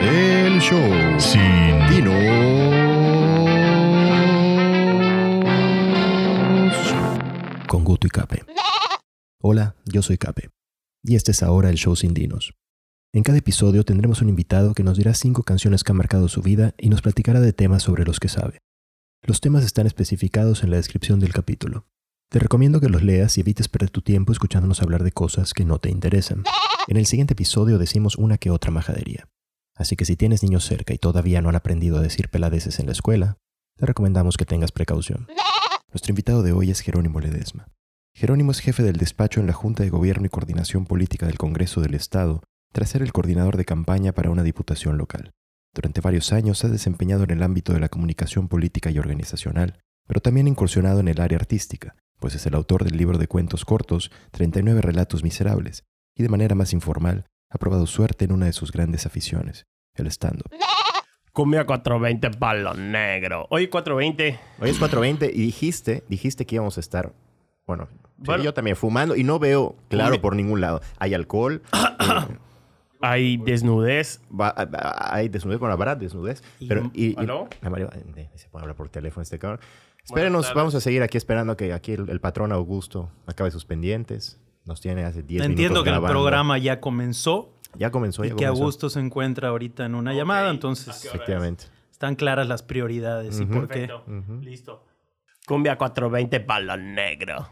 El show Sin Dinos. Con Guto y Cape. Hola, yo soy Cape. Y este es ahora el show Sin Dinos. En cada episodio tendremos un invitado que nos dirá cinco canciones que han marcado su vida y nos platicará de temas sobre los que sabe. Los temas están especificados en la descripción del capítulo. Te recomiendo que los leas y evites perder tu tiempo escuchándonos hablar de cosas que no te interesan. En el siguiente episodio decimos una que otra majadería. Así que si tienes niños cerca y todavía no han aprendido a decir peladeces en la escuela, te recomendamos que tengas precaución. Nuestro invitado de hoy es Jerónimo Ledesma. Jerónimo es jefe del despacho en la Junta de Gobierno y Coordinación Política del Congreso del Estado, tras ser el coordinador de campaña para una diputación local. Durante varios años se ha desempeñado en el ámbito de la comunicación política y organizacional, pero también ha incursionado en el área artística, pues es el autor del libro de cuentos cortos 39 relatos miserables, y de manera más informal ha probado suerte en una de sus grandes aficiones, el stand-up. Cumbia 420 palo negro. Hoy 420. Hoy es 4.20 y dijiste, dijiste que íbamos a estar, bueno, sí, yo también fumando y no veo claro por ningún lado. Hay alcohol, eh, Hay desnudez. va- hay desnudez, bueno, habrá desnudez. Pero, y, y- ¿Aló? Mario, eh, se puede hablar por teléfono este cabrón. Espérenos, vamos a seguir aquí esperando a que aquí el, el patrón Augusto acabe sus pendientes. Nos tiene hace 10 minutos Entiendo que el programa ya comenzó Ya comenzó, ya y que comenzó. Augusto se encuentra ahorita en una llamada, entonces Efectivamente. están claras las prioridades y por qué. Perfecto. Listo. Cumbia 420 palo negro.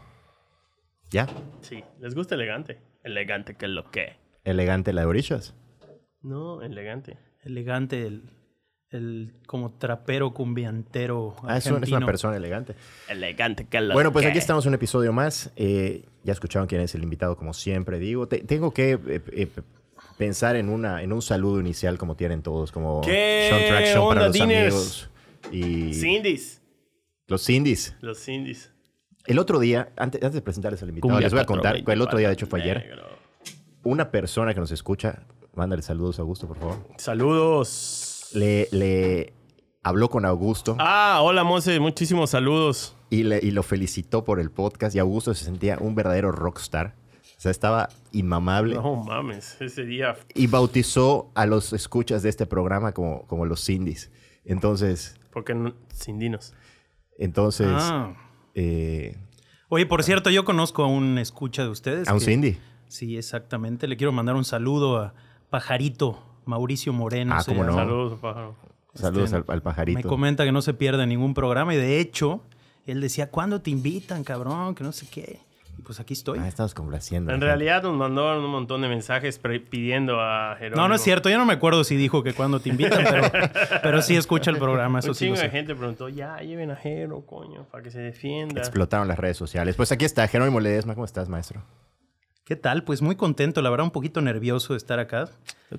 Ya. Sí. ¿Les gusta elegante? Elegante que es lo que. Elegante la de orillas. No, elegante. Elegante, el, el como trapero cumbiantero Ah, es, un- es una argentino. persona elegante. Elegante que es lo Bueno, pues que. aquí estamos en un episodio más. Eh, ya escucharon quién es el invitado, como siempre digo. Te- tengo que eh, eh, pensar en, una, en un saludo inicial como tienen todos, como ¿Qué Sean Traction onda, para los diners? amigos. Y Cindy's. los Cindy's. Los Cindy's. El otro día, antes, antes de presentarles al invitado, Cumbia les voy a contar, 420 el otro día, de hecho fue ayer, una persona que nos escucha, mándale saludos a Augusto, por favor, Saludos. le, le habló con Augusto Ah, hola Mose, muchísimos saludos. y, le, y lo felicitó por el podcast y Augusto se sentía un verdadero rockstar. O sea, estaba inmamable. No mames, ese día. y bautizó a los escuchas de este programa como, como los Cindy's. Entonces, Porque no, sin dinos. entonces, Ah. eh, Oye, por cierto, yo conozco a un escucha de ustedes. a un que- Cindy. Sí, exactamente. Le quiero mandar un saludo a Pajarito, Mauricio Moreno. Ah, cómo no. llama. Saludos, pájaro. Saludos Este, al, al pajarito. Me comenta que no se pierde ningún programa y de hecho, él decía, ¿cuándo te invitan, cabrón? Que no sé qué. Y pues aquí estoy. Ah, estamos complaciendo. En realidad nos mandó un montón de mensajes pidiendo a Jerónimo. No, no es cierto. Ya no me acuerdo si dijo que cuando te invitan, pero, pero sí escucha el programa. Eso Un sí de sé. gente preguntó, ya, lleven a Jero, coño, para que se defienda. Explotaron las redes sociales. Pues aquí está, Jerónimo Ledesma. ¿Cómo estás, maestro? ¿Qué tal? Pues muy contento, la verdad, un poquito nervioso de estar acá.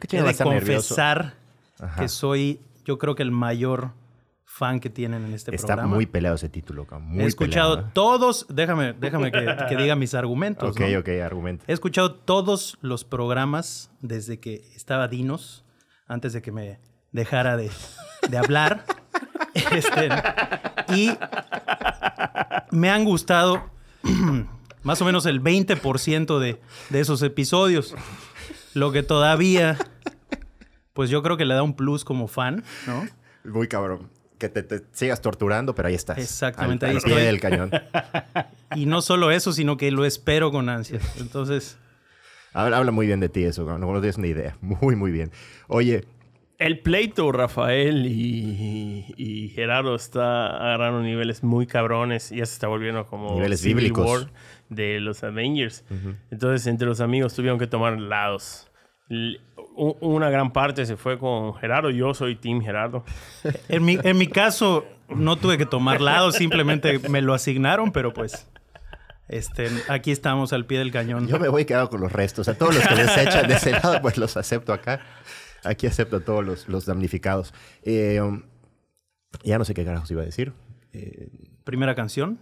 ¿Qué He de nervioso? confesar que soy, yo creo que el mayor fan que tienen en este Está programa. muy peleado ese título, Muy He escuchado peleado, ¿eh? todos, déjame, déjame que, que diga mis argumentos. Ok, ¿no? ok, argumento. He escuchado todos los programas desde que estaba Dinos, antes de que me dejara de, de hablar. Este, y me han gustado más o menos el 20% de, de esos episodios. Lo que todavía, pues yo creo que le da un plus como fan, ¿no? Muy cabrón. Que te, te sigas torturando, pero ahí estás. Exactamente, al, ahí al pie estoy. del cañón. Y no solo eso, sino que lo espero con ansias. Entonces, Habla, habla muy bien de ti eso, no, no tienes ni idea. Muy, muy bien. Oye, El pleito, Rafael y, y Gerardo está agarrando niveles muy cabrones. Ya se está volviendo como Niveles Civil bíblicos. War de los Avengers. Entonces, entre los amigos tuvieron que tomar lados. Una gran parte se fue con Gerardo. Yo soy Team Gerardo. en mi, en mi caso, no tuve que tomar lado, simplemente me lo asignaron, pero pues, este, aquí estamos al pie del cañón. yo me voy quedado con los restos. A todos los que les echan de ese lado, pues los acepto acá. Aquí acepto a todos los, los damnificados. Eh, um, ya no sé qué carajos iba a decir. Eh, Primera canción.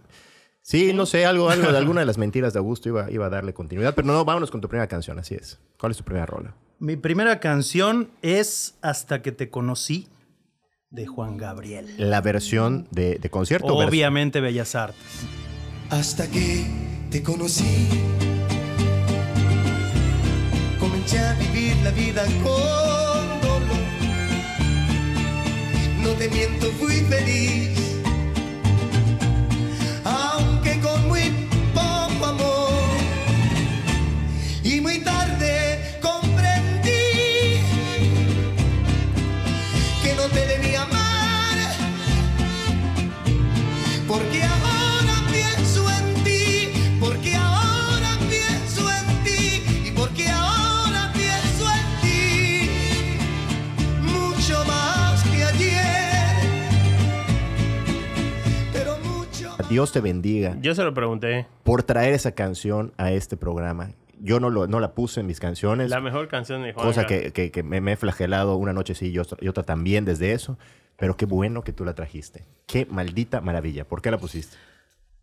sí, no sé, algo, algo de alguna de las mentiras de Augusto iba, iba a darle continuidad. Pero no, vámonos con tu primera canción, así es. ¿Cuál es tu primera rola? Mi primera canción es Hasta que te conocí, de Juan Gabriel. La versión de, de concierto. Obviamente Bellas Artes. hasta que te conocí. Comencé a vivir la vida con dolor te miento, fui feliz. Dios te bendiga Yo se lo pregunté. por traer esa canción a este programa. Yo no, lo, no la puse en mis canciones. La mejor canción de Juan. cosa que, que- que me, me he flagelado una noche sí y otra, y otra también desde eso. Pero qué bueno que tú la trajiste. Qué maldita maravilla. ¿Por qué la pusiste?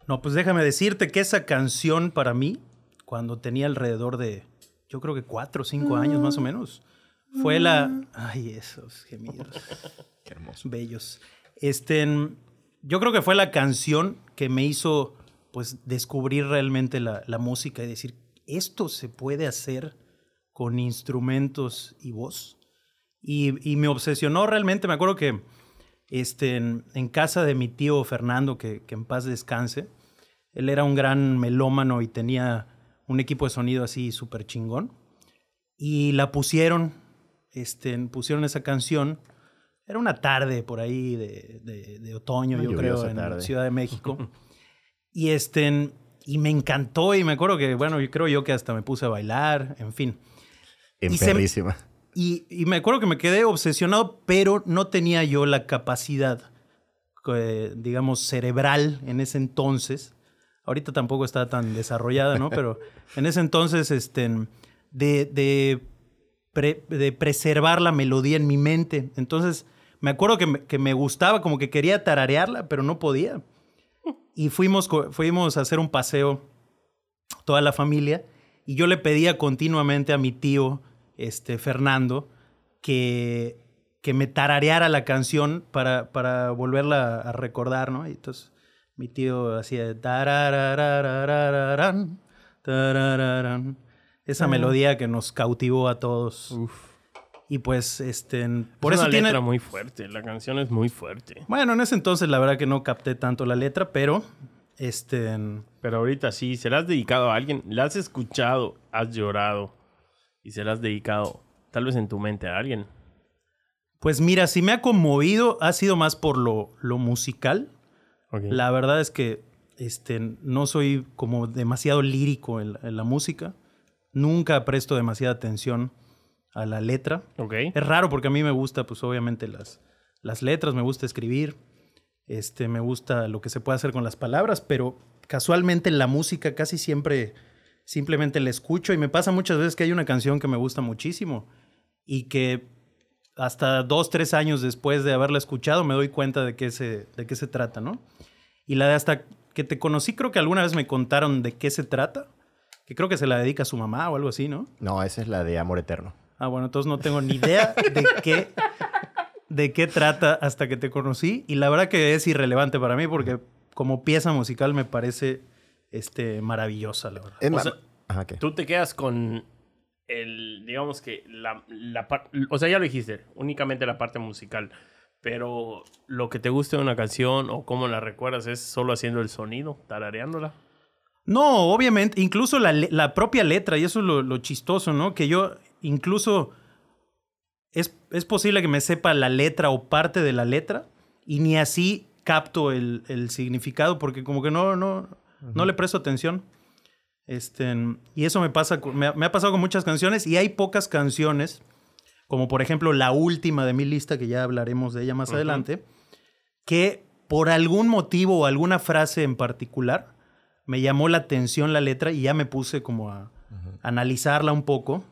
No, pues déjame decirte que esa canción para mí, cuando tenía alrededor de, yo creo que cuatro o cinco años más o menos, fue la... Ay, esos gemidos Qué hermoso. bellos. Este, yo creo que fue la canción que me hizo pues descubrir realmente la, la música y decir, esto se puede hacer con instrumentos y voz. Y, y me obsesionó realmente, me acuerdo que este, en, casa de mi tío Fernando, que, que en paz descanse, él era un gran melómano y tenía un equipo de sonido así súper chingón. Y la pusieron, este, pusieron esa canción. Era una tarde por ahí de, de- de otoño, Una yo creo, en tarde. Ciudad de México. y, este, y me encantó y me acuerdo que, bueno, yo creo yo que hasta me puse a bailar, en fin. Y se-. Y, y me acuerdo que me quedé obsesionado, pero no tenía yo la capacidad, eh, digamos, cerebral en ese entonces. Ahorita tampoco está tan desarrollada, ¿no? Pero en ese entonces, este, de, de, pre- de preservar la melodía en mi mente. Entonces, me acuerdo que me, que me gustaba, como que quería tararearla, pero no podía. Y fuimos, fuimos a hacer un paseo, toda la familia, y yo le pedía continuamente a mi tío, este, Fernando, que, que me tarareara la canción para, para volverla a recordar, ¿no? Y entonces mi tío hacía tararararararán, tarararán, esa melodía que nos cautivó a todos. Y pues, este, por es eso una tiene... letra muy fuerte. La canción es muy fuerte. Bueno, en ese entonces la verdad que no capté tanto la letra, pero este Pero ahorita sí, se la has dedicado a alguien, la has escuchado, has llorado y se la has dedicado tal vez en tu mente a alguien. pues mira, si me ha conmovido ha sido más por lo, lo musical. La verdad es que este, no soy como demasiado lírico en, la- en la música. Nunca presto demasiada atención a la letra. Ok. Es raro porque a mí me gusta, pues obviamente las, las letras, me gusta escribir, este, me gusta lo que se puede hacer con las palabras, pero casualmente la música casi siempre simplemente la escucho y me pasa muchas veces que hay una canción que me gusta muchísimo y que hasta dos, tres años después de haberla escuchado me doy cuenta de qué se, de qué se trata, ¿no? Y la de hasta que te conocí creo que alguna vez me contaron de qué se trata, que creo que se la dedica a su mamá o algo así, ¿no? No, esa es la de Amor Eterno. Ah, bueno, entonces no tengo ni idea de qué, de qué trata hasta que te conocí. Y la verdad que es irrelevante para mí porque como pieza musical me parece este, maravillosa, la verdad. O sea, Ajá, ¿qué? Tú te quedas con el, digamos que la, la par- o sea, ya lo dijiste, únicamente la parte musical, pero lo que te gusta de una canción o cómo la recuerdas es solo haciendo el sonido, tarareándola. No, obviamente, incluso la, la propia letra, y eso es lo, lo chistoso, ¿no? Que yo incluso es, es posible que me sepa la letra o parte de la letra y ni así capto el, el significado porque como que no, no, no le presto atención. Este, y eso me, pasa, me ha pasado con muchas canciones y hay pocas canciones, como por ejemplo la última de mi lista, que ya hablaremos de ella más adelante, que por algún motivo o alguna frase en particular me llamó la atención la letra y ya me puse como a analizarla un poco.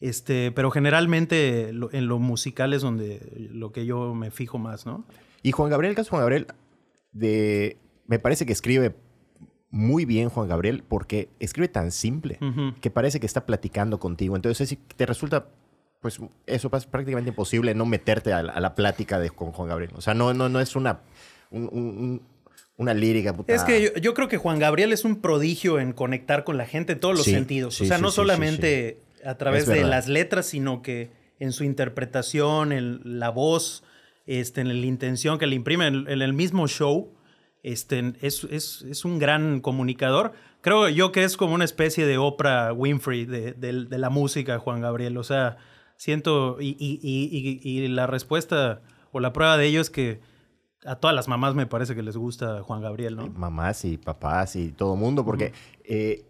Este, pero generalmente lo- en lo musical es donde lo que yo me fijo más, ¿no? Y Juan Gabriel, el caso de Juan Gabriel, de, me parece que escribe muy bien Juan Gabriel porque escribe tan simple que parece que está platicando contigo. Entonces es- te resulta, pues eso es prácticamente imposible no meterte a la, a la plática de, con Juan Gabriel. O sea, no, no, no es una, un- un- un- una lírica. puta. Es que yo, yo creo que Juan Gabriel es un prodigio en conectar con la gente en todos los Sí, sentidos. sí, o sea, sí, no solamente a través de las letras, sino que en su interpretación, en la voz, este, en la intención que le imprime en, en el mismo show. Este, es, es- es un gran comunicador. Creo yo que es como una especie de Oprah Winfrey de, de- de la música, Juan Gabriel. O sea, siento, y, y- y- y- la respuesta o la prueba de ello es que a todas las mamás me parece que les gusta Juan Gabriel, ¿no? mamás y papás y todo mundo, porque eh,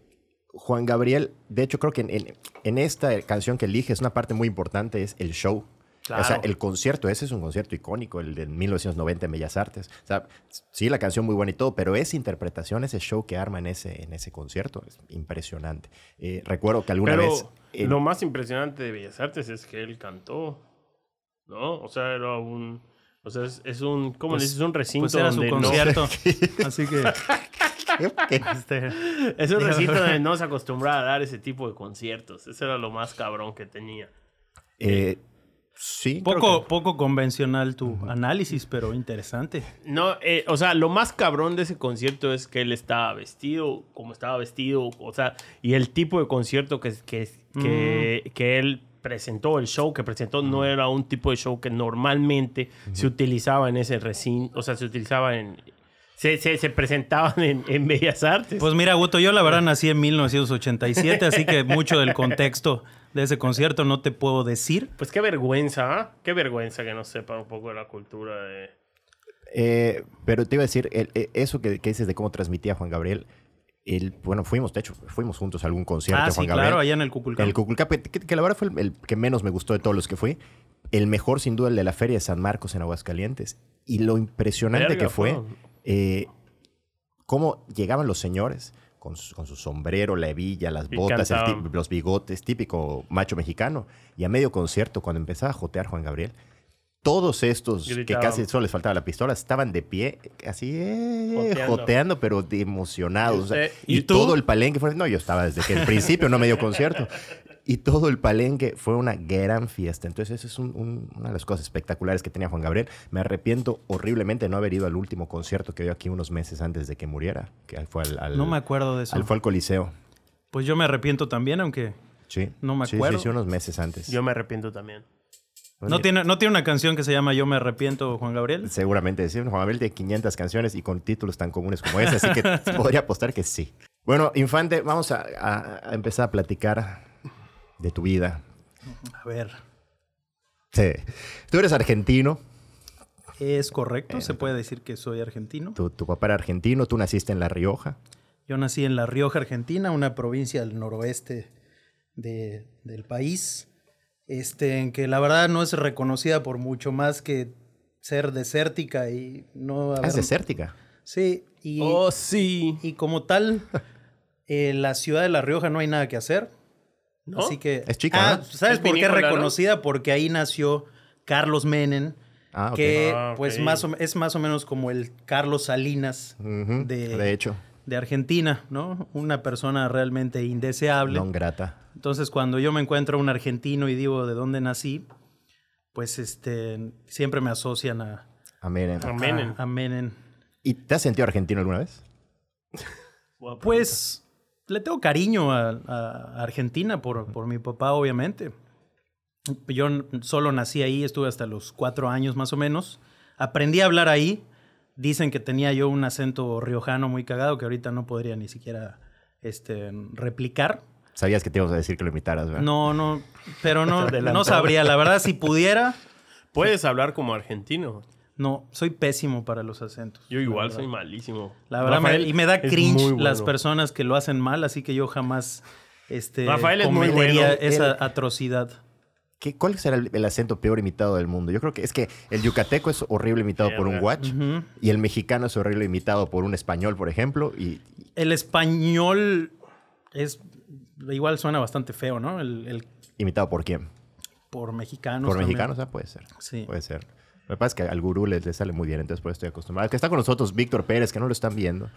Juan Gabriel, de hecho creo que en, en- en esta canción que eliges, una parte muy importante es el show. O sea, Claro. el concierto, ese es un concierto icónico, el de 1990 en Bellas Artes. O sea, sí, la canción muy buena y todo, pero esa interpretación, ese show que arma en ese, en ese concierto es impresionante. Eh, recuerdo que alguna Pero vez... eh, lo más impresionante de Bellas Artes es que él cantó, ¿no? O sea, era un... O sea, es, es un... ¿Cómo Pues- le dices? Un recinto Pues era su no- concierto. Así que. este, Es un recinto donde no se acostumbraba a dar ese tipo de conciertos. Eso era lo más cabrón que tenía. eh, sí. creo poco, que- poco convencional tu análisis, pero interesante. No, eh, o sea, lo más cabrón de ese concierto es que él estaba vestido como estaba vestido, o sea, y el tipo de concierto que, que, que, que él presentó, el show que presentó, no era un tipo de show que normalmente se utilizaba en ese recinto, o sea, se utilizaba en... Se, se, se presentaban en, en Bellas Artes. Pues mira, Guto, yo la verdad nací en 1987, así que mucho del contexto de ese concierto no te puedo decir. Pues qué vergüenza, ¿ah? Qué vergüenza que no sepa un poco de la cultura de... Eh, pero te iba a decir, el- eh, eso que, que dices de cómo transmitía Juan Gabriel, el, bueno, fuimos, de hecho, fuimos juntos a algún concierto Ah, de sí, Juan Gabriel. claro, allá en el Cuculcán. El Cuculcán, que, que- que la verdad fue el, el que menos me gustó de todos los que fui. El mejor, sin duda, el de la Feria de San Marcos en Aguascalientes. Y lo impresionante Verga, que fue, fue. Eh, cómo llegaban los señores con su, con su sombrero, la hebilla, las Y botas, el los bigotes, típico macho mexicano. Y a medio concierto, cuando empezaba a jotear Juan Gabriel, todos estos que casi solo les faltaba la pistola estaban de pie, así eh, Joteando. joteando, pero emocionados. o sea, usted- y todo el palenque fue. No, yo estaba desde que el principio no me dio concierto. Y todo el palenque fue una gran fiesta. Entonces, eso es un- un- una de las cosas espectaculares que tenía Juan Gabriel. Me arrepiento horriblemente de no haber ido al último concierto que dio aquí unos meses antes de que muriera, que fue al, al- No me acuerdo de eso. al- fue al Coliseo. Pues yo me arrepiento también, aunque Sí. No me Sí, acuerdo. Sí, sí, unos meses antes. Yo me arrepiento también. ¿no tiene, ¿no tiene una canción que se llama Yo me arrepiento, Juan Gabriel? Seguramente, sí. Juan Gabriel tiene 500 canciones y con títulos tan comunes como ese, así que podría apostar que sí. Bueno, Infante, vamos a, a- a empezar a platicar de tu vida. A ver, Sí. Tú eres argentino, es correcto, se puede decir que soy argentino. tu, tu papá era argentino, tú naciste en La Rioja. Yo nací en La Rioja, Argentina, una provincia del noroeste de- del país, este, en que la verdad no es reconocida por mucho más que ser desértica y no Ah, haber... es desértica. Sí, y, Oh, sí. y como tal, en la ciudad de La Rioja no hay nada que hacer. ¿No? Así que... Es chica, Ah, ¿no? ¿sabes Es por qué reconocida? Porque ahí nació Carlos Menem, Ah, que Ah, pues más o- es más o menos como el Carlos Salinas de- de hecho, de Argentina, ¿no? Una persona realmente indeseable. non grata. Entonces, cuando yo me encuentro un argentino y digo de dónde nací, pues este siempre me asocian a. A Menem. a, a Menem. ¿Y te has sentido argentino alguna vez? Pues le tengo cariño a, a Argentina por, por mi papá, obviamente. Yo solo nací ahí, estuve hasta los cuatro años más o menos. Aprendí a hablar ahí. Dicen que tenía yo un acento riojano muy cagado que ahorita no podría ni siquiera este, replicar. Sabías que te íbamos a decir que lo imitaras, ¿verdad? No, no, pero no, no sabría. La verdad, si pudiera, Puedes hablar como argentino. No, soy pésimo para los acentos. Yo igual soy malísimo. La verdad, me- Rafael y me da cringe bueno. las personas que lo hacen mal, así que yo jamás este, Rafael es muy bueno. esa atrocidad. ¿Qué- ¿Cuál será el, el acento peor imitado del mundo? Yo creo que es que el yucateco es horrible imitado por un guach y el mexicano es horrible imitado por un español, por ejemplo. Y, El español es igual suena bastante feo, ¿no? El, el- ¿Imitado por quién? por mexicanos. Por también. mexicanos, ah, puede ser. Sí. Puede ser. Lo que pasa es que al gurú le, le sale muy bien, entonces por eso estoy acostumbrado. El que está con nosotros, Víctor Pérez, que no lo están viendo.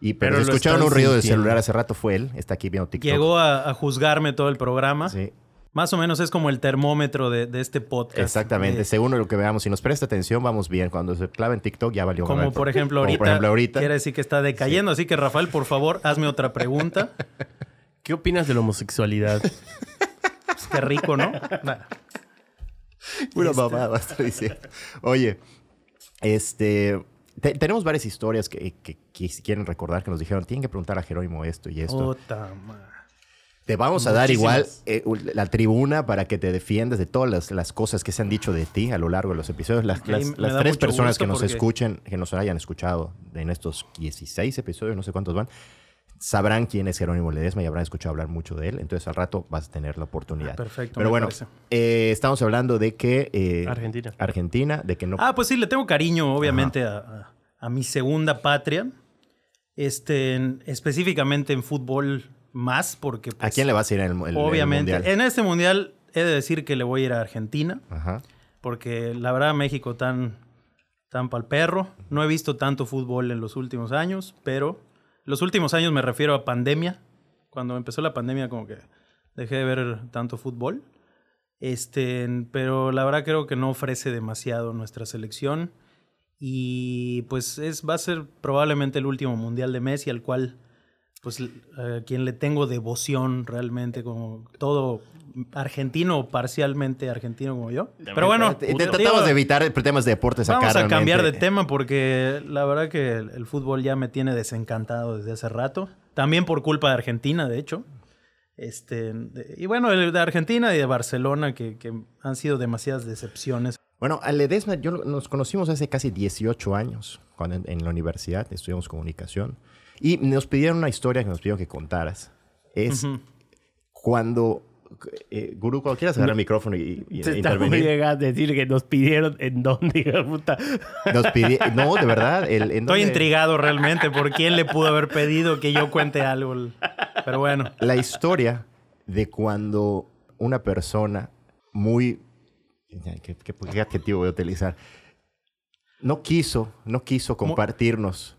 Y, pero, Pero si lo escucharon un ruido de celular hace rato, fue él. Está aquí viendo TikTok. Llegó a, a juzgarme todo el programa. Sí, Más o menos es como el termómetro de, de este podcast. exactamente. Eh, Según lo que veamos, si nos presta atención, vamos bien. Cuando se clava en TikTok, ya valió. como por ejemplo Como ahorita, por ejemplo ahorita. quiere decir que está decayendo. Así que Rafael, por favor, hazme otra pregunta. ¿Qué opinas de la homosexualidad? Pues, qué rico, ¿no? Nah. Pura mamada va a estar diciendo. Oye, este... te- tenemos varias historias que, que- que si quieren recordar que nos dijeron, tienen que preguntar a Jerónimo esto y esto. Madre. Te vamos a dar igual eh, la tribuna para que te defiendas de todas las, las cosas que se han dicho de ti a lo largo de los episodios. Las, las- las tres personas que nos porque- escuchen, que nos hayan escuchado en estos 16 episodios, no sé cuántos van, sabrán quién es Jerónimo Ledesma y habrán escuchado hablar mucho de él. Entonces al rato vas a tener la oportunidad. Ah, perfecto, Pero me bueno, eh, estamos hablando de que... eh, Argentina. Argentina, de que no... Ah, pues sí, le tengo cariño, obviamente, a, a- a mi segunda patria. Este, en- específicamente en fútbol más, porque ¿A pues, quién le vas a ir en el, el- el obviamente, mundial? en este mundial he de decir que le voy a ir a Argentina, Ajá. porque la verdad México tan, tan pa'l perro. No he visto tanto fútbol en los últimos años, pero los últimos años me refiero a pandemia. Cuando empezó la pandemia como que dejé de ver tanto fútbol. Este, pero la verdad creo que no ofrece demasiado nuestra selección. Y pues es, va a ser probablemente el último mundial de Messi, al cual, pues, a quien le tengo devoción realmente, como todo argentino, parcialmente argentino como yo. Pero bueno, tratamos de evitar temas de deportes acá Vamos a cambiar de tema porque la verdad que el, el fútbol ya me tiene desencantado desde hace rato. También por culpa de Argentina, de hecho. Este, y bueno, el de Argentina y de Barcelona, que, que han sido demasiadas decepciones. Bueno, a Ledesma yo nos conocimos hace casi 18 años, cuando en, en la universidad estudiamos comunicación. Y nos pidieron una historia que nos pidieron que contaras. Es cuando... Eh, Guru, cuando quieras agarrar el micrófono y, y- Se e está muy intervenir. a decir que nos pidieron en dónde, hija puta. Nos pidi- No, de verdad. el- ¿en Estoy dónde? intrigado realmente por quién le pudo haber pedido que yo cuente algo. Pero bueno, La historia de cuando una persona muy... ¿Qué, qué- qué adjetivo voy a utilizar? No quiso, no quiso compartirnos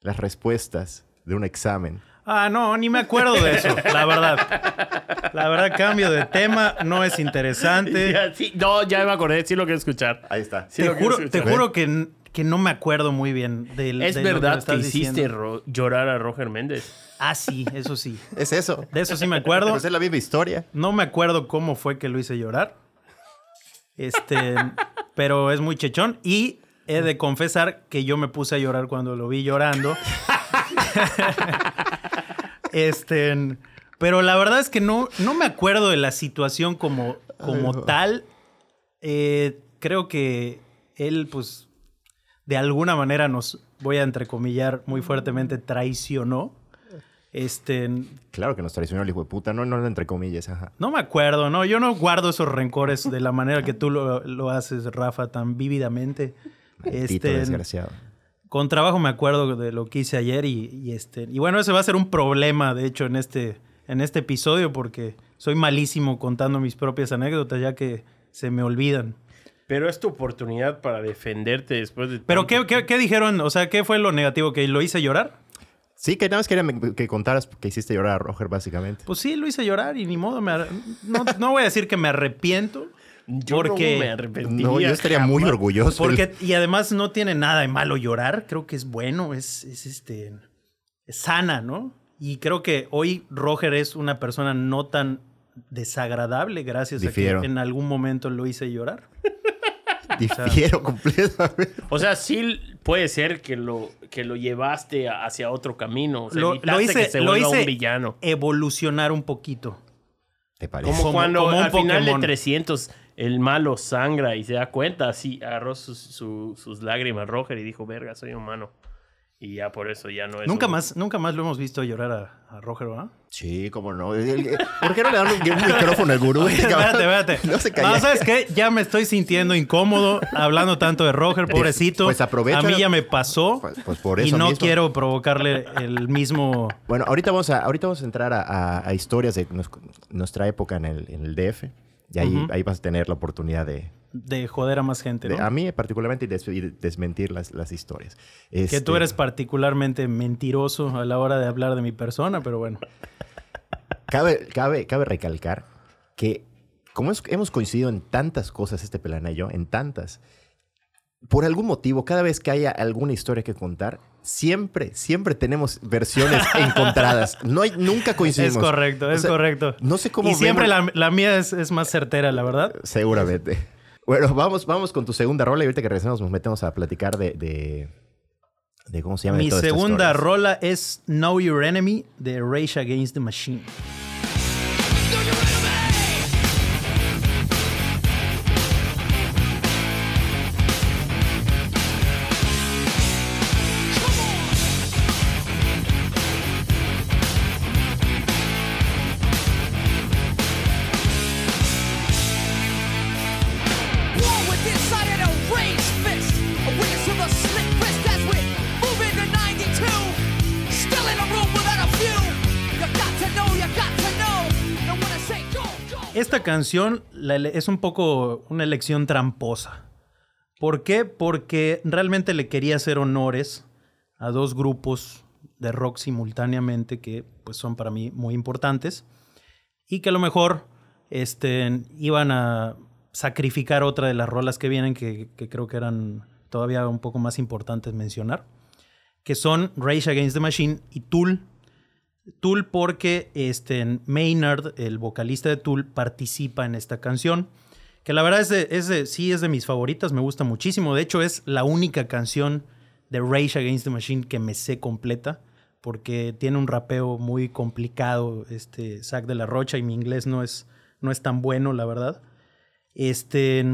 las respuestas de un examen. Ah, no, ni me acuerdo de eso, la verdad. La verdad, cambio de tema, no es interesante. Ya, sí, no, ya me acordé, sí lo quiero escuchar. Ahí está. Sí te juro, te juro que, que no me acuerdo muy bien del ¿Es de lo verdad me que, hiciste llorar a Roger Méndez? Ah, sí, eso sí. Es eso. De eso sí me acuerdo. Pues es la misma historia. No me acuerdo cómo fue que lo hice llorar. Este, pero es muy chechón. Y he de confesar que yo me puse a llorar cuando lo vi llorando. Este, pero la verdad es que no, no me acuerdo de la situación como, como tal. Eh, creo que él, pues, de alguna manera nos, voy a entrecomillar muy fuertemente, traicionó. Este, Claro que nos traicionó el hijo de puta. No, no, entre comillas. Ajá. no me acuerdo, ¿no? Yo no guardo esos rencores de la manera que tú lo, lo haces, Rafa, tan vívidamente. Maldito Este, desgraciado. Con trabajo me acuerdo de lo que hice ayer y, y este y bueno, ese va a ser un problema, de hecho, en este, en este episodio porque soy malísimo contando mis propias anécdotas ya que se me olvidan. Pero es tu oportunidad para defenderte después de... Pero ¿qué, qué, qué dijeron? O sea, ¿qué fue lo negativo? ¿Que lo hice llorar? Sí, que nada más quería que contaras que hiciste llorar a Roger, básicamente. Pues sí, lo hice llorar y ni modo. me ar- no, no voy a decir que me arrepiento. Yo porque- no me arrepentiría. No, yo estaría muy orgulloso. Porque, y además no tiene nada de malo llorar. Creo que es bueno, es, es este. es sana, ¿no? Y creo que hoy Roger es una persona no tan desagradable gracias Difiero. a que en algún momento lo hice llorar. Difiero completamente. O sea, sí puede ser que lo, que lo llevaste hacia otro camino. O sea, Lo, hice, que se lo vuelva hice un villano. evolucionar un poquito. ¿Te parece? Como, Como- cuando como un al final de 300 el malo sangra y se da cuenta, así agarró sus, su- sus lágrimas Roger y dijo, verga, soy humano. Y ya por eso ya no es... Nunca un- más, nunca más lo hemos visto llorar a, a Roger, ¿verdad? Sí, cómo no. ¿Por qué no le dan un, un micrófono al gurú? espérate, espérate. No se No, calla. ¿sabes qué? Ya me estoy sintiendo incómodo hablando tanto de Roger, pobrecito. pues aprovecha- A mí ya me pasó. Pues- pues por y eso no mismo. quiero provocarle el mismo. Bueno, ahorita vamos a, ahorita vamos a entrar a, a- a historias de nos- nuestra época en el, en el DF. Y ahí, Ujú. ahí vas a tener la oportunidad de, de joder a más gente, de- ¿no? a mí particularmente, y des- y desmentir las, las historias. Que tú Este, eres particularmente mentiroso a la hora de hablar de mi persona, pero bueno. Cabe, cabe, cabe recalcar que como es- hemos coincidido en tantas cosas, este pelana y yo, en tantas, por algún motivo, cada vez que haya alguna historia que contar, siempre, siempre tenemos versiones encontradas. No hay, nunca coincidimos. Es correcto, O es sea, correcto. No sé cómo Y siempre la, la mía es, es más certera, la verdad. Seguramente. Bueno, vamos, vamos con tu segunda rola y ahorita que regresemos nos metemos a platicar de, de, de cómo se llama. Mi segunda rola es Know Your Enemy de Rage Against the Machine. Esta canción es un poco una elección tramposa. ¿Por qué? Porque realmente le quería hacer honores a dos grupos de rock simultáneamente que pues son para mí muy importantes y que a lo mejor este, iban a sacrificar otra de las rolas que vienen que, que creo que eran todavía un poco más importantes mencionar, que son Rage Against the Machine y Tool. Tool porque este, Maynard, el vocalista de Tool, participa en esta canción. Que la verdad es de, sí es de mis favoritas, me gusta muchísimo. De hecho, es la única canción de Rage Against the Machine que me sé completa. Porque tiene un rapeo muy complicado, este Zack de la Rocha, y mi inglés no es, no es tan bueno, la verdad. Este,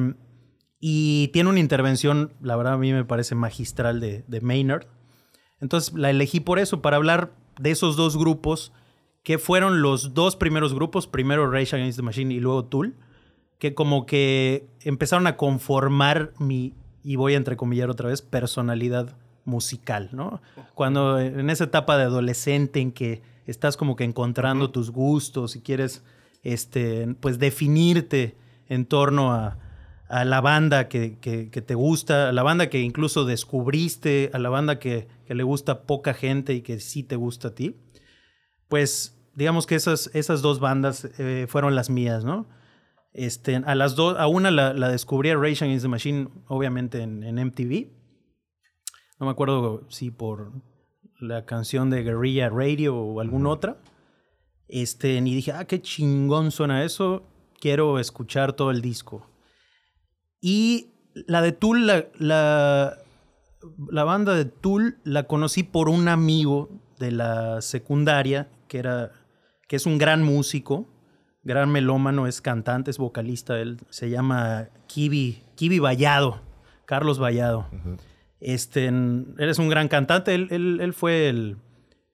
y tiene una intervención, la verdad a mí me parece magistral de Maynard. Entonces la elegí por eso, para hablar de esos dos grupos, que fueron los dos primeros grupos, primero Rage Against the Machine y luego Tool, que como que empezaron a conformar mi, y voy a entrecomillar otra vez, personalidad musical, ¿no? Cuando en esa etapa de adolescente en que estás como que encontrando tus gustos y quieres, este, pues definirte en torno a, a la banda que, que- que te gusta, a la banda que incluso descubriste, a la banda que, que le gusta poca gente y que sí te gusta a ti, pues digamos que esas, esas dos bandas eh, fueron las mías, ¿no? Este, a las dos, a una la, la descubrí a Rage Against the Machine, obviamente en, en MTV. No me acuerdo si por la canción de Guerrilla Radio o alguna otra. Este, y dije, ah, qué chingón suena eso. Quiero escuchar todo el disco. Y la de Tool, la, la, la banda de Tool la conocí por un amigo de la secundaria, que, era, que es un gran músico, gran melómano, es cantante, es vocalista, él se llama Kibi, Kibi Vallado, Carlos Vallado. este, en- él es un gran cantante, él, él- él fue el,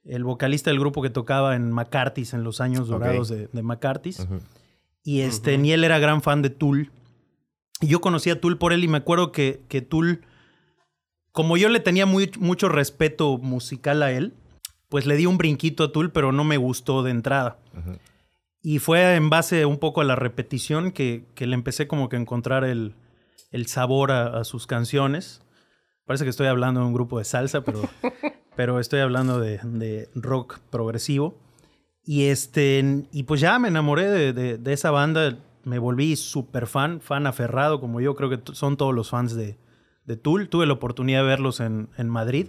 el vocalista del grupo que tocaba en McCarthy's en los años dorados de, de McCarthy's. Y este, y él era gran fan de Tool. Y yo conocí a Tool por él y me acuerdo que, que Tool, como yo le tenía muy, mucho respeto musical a él, pues le di un brinquito a Tool, pero no me gustó de entrada. Y fue en base un poco a la repetición que, que le empecé como que a encontrar el, el sabor a, a sus canciones. Parece que estoy hablando de un grupo de salsa, pero, pero estoy hablando de, de rock progresivo. Y, este, y pues ya me enamoré de, de- de esa banda, me volví súper fan, fan aferrado, como yo creo que son todos los fans de, de Tool. Tuve la oportunidad de verlos en, en Madrid.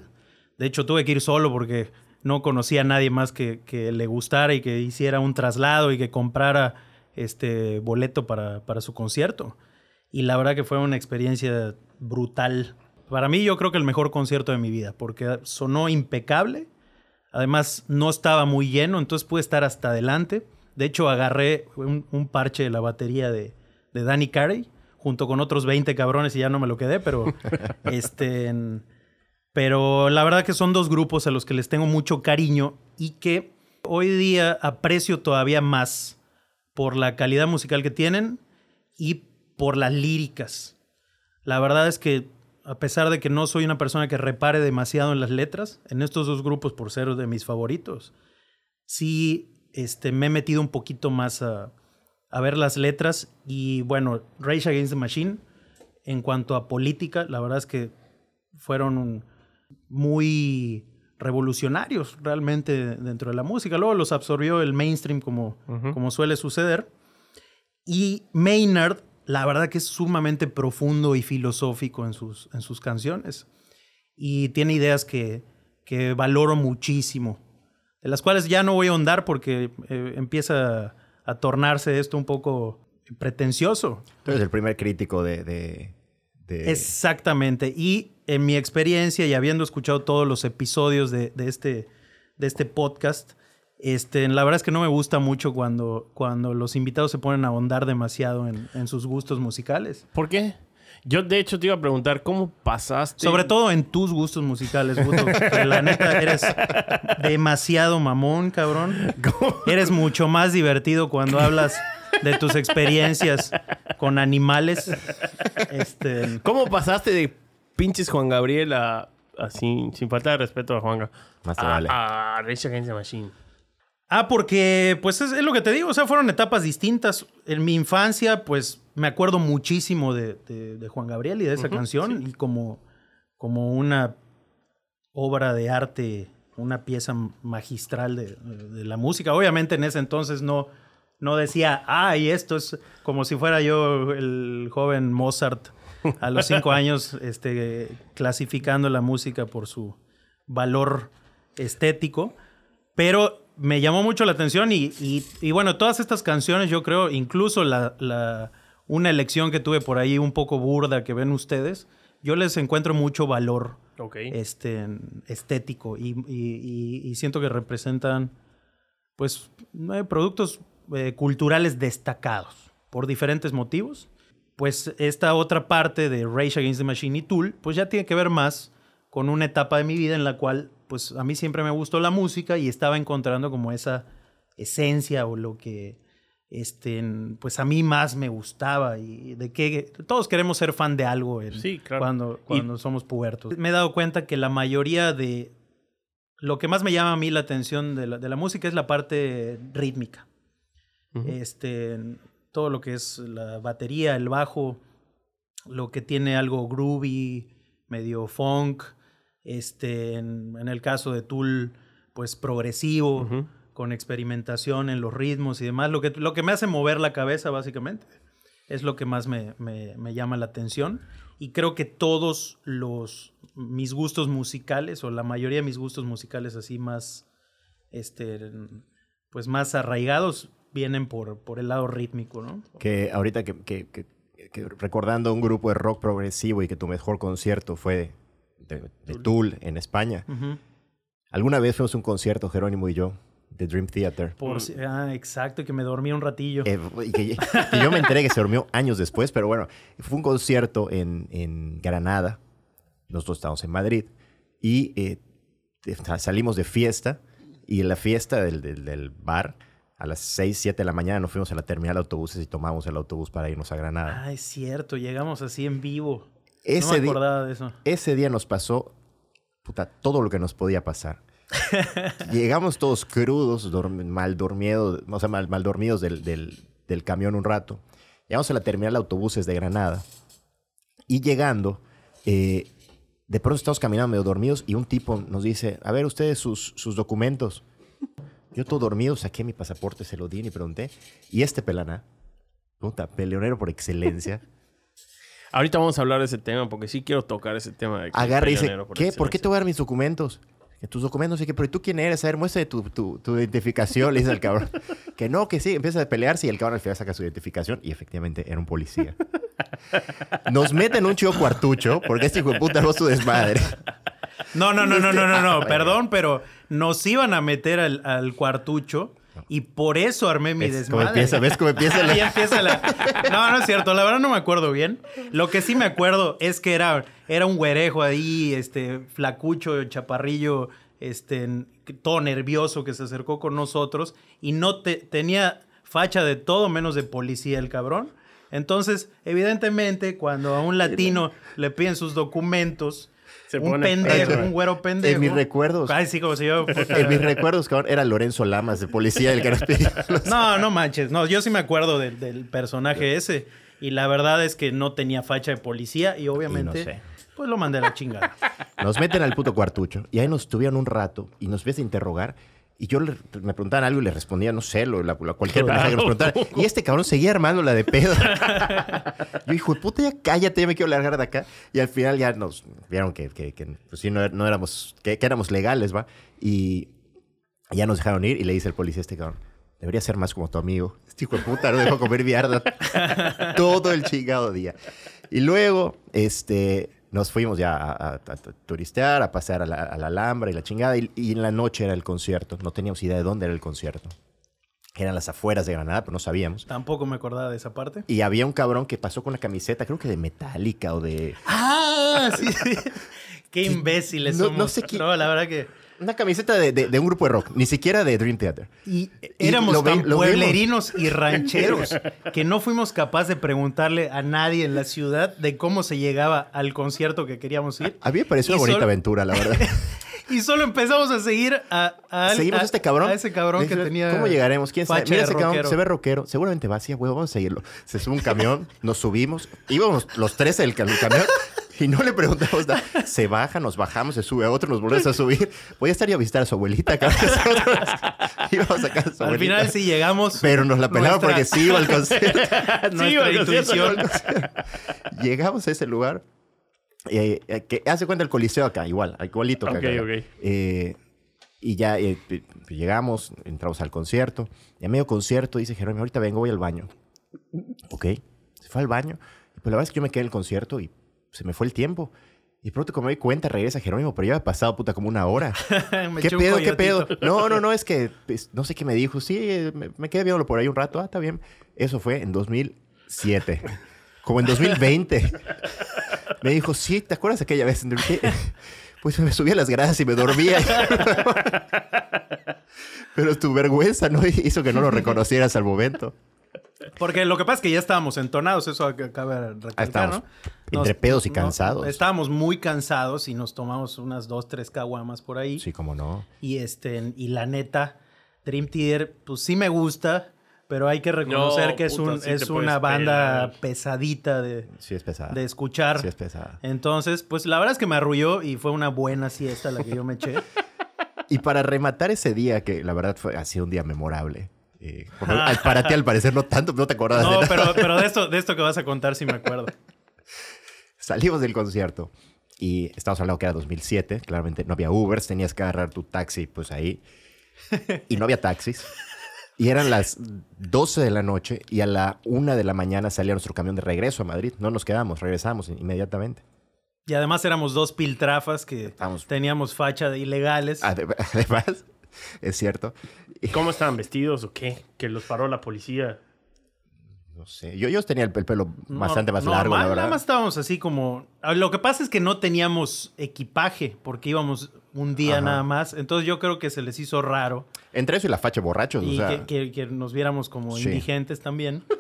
De hecho, tuve que ir solo porque no conocía a nadie más que, que le gustara y que hiciera un traslado y que comprara este boleto para, para su concierto. Y la verdad que fue una experiencia brutal. Para mí yo creo que el mejor concierto de mi vida, porque sonó impecable. Además no estaba muy lleno, entonces pude estar hasta adelante. De hecho agarré un, un parche de la batería de, de Danny Carey junto con otros 20 cabrones y ya no me lo quedé, pero este... pero la verdad que son dos grupos a los que les tengo mucho cariño y que hoy día aprecio todavía más por la calidad musical que tienen y por las líricas. La verdad es que a pesar de que no soy una persona que repare demasiado en las letras, en estos dos grupos por ser de mis favoritos, sí este, me he metido un poquito más a, a ver las letras y bueno, Rage Against the Machine, en cuanto a política, la verdad es que fueron muy revolucionarios realmente dentro de la música. Luego los absorbió el mainstream como, como suele suceder. Y Maynard, la verdad que es sumamente profundo y filosófico en sus, en sus canciones. Y tiene ideas que, que valoro muchísimo. De las cuales ya no voy a ahondar porque eh, empieza a tornarse esto un poco pretencioso. Tú eres el primer crítico de... de- de- Exactamente. Y en mi experiencia y habiendo escuchado todos los episodios de, de este, de este podcast, este, la verdad es que no me gusta mucho cuando, cuando los invitados se ponen a ahondar demasiado en, en sus gustos musicales. ¿Por qué? Yo, de hecho, te iba a preguntar cómo pasaste. Sobre todo en tus gustos musicales, Guto, la neta eres demasiado mamón, cabrón. Eres mucho más divertido cuando hablas de tus experiencias con animales. Este, ¿Cómo pasaste de pinches Juan Gabriel a. Así, sin falta de respeto a Juanga. Más a, vale. a Rage Against the Machine. Ah, porque pues es, es lo que te digo, o sea, fueron etapas distintas. En mi infancia, pues me acuerdo muchísimo de, de- de Juan Gabriel y de esa canción y como, como una obra de arte, una pieza magistral de, de la música. Obviamente en ese entonces no, no decía, ay, esto es como si fuera yo el joven Mozart a los cinco años este, clasificando la música por su valor estético. Pero me llamó mucho la atención y, y- y bueno, todas estas canciones yo creo, incluso la, la- una elección que tuve por ahí un poco burda que ven ustedes, yo les encuentro mucho valor este, estético y, y- y- y siento que representan pues eh, productos eh, culturales destacados por diferentes motivos. Pues esta otra parte de Rage Against the Machine y Tool, pues ya tiene que ver más con una etapa de mi vida en la cual pues a mí siempre me gustó la música y estaba encontrando como esa esencia o lo que este pues a mí más me gustaba y de que todos queremos ser fan de algo en- Sí, claro. cuando, Y- cuando somos pubertos. Me he dado cuenta que la mayoría de lo que más me llama a mí la atención de la, de la música es la parte rítmica. Este, todo lo que es la batería, el bajo, lo que tiene algo groovy, medio funk, este, en, en el caso de Tool, pues progresivo, con experimentación en los ritmos y demás, lo que, lo que me hace mover la cabeza básicamente. Es lo que más me, me- me llama la atención. Y creo que todos los mis gustos musicales, o la mayoría de mis gustos musicales así más, este, pues más arraigados, vienen por, por el lado rítmico, ¿no? Que ahorita que, que- que- que recordando un grupo de rock progresivo y que tu mejor concierto fue de, de Tool en España. Alguna vez fuimos a un concierto, Jerónimo y yo, de Dream Theater. Por si- ah, exacto, que me dormí un ratillo. Eh, y que, que yo me enteré que se durmió años después, pero bueno, fue un concierto en, en Granada. Nosotros estábamos en Madrid y eh, salimos de fiesta y en la fiesta del, del- del bar, a las 6, 7 de la mañana nos fuimos a la terminal de autobuses y tomamos el autobús para irnos a Granada. Ah, es cierto, llegamos así en vivo. Ese no me acordaba de eso. Ese día nos pasó puta, todo lo que nos podía pasar. Llegamos todos crudos, dorm- mal dormidos, o sea, mal, mal dormidos del, del- del camión un rato. Llegamos a la terminal de autobuses de Granada. Y llegando, eh, de pronto estamos caminando medio dormidos y un tipo nos dice, a ver ustedes sus, sus documentos. Yo todo dormido, saqué mi pasaporte, se lo di y pregunté. Y este pelana, puta, peleonero por excelencia, Ahorita vamos a hablar de ese tema porque sí quiero tocar ese tema. De agarra y dice, ¿qué? ¿Por qué te voy a dar mis documentos? Que tus documentos, no sé qué, pero ¿y tú quién eres? A ver, muestra tu, tu, tu identificación, le dice al cabrón. que no, que sí, empieza a pelearse y el cabrón al final saca su identificación y efectivamente era un policía. Nos meten un chido cuartucho porque este hijo de puta no su desmadre. No, no, no, no, no, no, Ah, no. bueno. Perdón, pero nos iban a meter al, al cuartucho y por eso armé mi ¿Ves cómo desmadre. empieza? ¿Ves cómo empieza? la- Ahí empieza la... No, no es cierto. La verdad no me acuerdo bien. Lo que sí me acuerdo es que era, era un güerejo ahí, este, flacucho, chaparrillo, este, todo nervioso que se acercó con nosotros y no te, tenía facha de todo menos de policía el cabrón. Entonces, evidentemente, cuando a un latino le piden sus documentos, Se un pone pendejo, un güero pendejo. En mis recuerdos. Ay, sí, como si yo... En mis recuerdos, cabrón, era Lorenzo Lamas, de policía, el que nos pedía los- No, no manches. No, yo sí me acuerdo del, del personaje ese. Y la verdad es que no tenía facha de policía y obviamente, Y no sé. pues lo mandé a la chingada. Nos meten al puto cuartucho y ahí nos tuvieron un rato y nos empiezan a interrogar. Y yo le- me preguntaban algo y le respondía, no sé, lo, la, la- cualquier Claro. que nos preguntaran. Y este cabrón seguía armando la de pedo. yo, hijo de puta, ya cállate, ya me quiero largar de acá. Y al final ya nos vieron que, que, que, pues sí, no, no éramos, que, que éramos legales, ¿va? Y ya nos dejaron ir y le dice el policía a este cabrón, debería ser más como tu amigo. Este hijo de puta no dejó comer mierda todo el chingado día. Y luego, este, nos fuimos ya a, a- a turistear, a pasear a la, a la Alhambra y la chingada. Y, y en la noche era el concierto. No teníamos idea de dónde era el concierto. Eran las afueras de Granada, pero no sabíamos. Tampoco me acordaba de esa parte. Y había un cabrón que pasó con una camiseta, creo que de Metallica o de... ¡Ah! Sí, sí. Qué imbéciles No- somos. no sé qué- No, la verdad que... Una camiseta de, de- de un grupo de rock, ni siquiera de Dream Theater. Y Y éramos lo tan lo vemos. pueblerinos y rancheros que no fuimos capaces de preguntarle a nadie en la ciudad de cómo se llegaba al concierto que queríamos ir. A mí me pareció Y una bonita aventura, la verdad. Y solo empezamos a seguir a, a, Seguimos a- a este cabrón. A ese cabrón que tenía. ¿Cómo llegaremos? ¿Quién sabe? Mira ese cabrón, se ve rockero. Seguramente va así, huevo, vamos a seguirlo. Se sube un camión, nos subimos. Íbamos los tres en el cam- camión y no le preguntamos nada. Se baja, nos bajamos, se sube a otro, nos volvemos a subir. Voy a estar yo a visitar a su abuelita. cabrón. Nosotros íbamos a casa Al final sí llegamos. Pero nos la pelamos Nuestra- porque sí iba al concierto. Nuestra iba al intuición. Llegamos a ese lugar. eh, eh, que hace cuenta el coliseo acá, igual, igualito que Ok, acá. ok. Eh, y ya eh, llegamos, entramos al concierto. Y a medio concierto dice Jerónimo, ahorita vengo, voy al baño. Ok. Se fue al baño. Y pues la verdad es que yo me quedé en el concierto y se me fue el tiempo. Y pronto, como me di cuenta, regresa Jerónimo, pero ya había pasado puta como una hora. ¿Qué pedo, qué pedo? No, no, no, es que pues, no sé qué me dijo. Sí, eh, me, me quedé viéndolo por ahí un rato. Ah, está bien. Eso fue en 2007. Como en 2020. Me dijo, sí, ¿te acuerdas aquella vez? Pues me subí a las gradas y me dormía. Pero tu vergüenza no hizo que no lo reconocieras al momento. Porque lo que pasa es que ya estábamos entonados, eso ac- acaba de recalcar, estábamos ¿no? entre pedos y cansados. estábamos muy cansados y nos tomamos unas dos, tres caguamas por ahí. Sí, cómo no. Y este, y la neta, Dream Theater, pues sí me gusta, pero hay que reconocer No, que es, puta, un, sí te es puedes una banda pesadita de, Sí es pesada. de escuchar. Sí es pesada. Entonces, pues la verdad es que me arrulló y fue una buena siesta la que yo me eché. Y para rematar ese día, que la verdad fue, ha sido un día memorable. Eh, al- para ti, al parecer, no tanto, no te de No, nada. pero, pero de, esto, de esto que vas a contar sí me acuerdo. Salimos del concierto y estamos hablando que era 2007. Claramente no había Ubers, tenías que agarrar tu taxi, pues ahí. Y no había taxis. Y eran las 12 de la noche y a la 1 de la mañana salía nuestro camión de regreso a Madrid. No nos quedamos, regresamos inmediatamente. Y además éramos dos piltrafas que Estábamos- teníamos facha de ilegales. Ade- Además, es cierto. Y- ¿Cómo estaban vestidos o qué? Que los paró la policía. No sé. Yo, yo tenía el, el pelo No- bastante más largo, la verdad. Nada más estábamos así como... Lo que pasa es que no teníamos equipaje porque íbamos un día Ajá. nada más. Entonces yo creo que se les hizo raro Entre eso y la facha borrachos, y o sea, que, que- que nos viéramos como Sí. indigentes también.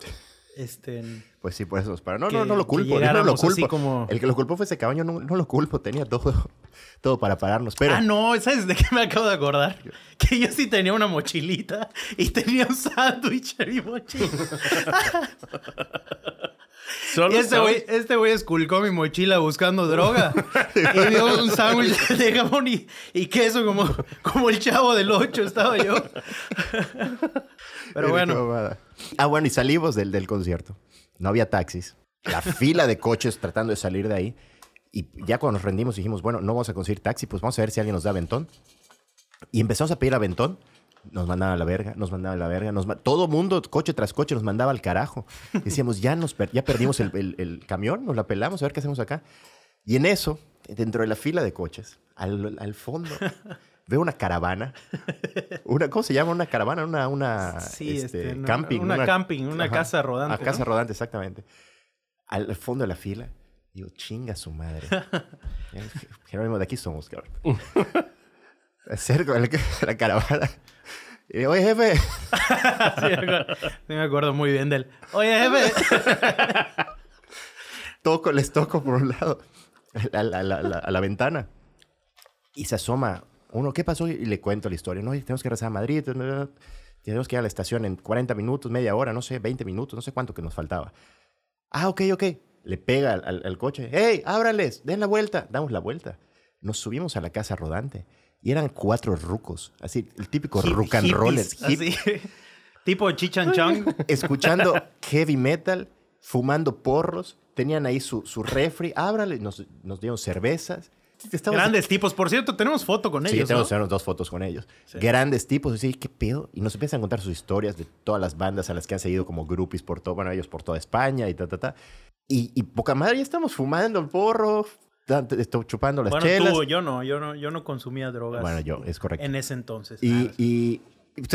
Este, pues sí, por eso nos pararon. No, que- no, no lo culpo. Yo no lo culpo. como- El que lo culpó fue ese caballo, no, no lo culpo. Tenía todo, todo para pararnos. Pero Ah, no, ¿sabes de qué me acabo de acordar? Que yo sí tenía una mochilita y tenía un sándwich en mi mochila. Solo Y este güey, este güey esculcó mi mochila buscando droga. y dio un sándwich de jamón y, y queso como, como el chavo del 8 estaba yo. Pero bueno. Ah, bueno, y salimos del, del concierto. No había taxis. La fila de coches tratando de salir de ahí. Y ya cuando nos rendimos dijimos, bueno, no vamos a conseguir taxi, pues vamos a ver si alguien nos da aventón. Y empezamos a pedir aventón. Nos mandaban a la verga, nos mandaban a la verga. Nos todo mundo, coche tras coche, nos mandaba al carajo. Decíamos, ya, nos ya perdimos el, el- camión, nos la pelamos, a ver qué hacemos acá. Y en eso, dentro de la fila de coches, al fondo, veo una caravana. Una, ¿Cómo se llama? Una caravana, una, una Sí, este, este, camping. una camping, una casa rodante, Una casa rodante, exactamente. Al fondo de la fila, digo, chinga su madre. Jerónimo, de aquí somos, cabrón. Acerco la, la caravana. Y digo, oye, jefe. sí me, acuerdo, sí me acuerdo muy bien del. Oye, jefe. toco, les toco por un lado a la, a la- a la- a la ventana y se asoma uno, ¿qué pasó? Y le cuento la historia. No, tenemos que regresar a Madrid, tenemos que ir a la estación en 40 minutos, media hora, no sé, 20 minutos, no sé cuánto que nos faltaba. Ah, ok, ok. Le pega al, al- al coche. ¡Hey, ábrales! ¡Den la vuelta! Damos la vuelta. Nos subimos a la casa rodante y eran cuatro rucos, así, el típico Hip- rock and hippies, rollers, hip- así. tipo Chichan Chong. escuchando heavy metal, fumando porros, tenían ahí su, su refri, ábrale, nos, nos dieron cervezas. Estamos- Grandes tipos. Por cierto, tenemos foto con Sí, ellos, tenemos ¿no? tenemos dos fotos con ellos. Grandes tipos, sí, qué pedo. Y nos empiezan a contar sus historias de todas las bandas a las que han seguido como groupies por todo, bueno, ellos por toda España y ta, ta, ta. Y, y poca madre, ya estamos fumando el porro, ta- ta- esto- chupando las Bueno, chelas. tú, yo no, yo no, yo no consumía drogas. Bueno, yo, es correcto. En ese entonces. Y, Ah, y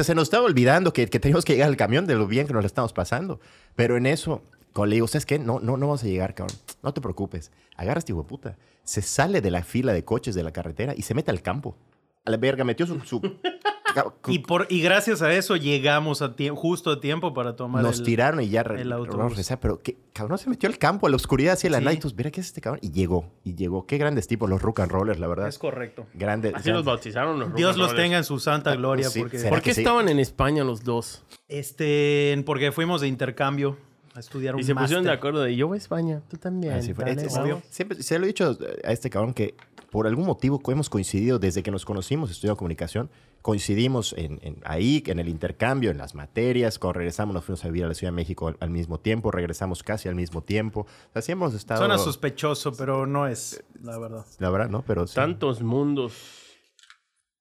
se nos estaba olvidando que, que teníamos que llegar al camión de lo bien que nos lo estamos pasando. Pero en eso, cuando le digo, ¿sabes qué? No, no, no vamos a llegar, cabrón. No te preocupes. Agarra este hijo de puta. Se sale de la fila de coches de la carretera y se mete al campo. A la verga, metió su... su- y, por, y gracias a eso llegamos a tie- justo a tiempo para tomar nos el- tiraron y ya re- el autobús. pero que cabrón se metió al campo, a la oscuridad, hacia la Sí. night. Mira, ¿qué es este cabrón? Y llegó, y llegó. Qué grandes tipos los rock and rollers, la verdad. Es correcto. Grandes. Así los bautizaron los Dios los tenga en su santa gloria. sí, porque, ¿Por qué sí? estaban en España los dos? este, porque fuimos de intercambio a estudiar un Y se pusieron de acuerdo de yo voy a España, tú también. Así fue. dale, Es- es- vamos". siempre se lo he dicho a este cabrón que por algún motivo hemos coincidido desde que nos conocimos estudiando comunicación, coincidimos en, en ahí, en el intercambio, en las materias, cuando regresamos nos fuimos a vivir a la Ciudad de México al, al mismo tiempo, regresamos casi al mismo tiempo. O sea, sí hemos estado... Suena sospechoso, pero no es, la verdad. La verdad, ¿no? Pero sí, Tantos mundos,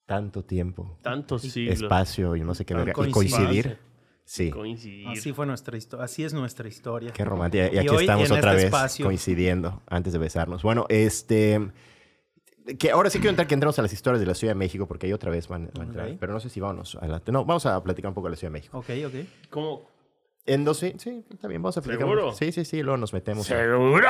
tanto tiempo, tantos siglos. espacio y no sé qué. Y coincidir. Sí. Coincidir. Así fue nuestra historia. Así es nuestra historia. Qué romántica. Y Y aquí hoy, estamos otra este vez espacio. coincidiendo antes de besarnos. Bueno, este. Que ahora sí quiero entrar que entremos a las historias de la Ciudad de México, porque ahí otra vez van, van a entrar. Pero no sé si vamos adelante. No, vamos a platicar un poco de la Ciudad de México. Ok, ok. ¿Cómo? En dos, sí, sí, bien, vamos a platicar. ¿Seguro? Sí, sí, sí, luego nos metemos. a- ¡Seguro!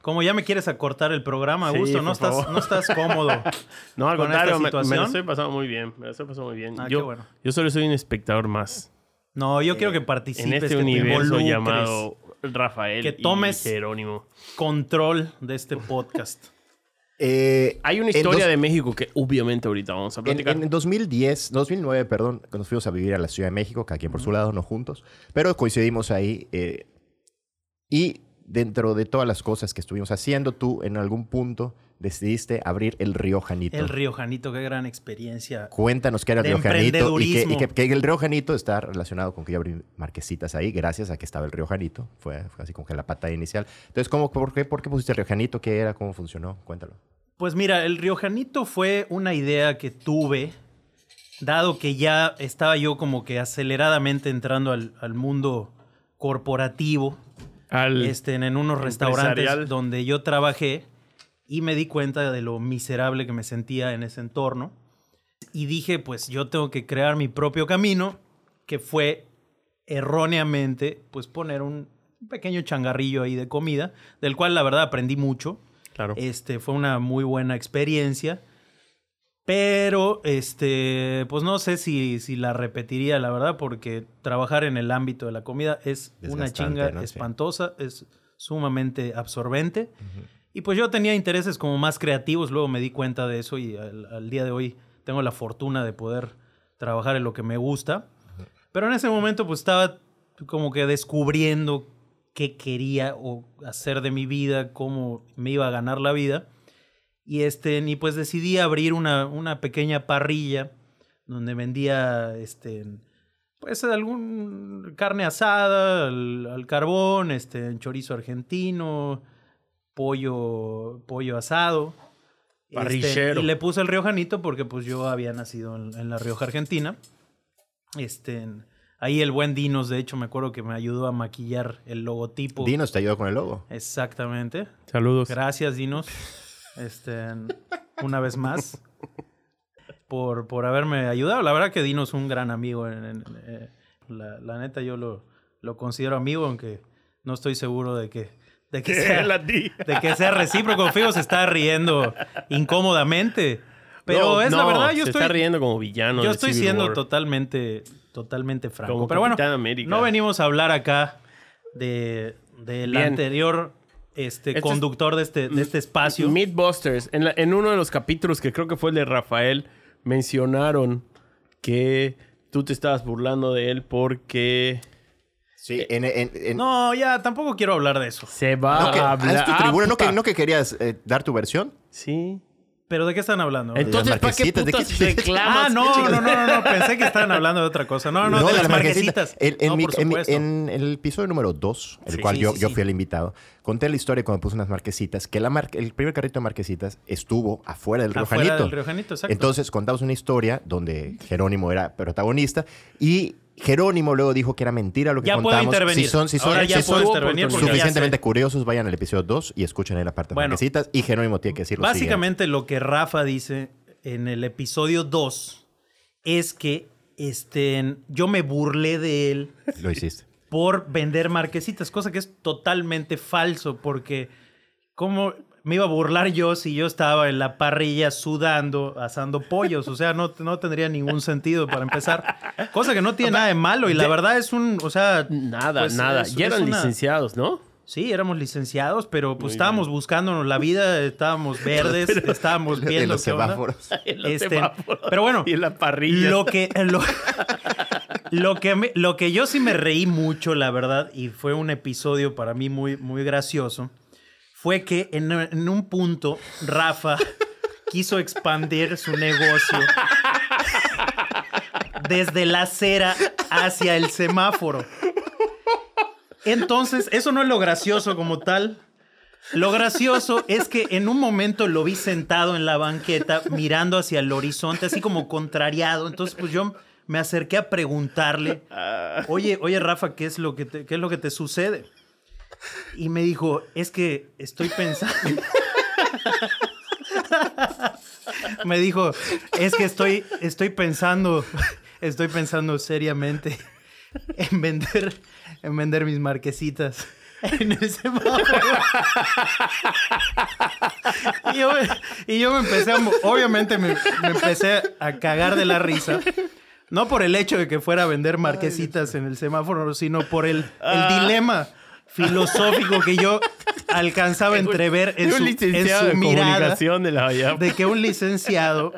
Como ya me quieres acortar el programa, Augusto, no estás, favor. no estás cómodo. No, al con esta contrario, me, lo estoy pasando muy bien. Me lo estoy pasando muy bien. Ah, yo, qué bueno. yo solo soy un espectador más. No, yo quiero que participes, en este que universo llamado Rafael Que tomes- y Jerónimo. control de este podcast. Eh, Hay una en historia dos- de México que obviamente ahorita vamos a En, platicar. en 2010, 2009, perdón, cuando nos fuimos a vivir a la Ciudad de México, cada quien por su lado, no juntos, pero coincidimos ahí. eh, y dentro de todas las cosas que estuvimos haciendo, tú en algún punto decidiste abrir el Río Janito. El Río Janito, qué gran experiencia. Cuéntanos qué era el De Río Janito y que, y que- que el Río Janito está relacionado con que yo abrí marquesitas ahí, gracias a que estaba el Río Janito. Fue, fue así como que la pata inicial. Entonces, ¿cómo, por, qué, ¿por qué pusiste el Río Janito? ¿Qué era? ¿Cómo funcionó? Cuéntalo. Pues mira, el Río Janito fue una idea que tuve, dado que ya estaba yo como que aceleradamente entrando al, al mundo corporativo, Al- este, en unos restaurantes donde yo trabajé y me di cuenta de lo miserable que me sentía en ese entorno. Y dije, pues yo tengo que crear mi propio camino, que fue erróneamente, pues poner un pequeño changarrillo ahí de comida, del cual la verdad aprendí mucho. Claro. Este, fue una muy buena experiencia. Pero, este, pues no sé si, si la repetiría, la verdad, porque trabajar en el ámbito de la comida es una chinga ¿no? Sí. espantosa, es sumamente absorbente. Y pues yo tenía intereses como más creativos, luego me di cuenta de eso y al, al día de hoy tengo la fortuna de poder trabajar en lo que me gusta. Pero en ese momento pues estaba como que descubriendo qué quería o hacer de mi vida, cómo me iba a ganar la vida. Y, este, y pues decidí abrir una, una pequeña parrilla donde vendía este, pues algún carne asada al, al carbón, este, chorizo argentino, pollo, pollo asado. Este, Parrillero. y le puse el riojanito porque pues yo había nacido en, en la Rioja Argentina. Este, ahí el buen Dinos, de hecho, me acuerdo que me ayudó a maquillar el logotipo. Dinos te ayudó con el logo. Exactamente. Saludos. Gracias, Dinos. Este, una vez más. Por, por haberme ayudado. La verdad que Dinos es un gran amigo. en- en- eh, la, la neta, yo lo, lo considero amigo, aunque no estoy seguro de que, de que, sea, de que sea recíproco. Figo se está riendo incómodamente. Pero No, es la verdad, yo se estoy, está riendo como villano. yo de estoy Civil siendo War. totalmente, totalmente franco. Como Pero bueno, América. no venimos a hablar acá de, del Bien. anterior este, Este es- conductor de este, de este espacio. Mythbusters. En, la- en uno de los capítulos que creo que fue el de Rafael, mencionaron que tú te estabas burlando de él porque Sí, en, en- en- No, ya tampoco quiero hablar de eso. se va no, que- a hablar. es tu tribuna, ¿no, que, ¿no que querías eh, dar tu versión? Sí. ¿Pero de qué están hablando? Entonces, ¿para qué marquesitas, ¿de qué- putas reclamas? ah, no, no, no, no, no, pensé que estaban hablando de otra cosa. No, no, de las marquesitas. En, en no, mi- por en mi- supuesto. en el episodio número 2, el Sí, cual sí, yo, sí, yo fui el invitado, conté la historia cuando puse unas marquesitas, que la mar- el primer carrito de marquesitas estuvo afuera del Afuera Riojanito. del Riojanito, exacto. Entonces contamos una historia donde Jerónimo era protagonista y Jerónimo luego dijo que era mentira lo que Ya puedo contamos. intervenir. Si son, si son, Ahora si intervenir suficientemente curiosos, vayan al episodio 2 y escuchen ahí la parte de marquesitas y Jerónimo tiene que decir lo siguiente. Básicamente lo que Rafa dice en el episodio 2 es que este, yo me burlé de él Lo hiciste. por vender marquesitas, cosa que es totalmente falso, porque ¿cómo me iba a burlar yo si yo estaba en la parrilla sudando, asando pollos? O sea, no, no tendría ningún sentido para empezar. Cosa que no tiene nada de malo y la verdad es un, o sea... Nada, pues, nada. es- ya eran una- licenciados, ¿no? Sí, éramos licenciados, pero pues estábamos buscándonos la vida, estábamos verdes, estábamos En viendo los qué onda. semáforos. En los Este, semáforos. pero bueno, Y en la parrilla. Lo que, lo, lo que, me- lo que yo sí me reí mucho, la verdad, y fue un episodio para mí muy, muy gracioso, fue que en, en un punto Rafa quiso expandir su negocio desde la acera hacia el semáforo. Entonces, eso no es lo gracioso como tal. Lo gracioso es que en un momento lo vi sentado en la banqueta mirando hacia el horizonte, así como contrariado. Entonces, pues yo me acerqué a preguntarle, oye, oye Rafa, ¿qué es lo que te, qué es lo que te sucede? Y me dijo, es que estoy pensando. me dijo, es que estoy, estoy pensando, estoy pensando seriamente en vender, en vender mis marquesitas en el semáforo. y, yo y yo me empecé a, obviamente me, me empecé a cagar de la risa. No por el hecho de que fuera a vender marquesitas en el semáforo, sino por el, el dilema filosófico que yo alcanzaba a entrever en su, en su mirada de la de que un licenciado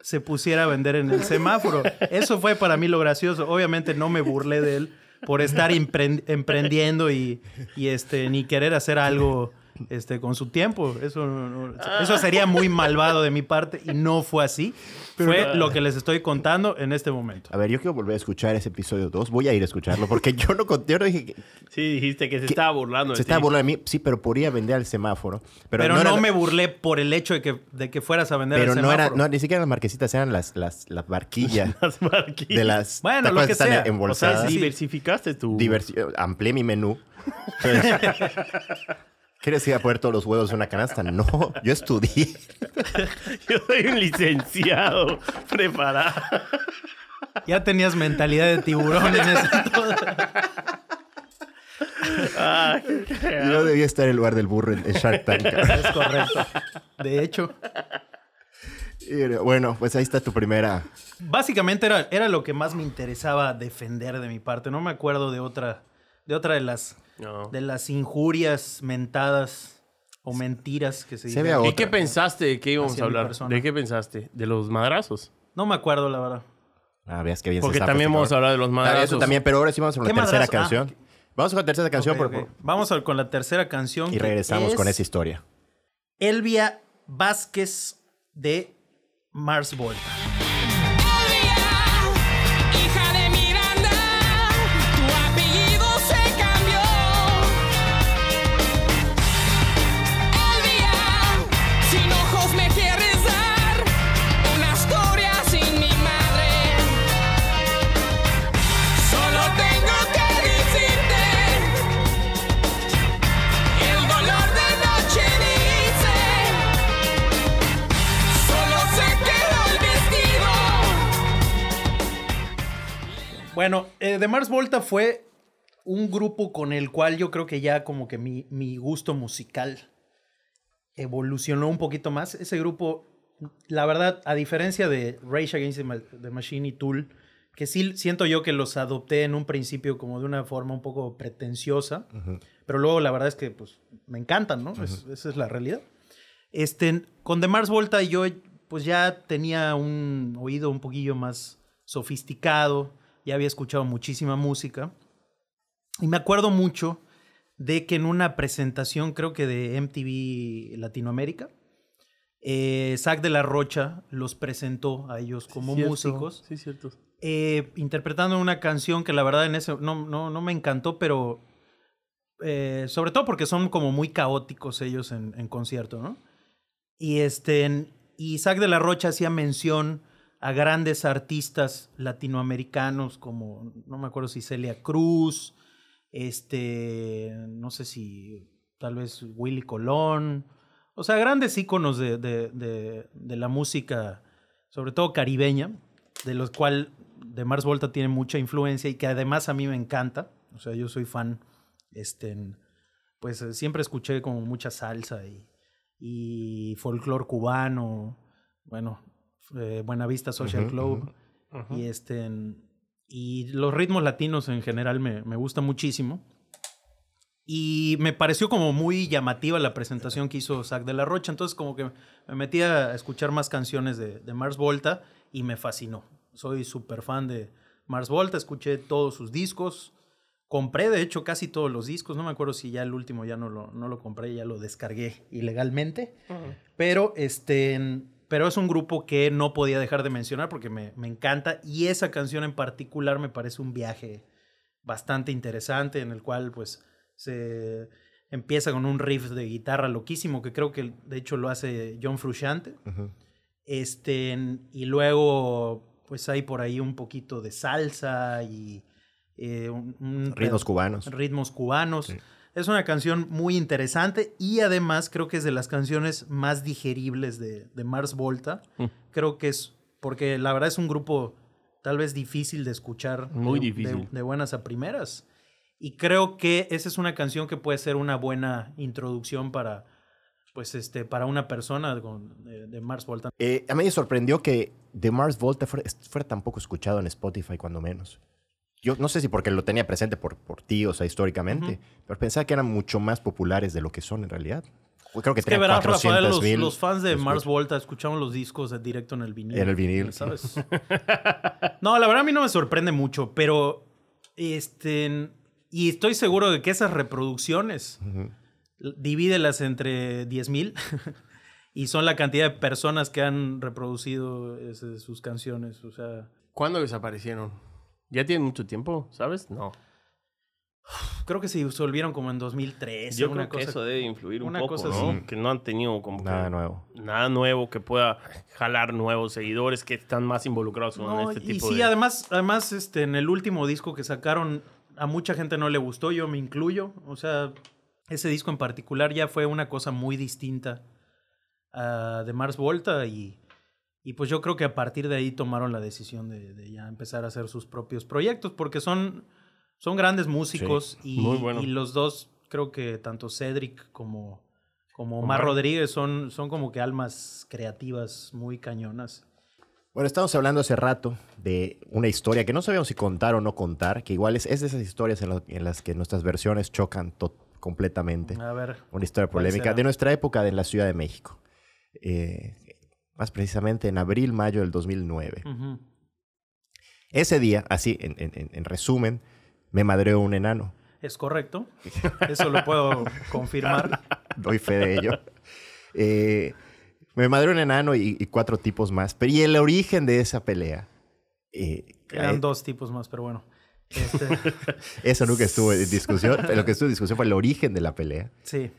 se pusiera a vender en el semáforo. Eso fue para mí lo gracioso. Obviamente no me burlé de él por estar empren- emprendiendo y, y, este, ni querer hacer algo este, con su tiempo. Eso, no- no- eso sería muy malvado de mi parte y no fue así. Fue lo que les estoy contando en este momento. A ver, yo quiero volver a escuchar ese episodio 2. Voy a ir a escucharlo porque yo no, con- yo no dije que Sí, dijiste que se estaba burlando. de se ti. estaba burlando de mí. Sí, pero podría vender al semáforo. Pero, Pero, no, no, era- me burlé por el hecho de que, de que fueras a vender Pero el no era, semáforo. no, ni siquiera las marquesitas, eran las, las, las barquillas Las marquillas. de las. Bueno, ¿te lo que están sea. O sea, diversificaste tu... Diversi- amplié mi menú. ¿Quieres ir a poner todos los huevos en una canasta? No, yo estudié. Yo soy un licenciado preparado. Ya tenías mentalidad de tiburón en ese. Ay, cagado. Yo debía estar en lugar del burro en en Shark Tank. Es correcto. De hecho, Y, Bueno, pues ahí está tu primera. básicamente era, era lo que más me interesaba defender de mi parte. No me acuerdo de otra de otra de las No. de las injurias mentadas o mentiras que se Se a ¿Y qué pensaste de qué íbamos a hablar? ¿De qué pensaste? ¿De los madrazos? No me acuerdo, la verdad. Ah, veas que bien Porque también vamos a hablar de los Ah, madrazos. Eso también, pero ahora sí vamos a la ¿Qué tercera madrazo? Ah, canción. ok. Vamos con la tercera canción Ok, por- ok. por- Vamos a- con la tercera canción. y regresamos con es esa historia. Elvia Vázquez de Mars Volta. Bueno, eh, The Mars Volta fue un grupo con el cual yo creo que ya como que mi, mi gusto musical evolucionó un poquito más. Ese grupo, la verdad, a diferencia de Rage Against the, Ma- the Machine y Tool, que sí siento yo que los adopté en un principio como de una forma un poco pretenciosa, pero luego la verdad es que pues me encantan, ¿no? Es- esa es la realidad. Este, con The Mars Volta yo pues ya tenía un oído un poquillo más sofisticado, ya había escuchado muchísima música. Y me acuerdo mucho de que en una presentación, creo que de MTV Latinoamérica, Eh, Zack de la Rocha los presentó a ellos como músicos. Sí, cierto. eh, interpretando una canción que la verdad en ese no, no, no me encantó, pero eh, sobre todo porque son como muy caóticos ellos en, en concierto, ¿no? Y este y Isaac de la Rocha hacía mención a grandes artistas latinoamericanos como no me acuerdo si Celia Cruz, este, no sé si tal vez Willy Colón, o sea, grandes íconos de, de- de- la música, sobre todo caribeña, de los cual de Mars Volta tiene mucha influencia y que además a mí me encanta. O sea, yo soy fan, este, pues eh, siempre escuché como mucha salsa y, y folclore cubano, bueno, eh, Buenavista Social Club y este en- y los ritmos latinos en general me, me gustan muchísimo. Y me pareció como muy llamativa la presentación que hizo Zack de la Rocha. Entonces, como que me metí a escuchar más canciones de, de Mars Volta y me fascinó. Soy súper fan de Mars Volta, escuché todos sus discos. Compré, de hecho, casi todos los discos. No me acuerdo si ya el último ya no lo, no lo compré, ya lo descargué ilegalmente. Pero, este, pero es un grupo que no podía dejar de mencionar porque me, me encanta. Y esa canción en particular me parece un viaje bastante interesante en el cual, pues, se empieza con un riff de guitarra loquísimo que creo que de hecho lo hace John Frusciante. Este, y luego, pues hay por ahí un poquito de salsa y eh, un- un Ritmos cubanos. Ritmos cubanos. Sí. Es una canción muy interesante y además creo que es de las canciones más digeribles de, de Mars Volta. Mm. Creo que es porque la verdad es un grupo tal vez difícil de escuchar. Muy de- difícil. De, de buenas a primeras. Y creo que esa es una canción que puede ser una buena introducción para, pues, este, para una persona con- de, de Mars Volta. Eh, a mí me sorprendió que The Mars Volta fuera, fuera tan poco escuchado en Spotify, cuando menos. Yo no sé si porque lo tenía presente por, por ti, o sea, históricamente, pero pensaba que eran mucho más populares de lo que son en realidad. Creo que Es que tenían verás, Rafael, 400 los, mil. los fans de. Mars Volta escuchaban los discos de directo en el vinil. En el vinil. ¿Sabes? no, la verdad a mí no me sorprende mucho, pero este y estoy seguro de que esas reproducciones divídelas entre 10.000 y son la cantidad de personas que han reproducido ese- sus canciones, o sea, ¿Cuándo desaparecieron? ¿Ya tienen mucho tiempo, sabes? No. creo que se disolvieron como en 2013, Yo una creo que cosa. eso debe influir un una poco, cosa ¿no? así. Que no han tenido como que Nada nuevo. nada nuevo que pueda jalar nuevos seguidores que están más involucrados con No, este y tipo sí, de... además, además este, en el último disco que sacaron, a mucha gente no le gustó, yo me incluyo. O sea, ese disco en particular ya fue una cosa muy distinta a de Mars Volta y, y pues yo creo que a partir de ahí tomaron la decisión de, de ya empezar a hacer sus propios proyectos porque son, son grandes músicos y, muy bueno. y los dos, creo que tanto Cedric como, como Omar. Omar Rodríguez son, son como que almas creativas muy cañonas. Bueno, estamos hablando hace rato de una historia que no sabíamos si contar o no contar, que igual es, es de esas historias en, lo- en las que nuestras versiones chocan to- completamente. A ver. Una historia ¿Cuál polémica será? de nuestra época de la Ciudad de México. Eh, más precisamente en abril, mayo del 2009. Ujú. Ese día, así, en, en- en- en resumen, me madreó un enano. Es correcto. Eso lo puedo confirmar. Doy fe de ello. Eh, me madreó un enano y, y cuatro tipos más. Pero y el origen de esa pelea. eh, Eran eh, dos tipos más, pero bueno. Este, Eso nunca estuvo en discusión. lo que estuvo en discusión fue el origen de la pelea. sí.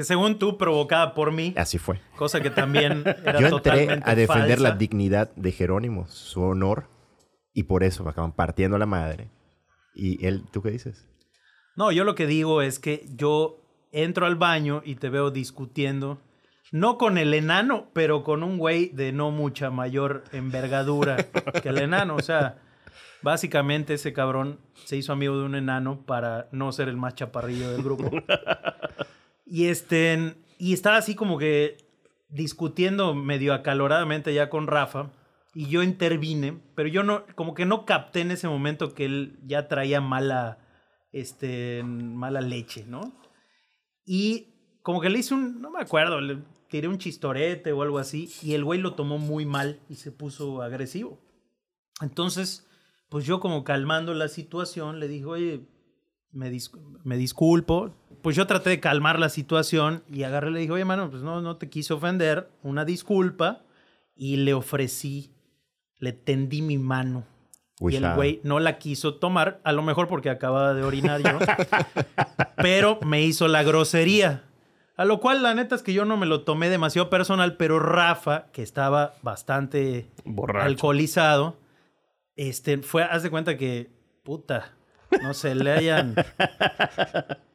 Que según tú, provocada por mí, Así fue. cosa que también era Yo entré totalmente a defender la falsa. dignidad de Jerónimo, su honor, y por eso me acaban partiendo la madre. Y él, ¿tú qué dices? No, yo lo que digo es que yo entro al baño y te veo discutiendo, no con el enano, pero con un güey de no mucha mayor envergadura que el enano. O sea, básicamente ese cabrón se hizo amigo de un enano para no ser el más chaparrillo del grupo. Y este, y estaba así como que discutiendo medio acaloradamente ya con Rafa. Y yo intervine, pero yo no, como que no capté en ese momento que él ya traía mala, este, mala leche, ¿no? Y como que le hice un, no me acuerdo, le tiré un chistorete o algo así, y el güey lo tomó muy mal y se puso agresivo. Entonces, pues yo como calmando la situación, le dije, oye, me, dis- me disculpo. Pues yo traté de calmar la situación y agarré y le dije, oye, mano, pues no, no te quise ofender, una disculpa. Y le ofrecí, le tendí mi mano. Uy, y el güey no la quiso tomar, a lo mejor porque acababa de orinar yo. pero me hizo la grosería. A lo cual la neta es que yo no me lo tomé demasiado personal, pero Rafa, que estaba bastante Borracho. alcoholizado, este, fue, haz de cuenta que, puta, no se le hayan...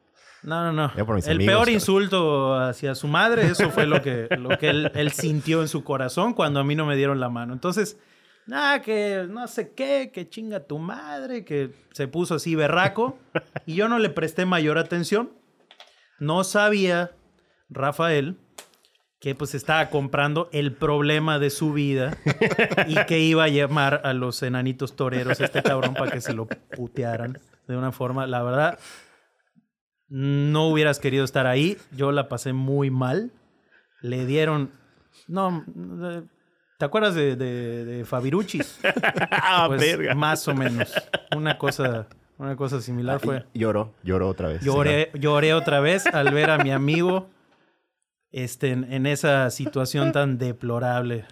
No, no, no. Ya por mis El amigos, peor insulto hacia su madre, eso fue lo que, lo que él, él sintió en su corazón cuando a mí no me dieron la mano. Entonces, nada, que no sé qué, que chinga tu madre, que se puso así berraco. Y yo no le presté mayor atención. No sabía, Rafael, que pues estaba comprando el problema de su vida y que iba a llamar a los enanitos toreros este cabrón para que se lo putearan de una forma, la verdad, no hubieras querido estar ahí, yo la pasé muy mal, le dieron, no, ¿te acuerdas de, de, de Fabiruchis? ah, Pues, verga. más o menos, una cosa, una cosa similar fue. Y Lloró, lloró otra vez. Lloré, lloré otra vez al ver a mi amigo este, en, en esa situación tan deplorable.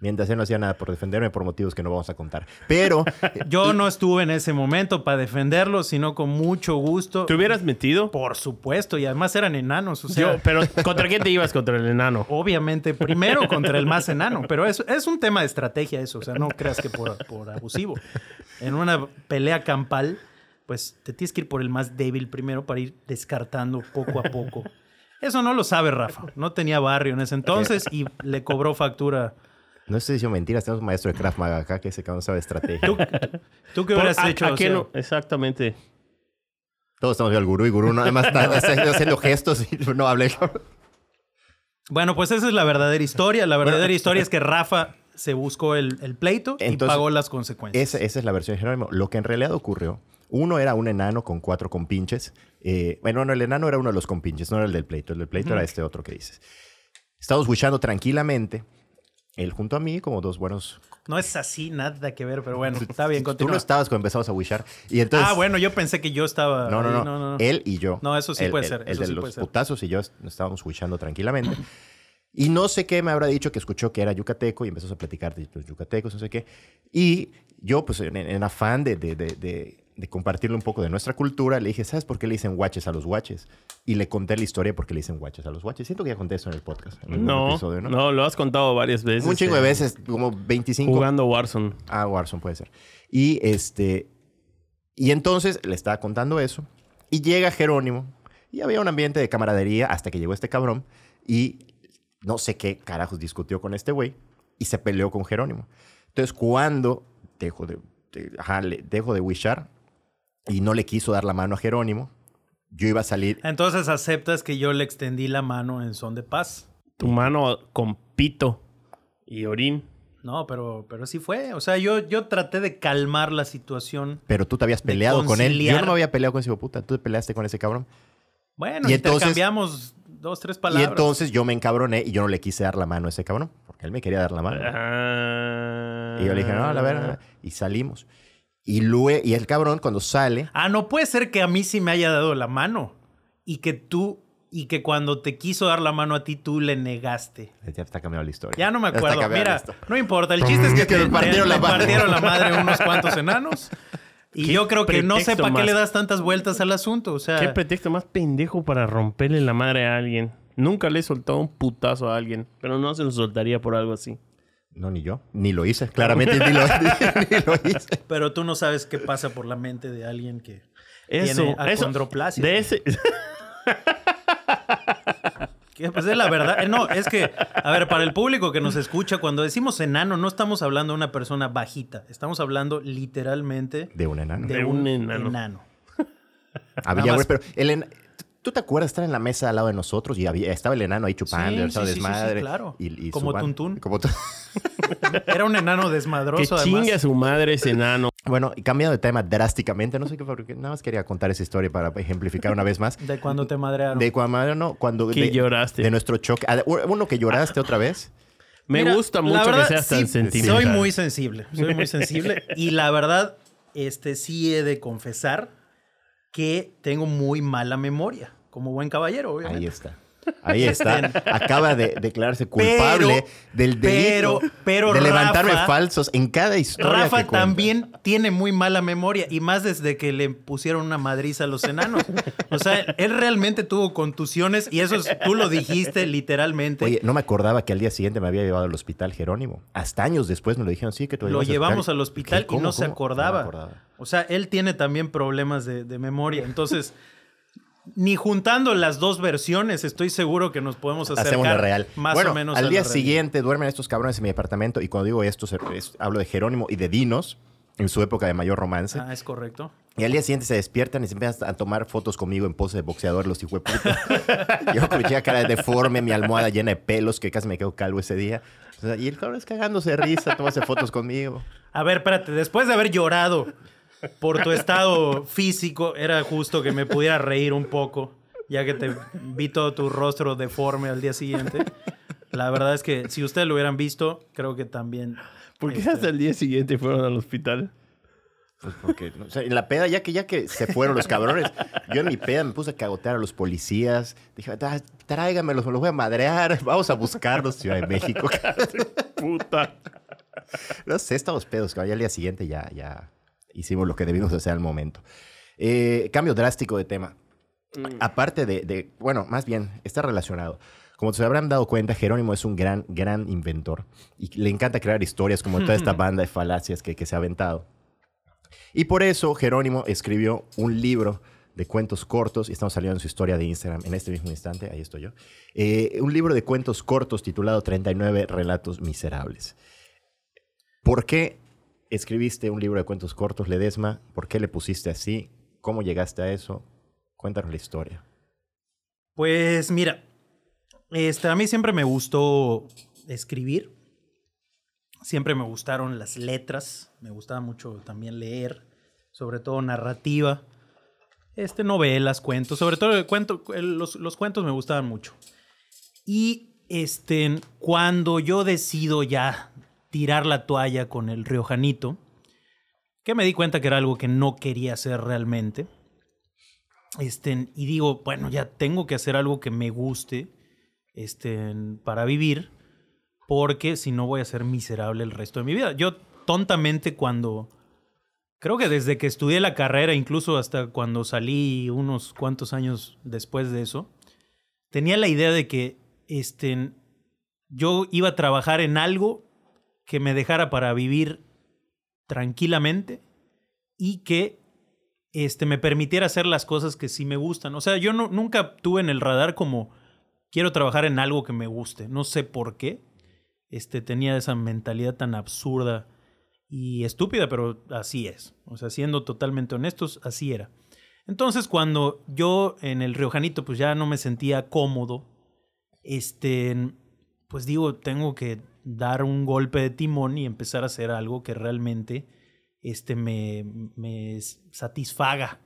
Mientras él no hacía nada por defenderme por motivos que no vamos a contar. Pero Yo no estuve en ese momento para defenderlo, sino con mucho gusto. ¿Te hubieras metido? Por supuesto, y además eran enanos. O sea, Yo, pero ¿contra quién te ibas contra el enano? obviamente, primero contra el más enano, pero es, es un tema de estrategia eso, o sea, no creas que por, por abusivo. En una pelea campal, pues te tienes que ir por el más débil primero para ir descartando poco a poco. Eso no lo sabe Rafa, no tenía barrio en ese entonces y le cobró factura. No estoy diciendo mentiras, tenemos un maestro de Krav Maga acá que ese cabrón sabe estrategia. ¿Tú, tú qué hubieras ¿a- hecho? a O qué sea, no? Exactamente. Todos estamos viendo al gurú y gurú no, además está haciendo gestos y no hablé. Bueno, pues esa es la verdadera historia. La verdadera historia es que Rafa se buscó el, el pleito y pagó las consecuencias. Esa, esa es la versión de Jerónimo. Lo que en realidad ocurrió, uno era un enano con cuatro compinches. Eh, bueno, no, el enano era uno de los compinches, no era el del pleito. El del pleito era este otro que dices. Estábamos buchando tranquilamente. Él junto a mí, como dos buenos... No es así, nada que ver, pero bueno, está bien, Tú continúa. no estabas cuando empezamos a buchar. Y entonces... ah, bueno, yo pensé que yo estaba. No, no, ahí, no, Él y yo. No, eso sí El- puede ser, El eso de sí los puede ser. putazos y yo est- estábamos buchando tranquilamente. Y no sé qué me habrá dicho que escuchó que era yucateco y empezó a platicar de los yucatecos, no sé qué. Y yo, pues en, en afán de, de, de, de- de compartirle un poco de nuestra cultura, le dije, ¿sabes por qué le dicen guaches a los guaches? Y le conté la historia por qué le dicen guaches a los guaches. Siento que ya conté eso en el podcast. en No, episodio, no, lo has contado varias veces. Un chingo de eh, veces, como 25. Jugando Warzone. Ah, Warzone puede ser. Y este. Y entonces le estaba contando eso. Y llega Jerónimo. Y había un ambiente de camaradería hasta que llegó este cabrón. Y no sé qué carajos discutió con este güey. Y se peleó con Jerónimo. Entonces, cuando dejó de, de- ajá, le- dejó de wishar y no le quiso dar la mano a Jerónimo, yo iba a salir. Entonces aceptas que yo le extendí la mano en son de paz. Tu mano con pito y orín. No, pero, pero sí fue. O sea, yo, yo traté de calmar la situación. Pero tú te habías peleado con él. Yo no me había peleado con ese hijo puta. Tú te peleaste con ese cabrón. Bueno, Y entonces- intercambiamos dos, tres palabras. Y entonces yo me encabroné y yo no le quise dar la mano a ese cabrón. Porque él me quería dar la mano. Ah. Y yo le dije, no, a la verdad. Y salimos. Y, luego, y el cabrón, cuando sale, Ah, no puede ser que a mí sí me haya dado la mano. Y que tú, y que cuando te quiso dar la mano a ti, tú le negaste. ya está cambiando la historia. Ya no me acuerdo. Mira, no importa. El chiste es que, que te, partieron te- la te madre. partieron la madre unos cuantos enanos. Y ¿Qué yo creo que no sé para qué le das tantas vueltas al asunto. O sea, ¿Qué pretexto más pendejo para romperle la madre a alguien? Nunca le he soltado un putazo a alguien, pero no se lo soltaría por algo así. No, ni yo. Ni lo hice. Claramente ni, lo, ni lo hice. pero tú no sabes qué pasa por la mente de alguien que Eso, tiene eso. acondroplasia. De ese. Que, Pues es la verdad. Eh, No, es que, a ver, para el público que nos escucha, cuando decimos enano, no estamos hablando de una persona bajita. Estamos hablando literalmente De un enano. de, De un, un enano. enano. Había, más. pero el en- ¿Tú te acuerdas estar en la mesa al lado de nosotros y había, estaba el enano ahí chupando, Sí, estaba sí, sí, sí, sí, desmadre? claro. Y, y Como su Tuntún. Como Era un enano Que desmadroso, chingue a además. su madre ese enano. Bueno, y cambiando de tema drásticamente, no sé qué fue, porque nada más quería contar esa historia para ejemplificar una vez más. De cuando te madrearon. De cuando, no, cuando Que de, lloraste. De nuestro choque. Ah, Uno que lloraste otra vez. Me Mira, gusta la mucho verdad, que seas tan sí, sentimental. Soy muy sensible, soy muy sensible. y la verdad, este sí he de confesar que tengo muy mala memoria, como buen caballero, obviamente. Ahí está. Ahí está. Acaba de declararse culpable del delito pero- pero de levantarme Rafa- falsos en cada historia Rafa que también tiene muy mala memoria y más desde que le pusieron una madriza a los enanos. O sea, él realmente tuvo contusiones y eso es- tú lo dijiste literalmente. Oye, no me acordaba que al día siguiente me había llevado al hospital Jerónimo. Hasta años después me lo dijeron, sí, que te lo llevamos al hospital ¿Qué? y ¿Cómo? no se acordaba. No acordaba. O sea, él tiene también problemas de, de memoria. Entonces, ni juntando las dos versiones, estoy seguro que nos podemos acercar Hacemos la real. más bueno, o menos al día siguiente duermen estos cabrones en mi apartamento y cuando digo esto es- hablo de Jerónimo y de Dinos en su época de mayor romance. Ah, es correcto. Y al día siguiente se despiertan y se empiezan a tomar fotos conmigo en pose de boxeador, los hijueputas. Yo con mi chica cara deforme, mi almohada llena de pelos, que casi me quedo calvo ese día. Y el cabrón es cagándose de risa, tomándose fotos conmigo. A ver, espérate, después de haber llorado por tu estado físico, era justo que me pudiera reír un poco, ya que te vi todo tu rostro deforme al día siguiente. La verdad es que si ustedes lo hubieran visto, creo que también. ¿Por qué este, hasta el día siguiente fueron al hospital? Pues porque, o sea, en la peda, ya que, ya que se fueron los cabrones, yo en mi peda me puse a cagotear a los policías. Dije, "Ah, tráigamelos, me los voy a madrear. Vamos a buscarlos, Ciudad de México. Puta. No sé, estamos pedos, cabrón. Ya al día siguiente ya, ya hicimos lo que debimos hacer al momento. Eh, cambio drástico de tema. Aparte de, de- bueno, más bien, está relacionado. Como se habrán dado cuenta, Jerónimo es un gran, gran inventor. Y le encanta crear historias como toda esta banda de falacias que, que se ha aventado. Y por eso Jerónimo escribió un libro de cuentos cortos, y estamos saliendo en su historia de Instagram en este mismo instante, ahí estoy yo, Eh, un libro de cuentos cortos titulado 39 Relatos Miserables. ¿Por qué escribiste un libro de cuentos cortos, Ledesma? ¿Por qué le pusiste así? ¿Cómo llegaste a eso? Cuéntanos la historia. Pues mira, este, a mí siempre me gustó escribir. Siempre me gustaron las letras. Me gustaba mucho también leer, sobre todo narrativa. Este, novelas, cuentos. Sobre todo cuento, los, los cuentos me gustaban mucho. Y este, cuando yo decido ya tirar la toalla con el riojanito, que me di cuenta que era algo que no quería hacer realmente. Este, y digo, bueno, ya tengo que hacer algo que me guste este, para vivir, porque si no voy a ser miserable el resto de mi vida. Yo tontamente cuando, creo que desde que estudié la carrera, incluso hasta cuando salí unos cuantos años después de eso, tenía la idea de que este, yo iba a trabajar en algo que me dejara para vivir tranquilamente y que este, me permitiera hacer las cosas que sí me gustan. O sea, yo no, nunca tuve en el radar como quiero trabajar en algo que me guste. No sé por qué. Este, tenía esa mentalidad tan absurda y estúpida, pero así es. O sea, siendo totalmente honestos, así era. Entonces, cuando yo en el Riojanito, pues ya no me sentía cómodo, este, pues digo, tengo que dar un golpe de timón y empezar a hacer algo que realmente este, me, me satisfaga.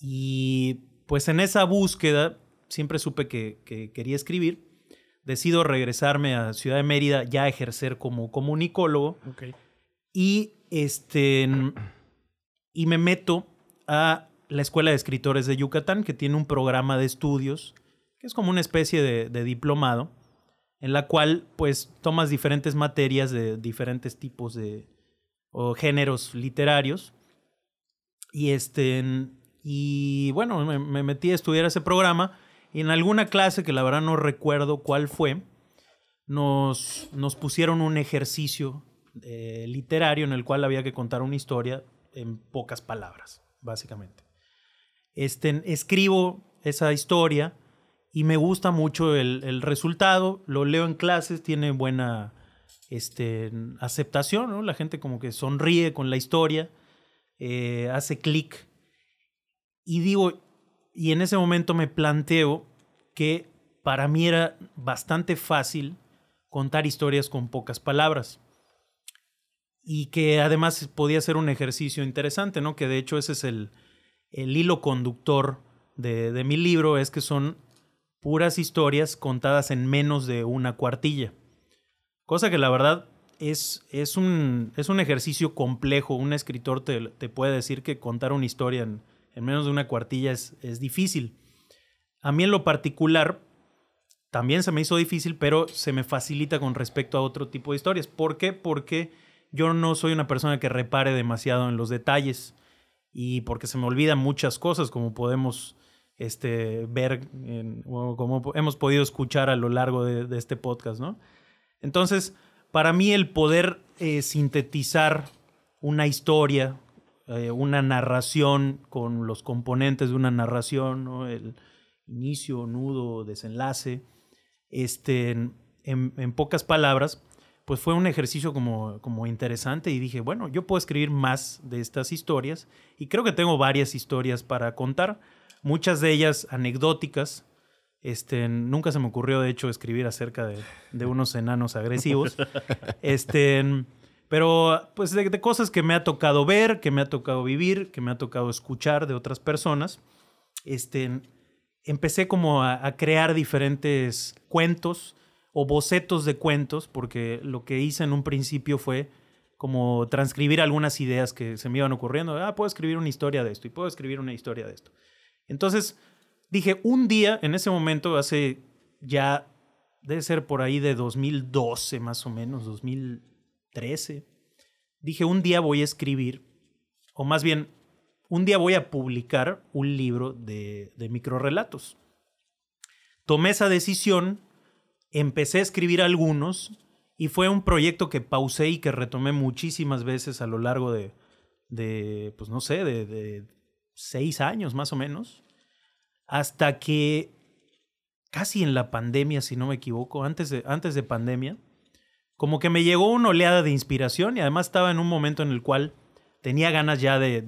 Y pues en esa búsqueda siempre supe que, que quería escribir. Decido regresarme a Ciudad de Mérida ya a ejercer como comunicólogo y este y me meto a la Escuela de Escritores de Yucatán, que tiene un programa de estudios, que es como una especie de, de diplomado, en la cual pues tomas diferentes materias de diferentes tipos de o géneros literarios. Y este y bueno, me, me metí a estudiar ese programa y en alguna clase que la verdad no recuerdo cuál fue, nos, nos pusieron un ejercicio eh, literario en el cual había que contar una historia en pocas palabras, básicamente. Este, escribo esa historia y me gusta mucho el, el resultado, lo leo en clases, tiene buena este, aceptación, ¿no? la gente como que sonríe con la historia, eh, hace clic y digo, y en ese momento me planteo que para mí era bastante fácil contar historias con pocas palabras y que además podía ser un ejercicio interesante, ¿no? Que de hecho ese es el, el hilo conductor de, de mi libro, es que son puras historias contadas en menos de una cuartilla. Cosa que la verdad es, es, un, es un ejercicio complejo. Un escritor te, te puede decir que contar una historia en, en menos de una cuartilla es, es difícil. A mí en lo particular también se me hizo difícil, pero se me facilita con respecto a otro tipo de historias. ¿Por qué? Porque yo no soy una persona que repare demasiado en los detalles y porque se me olvidan muchas cosas, como podemos este, ver, como hemos podido escuchar a lo largo de, de este podcast, ¿no? Entonces, para mí el poder eh, sintetizar una historia, eh, una narración con los componentes de una narración, ¿no? el inicio, nudo, desenlace, este, en, en pocas palabras, pues fue un ejercicio como, como interesante y dije, bueno, yo puedo escribir más de estas historias y creo que tengo varias historias para contar, muchas de ellas anecdóticas. Este, nunca se me ocurrió, de hecho, escribir acerca de, de unos enanos agresivos. Este, pero, pues, de, de cosas que me ha tocado ver, que me ha tocado vivir, que me ha tocado escuchar de otras personas. Este, empecé como a, a crear diferentes cuentos o bocetos de cuentos, porque lo que hice en un principio fue como transcribir algunas ideas que se me iban ocurriendo. Ah, puedo escribir una historia de esto y puedo escribir una historia de esto. Entonces dije, un día, en ese momento, hace ya, debe ser por ahí de 2012 más o menos, 2013, dije, un día voy a escribir, o más bien, un día voy a publicar un libro de, de microrelatos. Tomé esa decisión, empecé a escribir algunos y fue un proyecto que pausé y que retomé muchísimas veces a lo largo de, de pues no sé, de, de seis años más o menos, hasta que casi en la pandemia, si no me equivoco, antes de, antes de pandemia, como que me llegó una oleada de inspiración y además estaba en un momento en el cual tenía ganas ya de,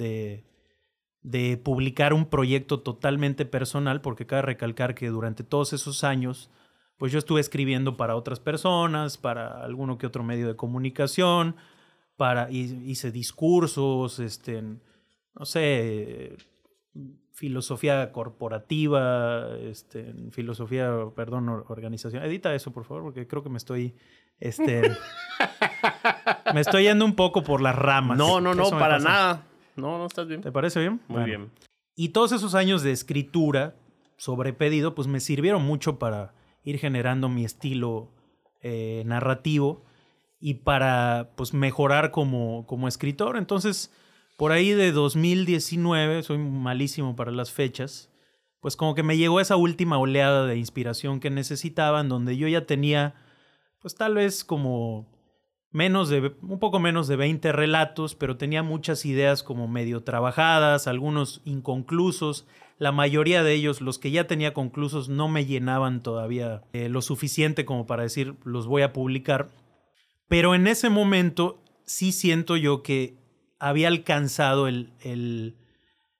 de, publicar un proyecto totalmente personal, porque cabe recalcar que durante todos esos años, pues yo estuve escribiendo para otras personas, para alguno que otro medio de comunicación, para, hi- hice discursos, este, no sé, filosofía corporativa, este, filosofía, perdón, or- organización. Edita eso, por favor, porque creo que me estoy, este, me estoy yendo un poco por las ramas. No, no, no, para pasa. nada. No, no estás bien. ¿Te parece bien? Muy Bueno. bien. Y todos esos años de escritura sobre pedido, pues me sirvieron mucho para ir generando mi estilo eh, narrativo y para pues mejorar como, como escritor. Entonces, por ahí de 2019, soy malísimo para las fechas, pues como que me llegó esa última oleada de inspiración que necesitaba, en donde yo ya tenía, pues tal vez como menos de, un poco menos de 20 relatos, pero tenía muchas ideas como medio trabajadas, algunos inconclusos. La mayoría de ellos, los que ya tenía conclusos, no me llenaban todavía eh, lo suficiente como para decir los voy a publicar. Pero en ese momento sí siento yo que había alcanzado el, el,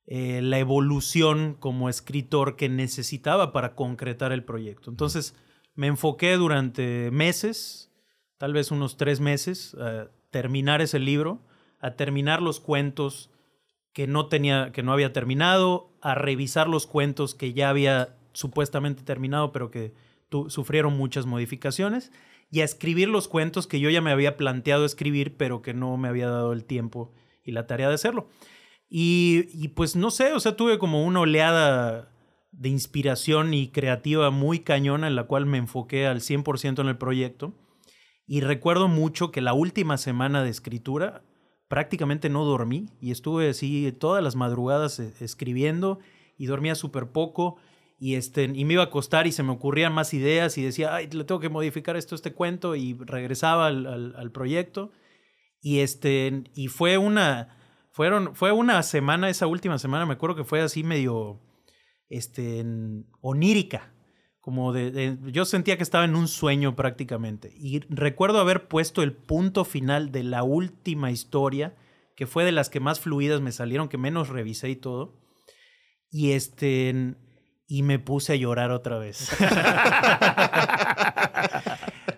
eh, la evolución como escritor que necesitaba para concretar el proyecto. Entonces me enfoqué durante meses, tal vez unos tres meses, a terminar ese libro, a terminar los cuentos que no tenía, que no había terminado, a revisar los cuentos que ya había supuestamente terminado, pero que tu- sufrieron muchas modificaciones, y a escribir los cuentos que yo ya me había planteado escribir, pero que no me había dado el tiempo y la tarea de hacerlo. Y, y pues no sé, o sea, tuve como una oleada de inspiración y creativa muy cañona en la cual me enfoqué al 100% en el proyecto. Y recuerdo mucho que la última semana de escritura prácticamente no dormí y estuve así todas las madrugadas eh, escribiendo y dormía súper poco y, este, y me iba a acostar y se me ocurrían más ideas y decía, ay, le tengo que modificar esto, este cuento y regresaba al- al proyecto. Y, este, y fue una, fueron, fue una semana, esa última semana, me acuerdo que fue así medio este, onírica. Como de, yo sentía que estaba en un sueño prácticamente. Y recuerdo haber puesto el punto final de la última historia, que fue de las que más fluidas me salieron, que menos revisé y todo. Y este y me puse a llorar otra vez.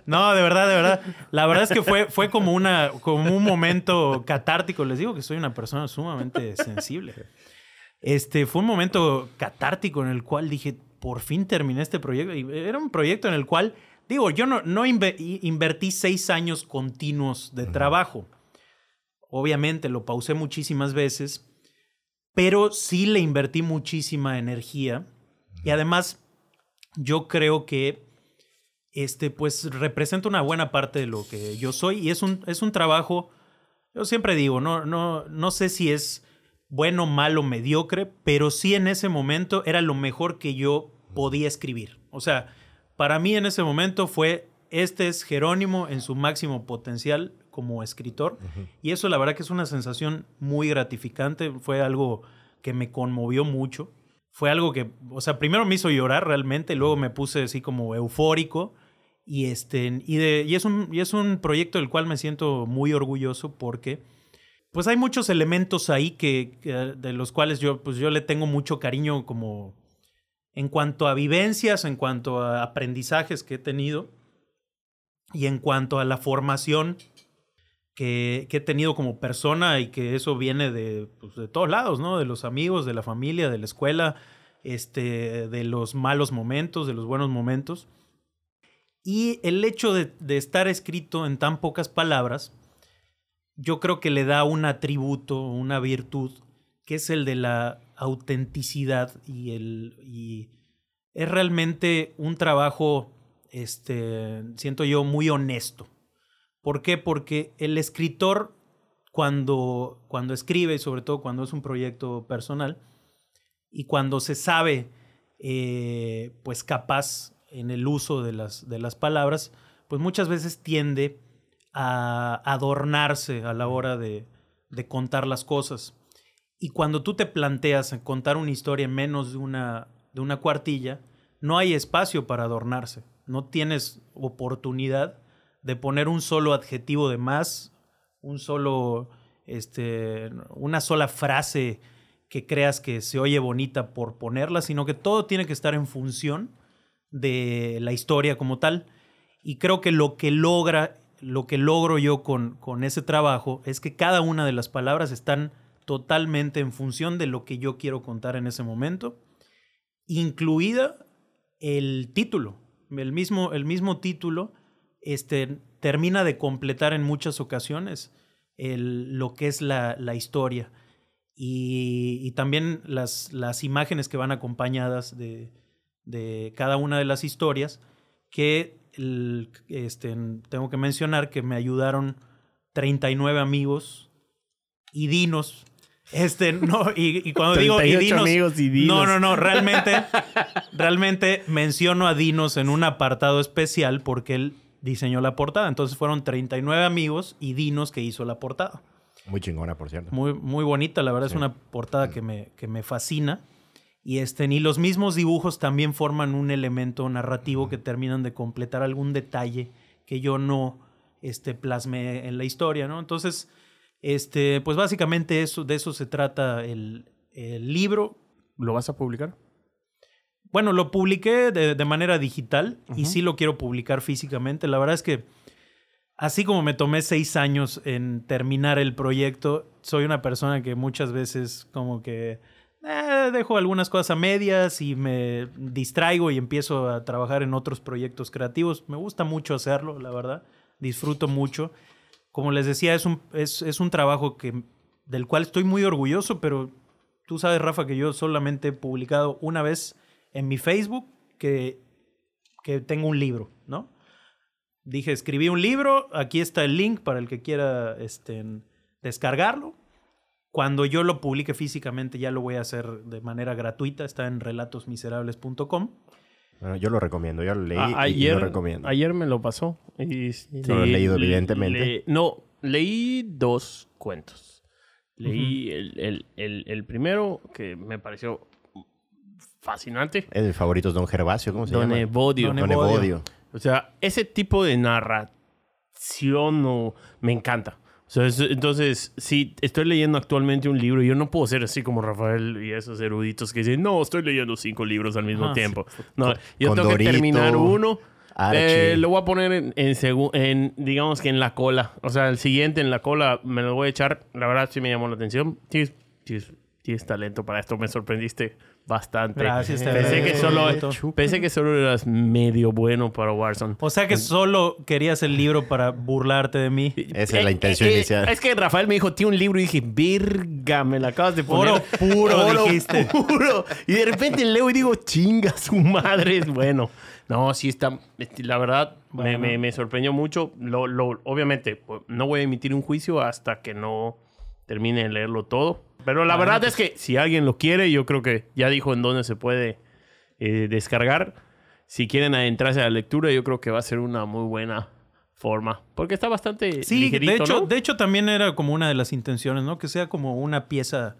no, de verdad, de verdad. La verdad es que fue, fue como, una, como un momento catártico. Les digo que soy una persona sumamente sensible. Este, fue un momento catártico en el cual dije, por fin terminé este proyecto. Y era un proyecto en el cual, digo, yo no, no inve- invertí seis años continuos de trabajo. Obviamente lo pausé muchísimas veces, pero sí le invertí muchísima energía y además yo creo que este pues representa una buena parte de lo que yo soy y es un, es un trabajo, yo siempre digo, no, no, no sé si es bueno, malo, mediocre, pero sí en ese momento era lo mejor que yo podía escribir. O sea, para mí en ese momento fue, este es Jerónimo en su máximo potencial como escritor. Y eso la verdad que es una sensación muy gratificante, fue algo que me conmovió mucho. Fue algo que, o sea, primero me hizo llorar realmente, luego me puse así como eufórico. Y, este, y, de, y, es un, y es un proyecto del cual me siento muy orgulloso porque pues hay muchos elementos ahí que, de los cuales yo, pues yo le tengo mucho cariño como en cuanto a vivencias, en cuanto a aprendizajes que he tenido y en cuanto a la formación que, que he tenido como persona y que eso viene de, pues, de todos lados, ¿no? De los amigos, de la familia, de la escuela, este, de los malos momentos, de los buenos momentos. Y el hecho de, estar escrito en tan pocas palabras, yo creo que le da un atributo, una virtud, que es el de la autenticidad y el y es realmente un trabajo este siento yo muy honesto. ¿Por qué? Porque el escritor cuando cuando escribe, sobre todo cuando es un proyecto personal y cuando se sabe eh, pues capaz en el uso de las de las palabras, pues muchas veces tiende a adornarse a la hora de, de contar las cosas. Y cuando tú te planteas contar una historia en menos de una, de una cuartilla, no hay espacio para adornarse. No tienes oportunidad de poner un solo adjetivo de más, un solo, este, una sola frase que creas que se oye bonita por ponerla, sino que todo tiene que estar en función de la historia como tal. Y creo que lo que logra, lo que logro yo con, con ese trabajo es que cada una de las palabras están totalmente en función de lo que yo quiero contar en ese momento, incluida el título. El mismo, el mismo título este, termina de completar en muchas ocasiones el, lo que es la, la historia. Y, también las, las imágenes que van acompañadas de, de cada una de las historias, que el, este, tengo que mencionar que me ayudaron 39 amigos y dinos este, no, y, y cuando digo y dinos, amigos y dinos. No, no, no, realmente, realmente menciono a Dinos en un apartado especial porque él diseñó la portada. Entonces fueron 39 amigos y Dinos que hizo la portada. Muy chingona, por cierto. Muy, muy bonita, la verdad Sí. es una portada que me, que me fascina. Y, este, y los mismos dibujos también forman un elemento narrativo que terminan de completar algún detalle que yo no este, plasmé en la historia, ¿no? Entonces, este, pues básicamente eso, de eso se trata el, el libro. ¿Lo vas a publicar? Bueno, lo publiqué de, de manera digital y sí lo quiero publicar físicamente. La verdad es que así como me tomé seis años en terminar el proyecto, soy una persona que muchas veces como que eh, dejo algunas cosas a medias y me distraigo y empiezo a trabajar en otros proyectos creativos. Me gusta mucho hacerlo, la verdad. Disfruto mucho. Como les decía, es un, es, es un trabajo que, del cual estoy muy orgulloso, pero tú sabes, Rafa, que yo solamente he publicado una vez en mi Facebook que, que tengo un libro, ¿no? Dije, escribí un libro, aquí está el link para el que quiera este, descargarlo. Cuando yo lo publique físicamente ya lo voy a hacer de manera gratuita, está en relatosmiserables.com. Bueno, yo lo recomiendo, yo lo leí A- y- y, ayer, lo recomiendo. ayer me lo pasó. Y, No lo he leído, evidentemente. le- no, leí dos cuentos. Leí el, el- el- el primero, que me pareció fascinante. Es de favoritos Don Gervasio, ¿cómo se Don llama? Evodio. Don Don Evodio. Evodio. O sea, ese tipo de narración no, me encanta. O sea, es- entonces, sí, estoy leyendo actualmente un libro yo no puedo ser así como Rafael y esos eruditos que dicen, no, estoy leyendo cinco libros al mismo Ajá, tiempo. No, yo tengo que terminar uno. Eh, lo voy a poner en, en, en, digamos que en la cola. O sea, el siguiente en la cola me lo voy a echar. La verdad sí me llamó la atención. Tienes, tienes- tienes talento para esto, me sorprendiste bastante. Gracias, Pensé que, solo, pensé que solo eras medio bueno para Warzone. O sea que solo querías el libro para burlarte de mí. Esa es la intención inicial. Es que Rafael me dijo, tiene un libro y dije, virga, me la acabas de poner. Oro puro, dijiste. puro. Y de repente leo y digo, chinga su madre. Es bueno. No, sí está. este, La verdad, me- Bueno. me, me sorprendió mucho. Lo, lo- obviamente, pues, no voy a emitir un juicio hasta que no termine de leerlo todo. Pero la verdad es que si alguien lo quiere, yo creo que ya dijo en dónde se puede eh, descargar. Si quieren adentrarse a la lectura, yo creo que va a ser una muy buena forma. Porque está bastante Sí, ligerito, de hecho, ¿no? de hecho también era como una de las intenciones, ¿no? Que sea como una pieza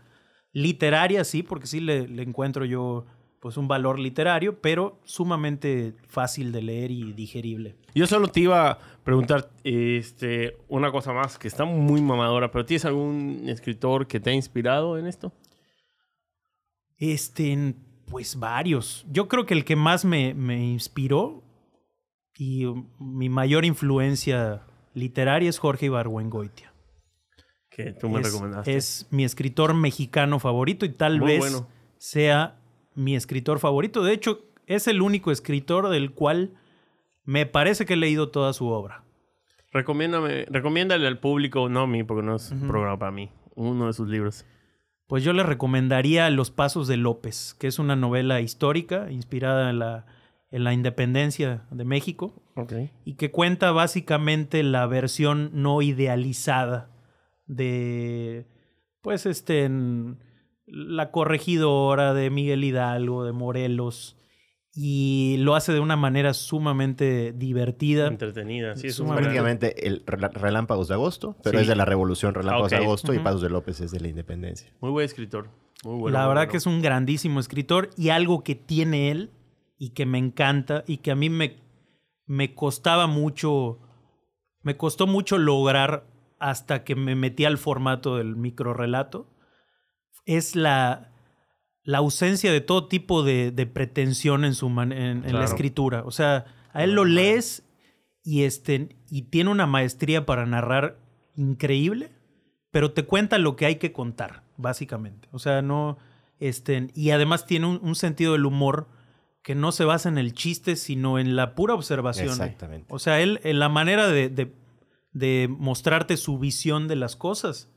literaria, sí, porque sí le, le encuentro yo pues un valor literario, pero sumamente fácil de leer y digerible. Yo solo te iba a preguntar este, una cosa más que está muy mamadora, pero ¿tienes algún escritor que te ha inspirado en esto? Este, pues varios. Yo creo que el que más me, me inspiró y mi mayor influencia literaria es Jorge Ibargüengoitia. Que tú me es, recomendaste. es mi escritor mexicano favorito y tal Muy vez bueno. sea mi escritor favorito. De hecho, es el único escritor del cual me parece que he leído toda su obra. Recomiéndame, recomiéndale al público, no a mí, porque no es un programa para mí, uno de sus libros. Pues yo le recomendaría Los Pasos de López, que es una novela histórica inspirada en la, en la independencia de México y que cuenta básicamente la versión no idealizada de, pues, este, en la corregidora de Miguel Hidalgo, de Morelos, y lo hace de una manera sumamente divertida. Entretenida, sí, es. Prácticamente el Relámpagos de Agosto, pero Sí. es de la Revolución Relámpagos de Agosto y Ujú. Pasos de López es de la Independencia. muy buen escritor. Muy bueno. la muy verdad bueno. que es un grandísimo escritor y algo que tiene él y que me encanta y que a mí me, me costaba mucho, me costó mucho lograr hasta que me metí al formato del microrelato, es la, la ausencia de todo tipo de, de pretensión en, su man- en, en la escritura. O sea, a él lo lees y, este, y tiene una maestría para narrar increíble, pero te cuenta lo que hay que contar, básicamente. O sea, no. Este, y además tiene un, un sentido del humor que no se basa en el chiste, sino en la pura observación. Exactamente. O sea, él, en la manera de, de- de mostrarte su visión de las cosas,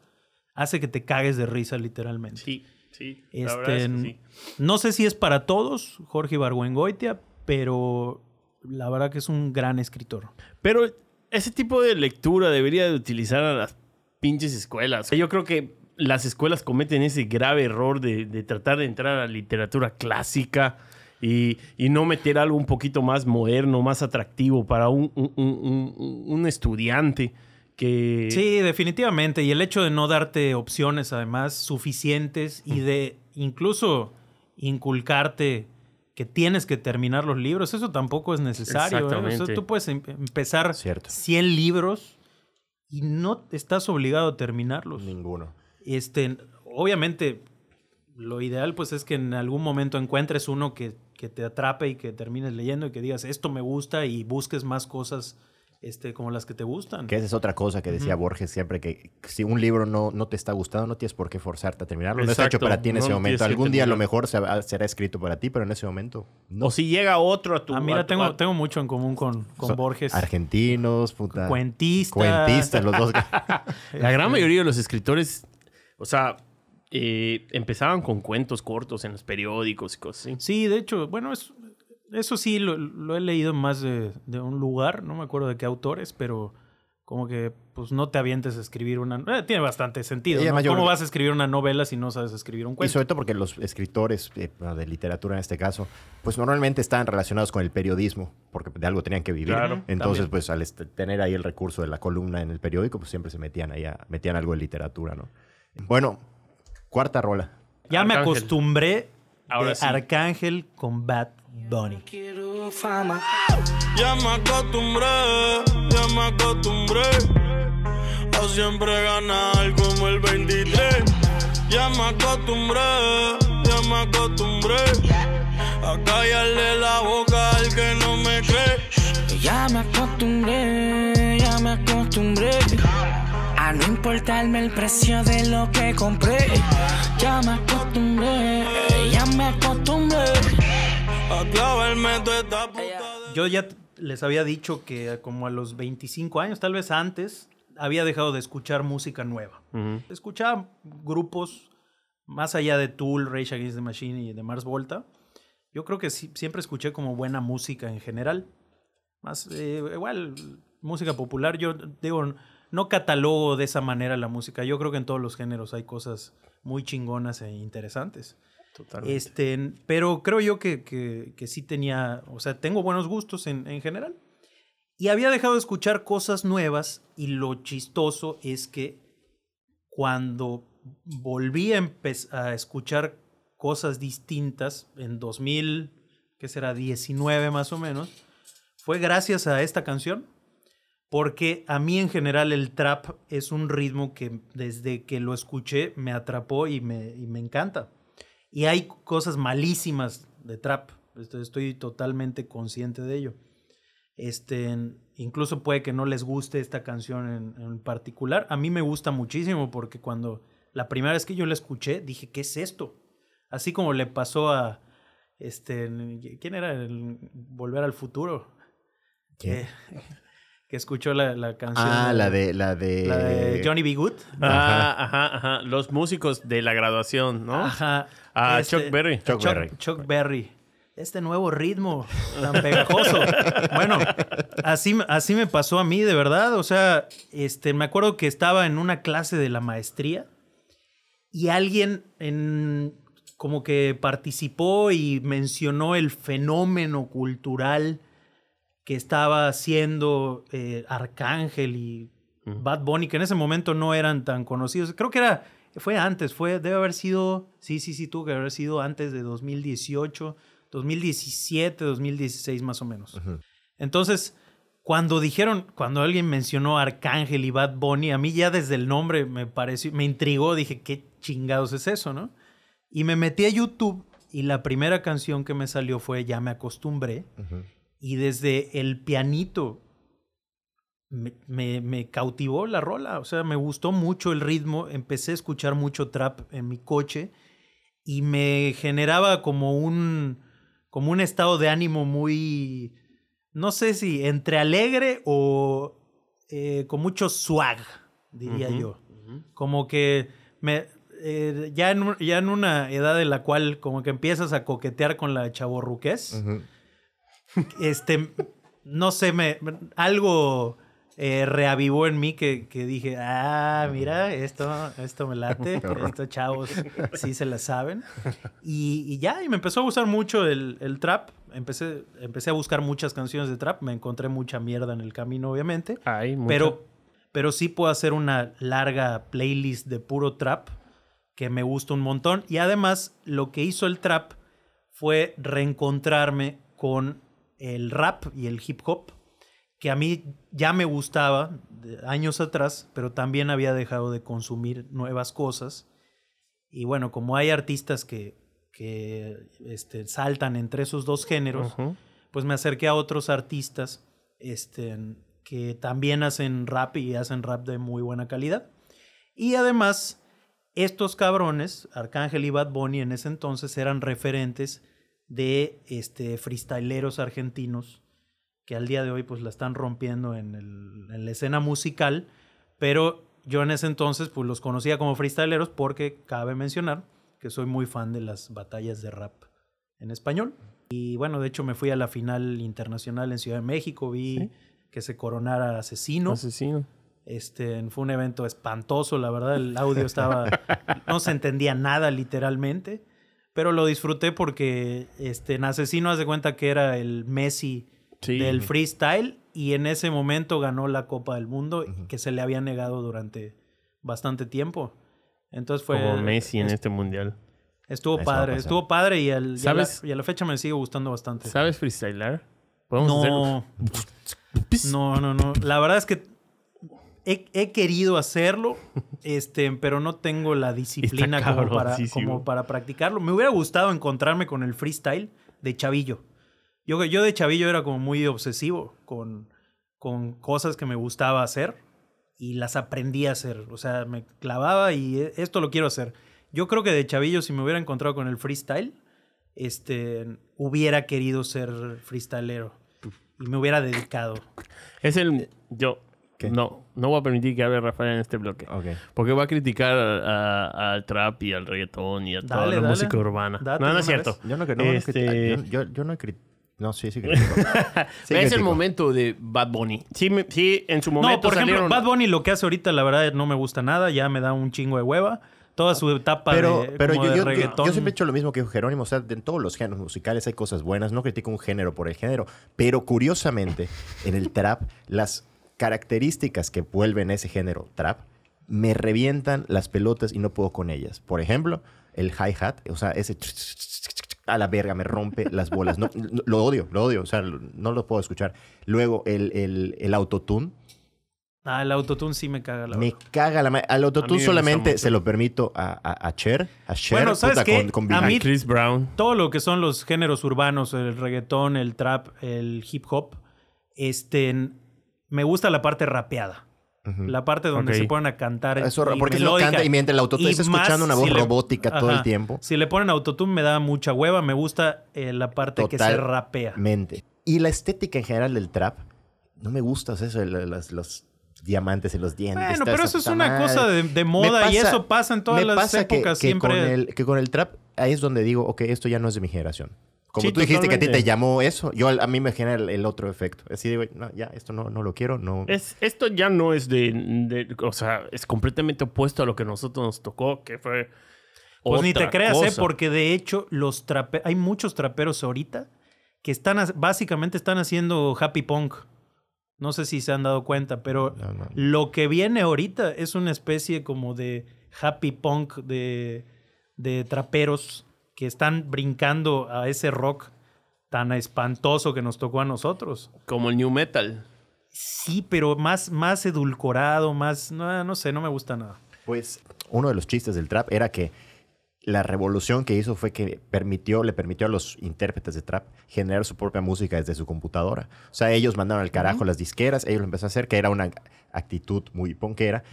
hace que te cagues de risa, literalmente. Sí, sí. la Este, verdad es que sí. No sé si es para todos, Jorge Ibargüengoitia, pero la verdad que es un gran escritor. Pero ese tipo de lectura debería de utilizar a las pinches escuelas. Yo creo que las escuelas cometen ese grave error de, de tratar de entrar a la literatura clásica y, y no meter algo un poquito más moderno, más atractivo para un, un- un- un- un estudiante que... Sí, definitivamente. Y el hecho de no darte opciones, además, suficientes y de incluso inculcarte que tienes que terminar los libros, eso tampoco es necesario. ¿eh? O sea, Exactamente. tú puedes em- empezar Cierto. 100 libros y no estás obligado a terminarlos. Ninguno. Este, obviamente, lo ideal pues es que en algún momento encuentres uno que, que te atrape y que termines leyendo y que digas, esto me gusta y busques más cosas este, como las que te gustan. Que esa es otra cosa que decía Borges siempre, que si un libro no, no te está gustando, no tienes por qué forzarte a terminarlo. No está hecho Exacto, para ti en ese no momento. Algún día a lo mejor se- será escrito para ti, pero en ese momento no. O si llega otro a tu... Ah, a mira, tu- tengo, a- tengo mucho en común con, con Borges. Argentinos, puta. Cuentista. Cuentistas, los dos. La gran mayoría de los escritores, o sea, eh, empezaban con cuentos cortos en los periódicos y cosas así. Sí, de hecho, bueno, es- eso sí lo, lo he leído más de, de un lugar, no me acuerdo de qué autores, pero como que pues no te avientes a escribir una... eh, tiene bastante sentido. Y ¿no? yo ¿Cómo vas a escribir una novela si no sabes escribir un Y cuento? sobre todo porque los escritores eh, de literatura en este caso, pues normalmente están relacionados con el periodismo, porque de algo tenían que vivir. Claro, Entonces, también. pues al tener ahí el recurso de la columna en el periódico, pues siempre se metían ahí, a- metían algo de literatura, ¿no? Bueno, cuarta rola. Ya me acostumbré Ahora de sí. Arcángel con Bad Bunny. Quiero fama. Ya me acostumbré, ya me acostumbré a siempre ganar como el 23. Ya me acostumbré, ya me acostumbré a callarle la boca al que no me cree. Ya me acostumbré, ya me acostumbré A no importarme el precio de lo que compré. Ya me acostumbré, ya me acostumbré. A clavarme toda esta puta de- Yo ya les había dicho que como a los 25 años, tal vez antes, había dejado de escuchar música nueva. Escuchaba grupos más allá de Tool, Rage Against the Machine y de Mars Volta. Yo creo que sí- siempre escuché como buena música en general. Más, eh, igual, música popular. Yo digo, no catalogo de esa manera la música. Yo creo que en todos los géneros hay cosas muy chingonas e interesantes. Totalmente. Este, pero creo yo que, que- que sí tenía, o sea, tengo buenos gustos en, en general. Y había dejado de escuchar cosas nuevas y lo chistoso es que cuando volví a, a escuchar cosas distintas en 2000, que será 19 más o menos, fue gracias a esta canción. Porque a mí en general el trap es un ritmo que desde que lo escuché me atrapó y me, y me encanta. Y hay cosas malísimas de trap. Estoy, estoy totalmente consciente de ello. Este, incluso puede que no les guste esta canción en, en particular. A mí me gusta muchísimo porque cuando la primera vez que yo la escuché dije, ¿qué es esto? Así como le pasó a este, ¿quién era el Volver al Futuro? Que, que escuchó la, la canción. Ah, la de, la de... la de Johnny B. Good. Ah, ajá, ajá. Los músicos de la graduación, ¿no? Ajá. Ah, Este, Chuck Berry. Chuck Berry. Chuck Berry. Este nuevo ritmo tan pegajoso. bueno, así, así me pasó a mí, de verdad. O sea, este, me acuerdo que estaba en una clase de la maestría y alguien en, como que participó y mencionó el fenómeno cultural que estaba haciendo eh, Arcángel y Bad Bunny, que en ese momento no eran tan conocidos. Creo que era, fue antes, fue, debe haber sido, sí, sí, sí, tuvo que haber sido antes de 2018, 2017, 2016 más o menos. Entonces, cuando dijeron, cuando alguien mencionó Arcángel y Bad Bunny, a mí ya desde el nombre me pareció, me intrigó, dije, ¿qué chingados es eso, no? Y me metí a YouTube y la primera canción que me salió fue Ya me acostumbré. Y desde el pianito me, me- me cautivó la rola. O sea, me gustó mucho el ritmo. Empecé a escuchar mucho trap en mi coche y me generaba como un, como un estado de ánimo muy, no sé si entre alegre o eh, con mucho swag, diría yo. Como que me, eh, ya, en, ya en una edad en la cual como que empiezas a coquetear con la chavorruqués este, no sé, me, algo eh, reavivó en mí que, que dije, ah, mira, esto, esto me late, estos chavos sí se la saben. Y, y ya, y me empezó a gustar mucho el, el trap. Empecé, empecé a buscar muchas canciones de trap, me encontré mucha mierda en el camino, obviamente. Ay. Pero, pero sí puedo hacer una larga playlist de puro trap que me gusta un montón. Y además, lo que hizo el trap fue reencontrarme con el rap y el hip hop, que a mí ya me gustaba años atrás, pero también había dejado de consumir nuevas cosas. Y bueno, como hay artistas que, que este, saltan entre esos dos géneros, pues me acerqué a otros artistas este, que también hacen rap y hacen rap de muy buena calidad. Y además, estos cabrones, Arcángel y Bad Bunny en ese entonces eran referentes de este, freestyleros argentinos que al día de hoy pues la están rompiendo en, el- en la escena musical, pero yo en ese entonces pues los conocía como freestyleros porque cabe mencionar que soy muy fan de las batallas de rap en español. Y bueno, de hecho me fui a la final internacional en Ciudad de México, vi que se coronara Asesino. Asesino. Este, fue un evento espantoso, la verdad, el audio estaba, no se entendía nada literalmente, pero lo disfruté porque este, en Asesino haz de cuenta que era el Messi Sí. del freestyle y en ese momento ganó la Copa del Mundo que se le había negado durante bastante tiempo. Entonces fue... Como Messi en es- este mundial. Estuvo Eso padre, estuvo padre y, al- y a la, ¿Sabes? y a la fecha me sigue gustando bastante. ¿Sabes freestylar? Podemos. No, no, no, no. La verdad es que he, he querido hacerlo, este, pero no tengo la disciplina como para, como para practicarlo. Me hubiera gustado encontrarme con el freestyle de Chavillo. Yo, yo de Chavillo era como muy obsesivo con, con cosas que me gustaba hacer. y las aprendí a hacer. O sea, me clavaba y e- esto lo quiero hacer. Yo creo que de chavillo, si me hubiera encontrado con el freestyle, este, hubiera querido ser freestylero y me hubiera dedicado. Es el. Yo. No, no voy a permitir que hable Rafael en este bloque. Ok. Porque va a criticar al trap y al reggaetón y a toda Dale, la dale. música urbana. Date no, no es cierto. vez. Yo no, que- no, Este, yo, yo, yo no he crit- No, sí, sí critico. Sí es el critico. momento de Bad Bunny. Sí, me- sí en su momento No, por ejemplo, salieron- Bad Bunny lo que hace ahorita, la verdad, no me gusta nada. Ya me da un chingo de hueva. Toda su etapa Pero, de, pero como yo, de yo- yo- reggaetón. yo siempre he hecho lo mismo que Jerónimo. O sea, en todos los géneros musicales hay cosas buenas. No critico un género por el género. Pero curiosamente, en el trap, las características que vuelven ese género trap me revientan las pelotas y no puedo con ellas. Por ejemplo, el hi-hat. O sea, ese... A la verga, me rompe las bolas. No, lo odio, lo odio. O sea, no lo puedo escuchar. Luego, el, el, el autotune. Ah, el autotune sí me caga la Me verdad. caga la Al autotune solamente se lo permito a, a, a Cher. A Cher, Bueno, ¿sabes puta, qué? con, con A mí- Chris Brown. Todo lo que son los géneros urbanos, el reggaetón, el trap, el hip hop, este, me gusta la parte rapeada. La parte donde se ponen a cantar. Eso, y porque se lo melódica. canta y mientras el autotune Y está más escuchando una voz si le- robótica todo el tiempo. Si le ponen autotune me da mucha hueva. Me gusta eh, la parte que se rapea. Mente. Y la estética en general del trap, no me gusta eso, los, los diamantes en los dientes. Bueno, pero eso es una cosa de, moda y eso pasa en todas me las pasa que- épocas que, siempre. Con el, que con el trap, ahí es donde digo, ok, esto ya no es de mi generación. Como Sí, tú dijiste que a ti te llamó eso, yo a mí me genera el, el otro efecto. Así digo, no, ya, esto no, no lo quiero, no. Es, esto ya no es de, de- O sea, es completamente opuesto a lo que a nosotros nos tocó, que fue. Pues ni te creas, ¿eh? porque de hecho los trape hay muchos traperos ahorita que están básicamente están haciendo happy punk. No sé si se han dado cuenta, pero No, no. lo que viene ahorita es una especie como de happy punk de, de traperos que están brincando a ese rock tan espantoso que nos tocó a nosotros. Como el New Metal. Sí, pero más, más edulcorado, más... No, no sé, no me gusta nada. Pues uno de los chistes del trap era que la revolución que hizo fue que permitió, le permitió a los intérpretes de trap generar su propia música desde su computadora. O sea, ellos mandaron al carajo las disqueras, ellos lo empezaron a hacer, que era una actitud muy ponquera.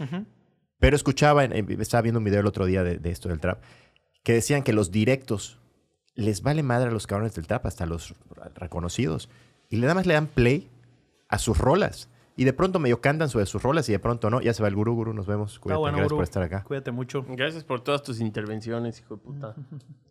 Pero escuchaba, estaba viendo un video el otro día de, de esto del trap, que decían que los directos les vale madre a los cabrones del trap, hasta los reconocidos. Y nada más le dan play a sus rolas. Y de pronto medio cantan sobre sus rolas y de pronto no. Ya se va el gurú, gurú. Nos vemos. Cuídate. Está bueno, Gracias por estar acá. Cuídate mucho. Gracias por todas tus intervenciones, hijo de puta.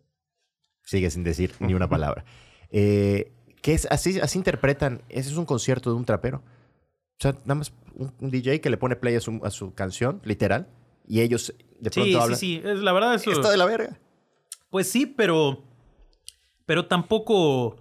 Sigue sin decir ni una palabra. Eh, que es, así, así interpretan. Ese es un concierto de un trapero. O sea, nada más un, un DJ que le pone play a su, a su canción, literal. Y ellos de pronto Sí, sí, hablan. sí. Es, la verdad eso... Está de la verga. Pues sí, pero. Pero tampoco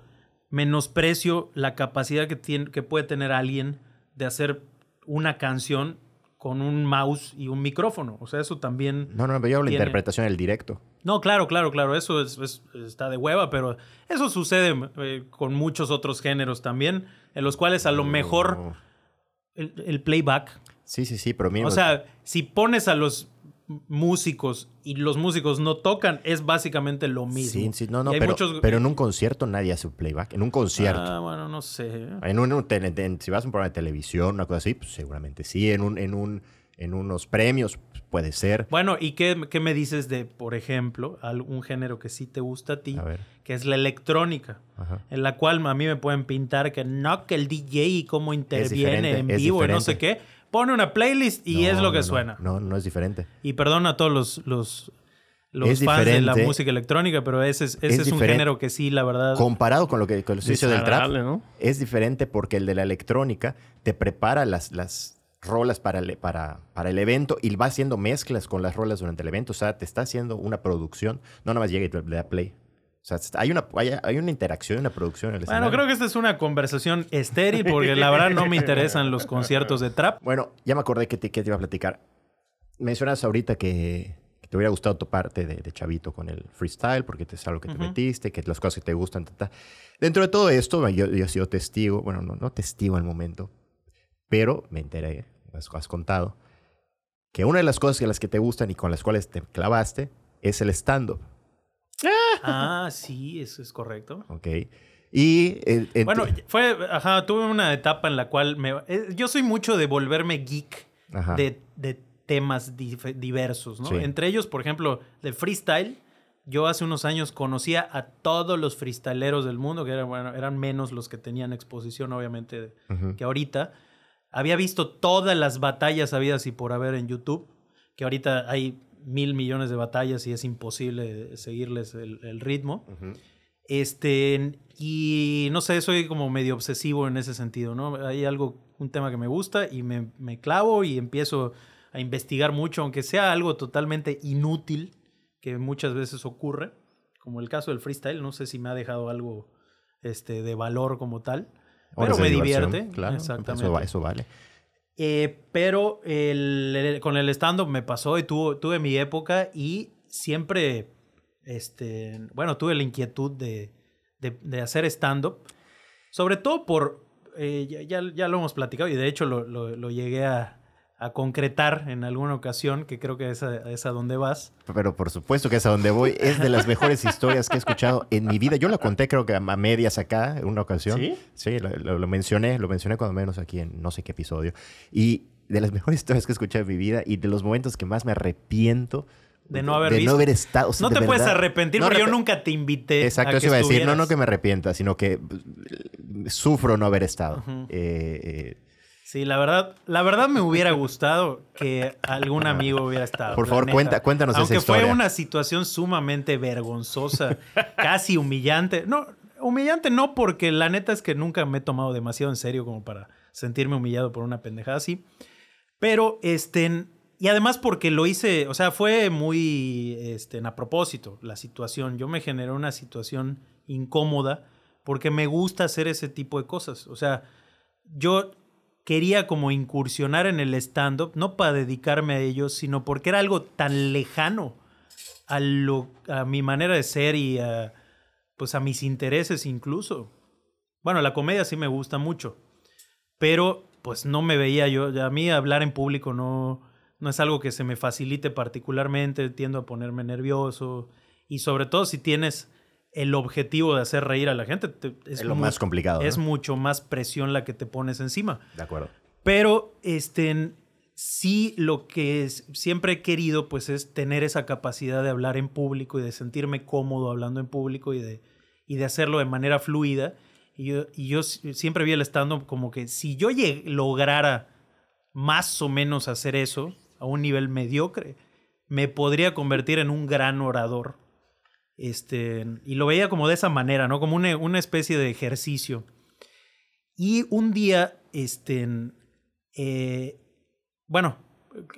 menosprecio la capacidad que, tiene, que puede tener alguien de hacer una canción con un mouse y un micrófono. O sea, eso también. No, no, pero yo hablo de interpretación del directo. No, claro, claro, claro. Eso es, es- está de hueva, pero eso sucede eh, con muchos otros géneros también, en los cuales a lo mejor No. el, el playback. Sí, sí, sí, pero mira. O sea, si pones a los músicos y los músicos no tocan, es básicamente lo mismo. Sí, sí, no, no, pero, muchos- pero en un concierto nadie hace un playback. En un concierto. Ah, bueno, no sé. En un, en si vas a un programa de televisión, una cosa así, pues seguramente sí. En, un, en, un, en unos premios, pues, puede ser. Bueno, ¿y qué, qué me dices de, por ejemplo, algún género que sí te gusta a ti? A. Que es la electrónica. Ajá. En la cual a mí me pueden pintar que no, que el DJ y cómo interviene en vivo y no sé qué. Pone una playlist y No, es lo que no, suena. No, no es diferente. Y perdona a todos los, los, los fans de la música electrónica, pero ese es, ese Es es, un género que sí, la verdad. Comparado con lo que con el servicio del trap, es diferente porque el de la electrónica te prepara las, las rolas para el, para, para el evento y va haciendo mezclas con las rolas durante el evento. O sea, te está haciendo una producción. No nada más llega y le da play. O sea, hay una, hay, hay una interacción, una producción en el Bueno, escenario. creo que esta es una conversación estéril porque la verdad no me interesan los conciertos de trap. Bueno, ya me acordé que te, que te iba a platicar. Mencionas ahorita que, que te hubiera gustado toparte de, de chavito con el freestyle porque te es algo que te metiste, que las cosas que te gustan. ta, ta. Dentro de todo esto, yo, yo he sido testigo, bueno, no, no testigo al momento, pero me enteré, has, has contado, que una de las cosas que las que te gustan y con las cuales te clavaste es el stand-up, Ah, sí, eso es correcto. ¿ok? Y... eh, en- Bueno, fue, ajá, tuve una etapa en la cual me, eh, yo soy mucho de volverme geek Ajá. de, de temas diversos, ¿no? Sí. Entre ellos, por ejemplo, del freestyle. Yo hace unos años conocía a todos los freestyleros del mundo, que eran, bueno, eran menos los que tenían exposición, obviamente, que ahorita. Había visto todas las batallas habidas y por haber en YouTube, que ahorita hay mil millones de batallas y es imposible seguirles el, el ritmo. Este, y no sé, soy como medio obsesivo en ese sentido, ¿no? Hay algo, un tema que me gusta y me, me clavo y empiezo a investigar mucho, aunque sea algo totalmente inútil, que muchas veces ocurre, como el caso del freestyle, no sé si me ha dejado algo este, de valor como tal, pero me divierte. Claro, exactamente. Eso, va- eso vale. Eh, pero con el stand-up me pasó y tuve mi época y siempre, este, bueno, tuve la inquietud de, hacer stand-up. Sobre todo por, eh, ya, ya- lo hemos platicado y de hecho lo llegué a, a concretar en alguna ocasión, que creo que es a, es a donde vas. Pero por supuesto que es a donde voy. Es de las mejores historias que he escuchado en mi vida. Yo la conté creo que a medias acá en una ocasión. ¿Sí? Sí, lo, lo- lo mencioné, lo mencioné cuando menos aquí en no sé qué episodio. Y de las mejores historias que he escuchado en mi vida y de los momentos que más me arrepiento De no haber de visto. no haber estado. o sea, No te puedes verdad. arrepentir No porque yo nunca te invité. Exacto, a eso que iba a decir. No, no que me arrepienta, sino que eh, sufro no haber estado. Ujú. Eh, eh, Sí, la verdad, la verdad me hubiera gustado que algún amigo hubiera estado. Por favor, cuenta- cuéntanos esa Aunque historia. fue una situación sumamente vergonzosa, casi humillante. No, humillante no, porque la neta es que nunca me he tomado demasiado en serio como para sentirme humillado por una pendejada así. Pero, este, y además porque lo hice, o sea, fue muy, este, a propósito la situación. Yo me generé una situación incómoda porque me gusta hacer ese tipo de cosas. O sea, yo quería como incursionar en el stand-up, no para dedicarme a ello, sino porque era algo tan lejano a, lo, a mi manera de ser y a, pues a mis intereses incluso. Bueno, la comedia sí me gusta mucho, pero pues no me veía yo, a mí hablar en público no, no es algo que se me facilite particularmente, tiendo a ponerme nervioso y sobre todo si tienes el objetivo de hacer reír a la gente, te- es lo más complicado. ¿no? es mucho más presión la que te pones encima. De acuerdo. Pero este, sí lo que es- siempre he querido pues es tener esa capacidad de hablar en público y de sentirme cómodo hablando en público y de, y de hacerlo de manera fluida. Y yo, y yo si- siempre vi el stand-up como que si yo lleg- lograra más o menos hacer eso a un nivel mediocre, me podría convertir en un gran orador. Este, y lo veía como de esa manera, ¿no? Como una, una especie de ejercicio. Y un día, este, eh, bueno,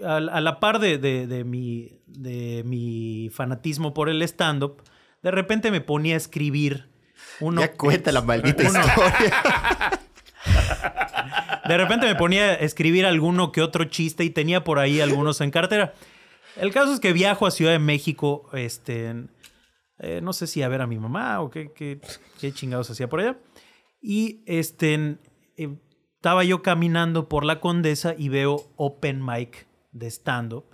a, a la par de, de- de mi, de mi fanatismo por el stand-up, de repente me ponía a escribir. Uno, ya cuenta la maldita uno- historia. de repente me ponía a escribir alguno que otro chiste y tenía por ahí algunos en cartera. El caso es que viajo a Ciudad de México, este, eh, no sé si a ver a mi mamá o qué, qué, qué chingados hacía por allá. Y este, eh, estaba yo caminando por la Condesa y veo open mic de stand-up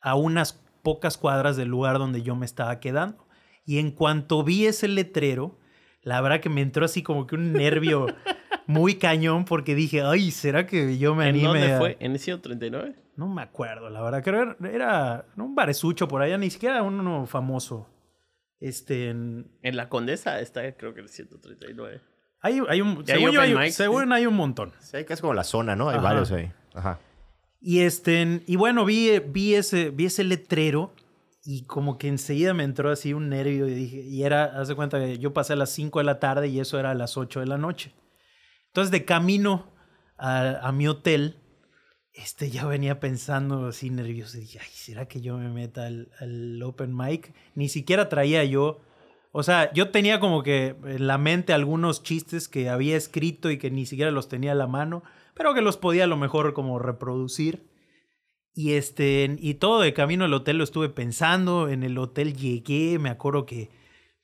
a unas pocas cuadras del lugar donde yo me estaba quedando. Y en cuanto vi ese letrero, la verdad que me entró así como que un nervio muy cañón porque dije, ay, ¿será que yo me ¿En anime dónde a-?" fue? ¿En el 139? No me acuerdo, la verdad. Creo que era, era un baresucho por allá, ni siquiera uno famoso. Este, en- En la Condesa está, creo que el 139. hay, hay un, ¿Y hay según yo open hay, mics? según hay un montón. Sí, que es como la zona, ¿no? Hay Ajá. varios ahí. Ajá. Y este, y bueno, vi, vi, ese, vi ese letrero y como que enseguida me entró así un nervio y dije, y era, haz de cuenta que yo pasé a las 5 de la tarde y eso era a las 8 de la noche. Entonces, de camino a, a mi hotel, este, ya venía pensando así nervioso. Y dije, ay, ¿será que yo me meta al, open mic? Ni siquiera traía yo. O sea, yo tenía como que en la mente algunos chistes que había escrito y que ni siquiera los tenía a la mano, pero que los podía a lo mejor como reproducir. Y este, y todo de camino al hotel lo estuve pensando. En el hotel llegué, me acuerdo que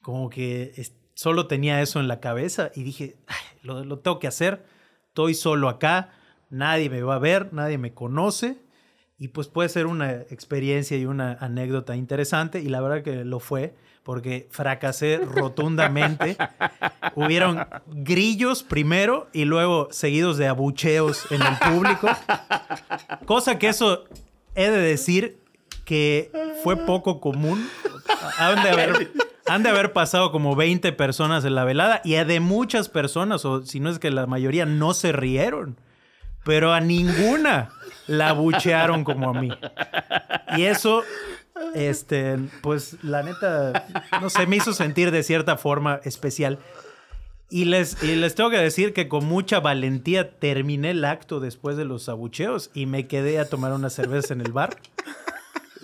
como que solo tenía eso en la cabeza y dije, "Ay, lo, lo tengo que hacer. Estoy solo acá, nadie me va a ver, nadie me conoce. Y pues puede ser una experiencia y una anécdota interesante. Y la verdad que lo fue, porque fracasé rotundamente. Hubieron grillos primero y luego seguidos de abucheos en el público. Cosa que eso he de decir que fue poco común. Han de haber, han de haber pasado como 20 personas en la velada y de muchas personas, o si no es que la mayoría, no se rieron. Pero a ninguna la buchearon como a mí. Y eso, este, pues la neta, no sé, me hizo sentir de cierta forma especial. Y les, y les tengo que decir que con mucha valentía terminé el acto después de los abucheos y me quedé a tomar una cerveza en el bar.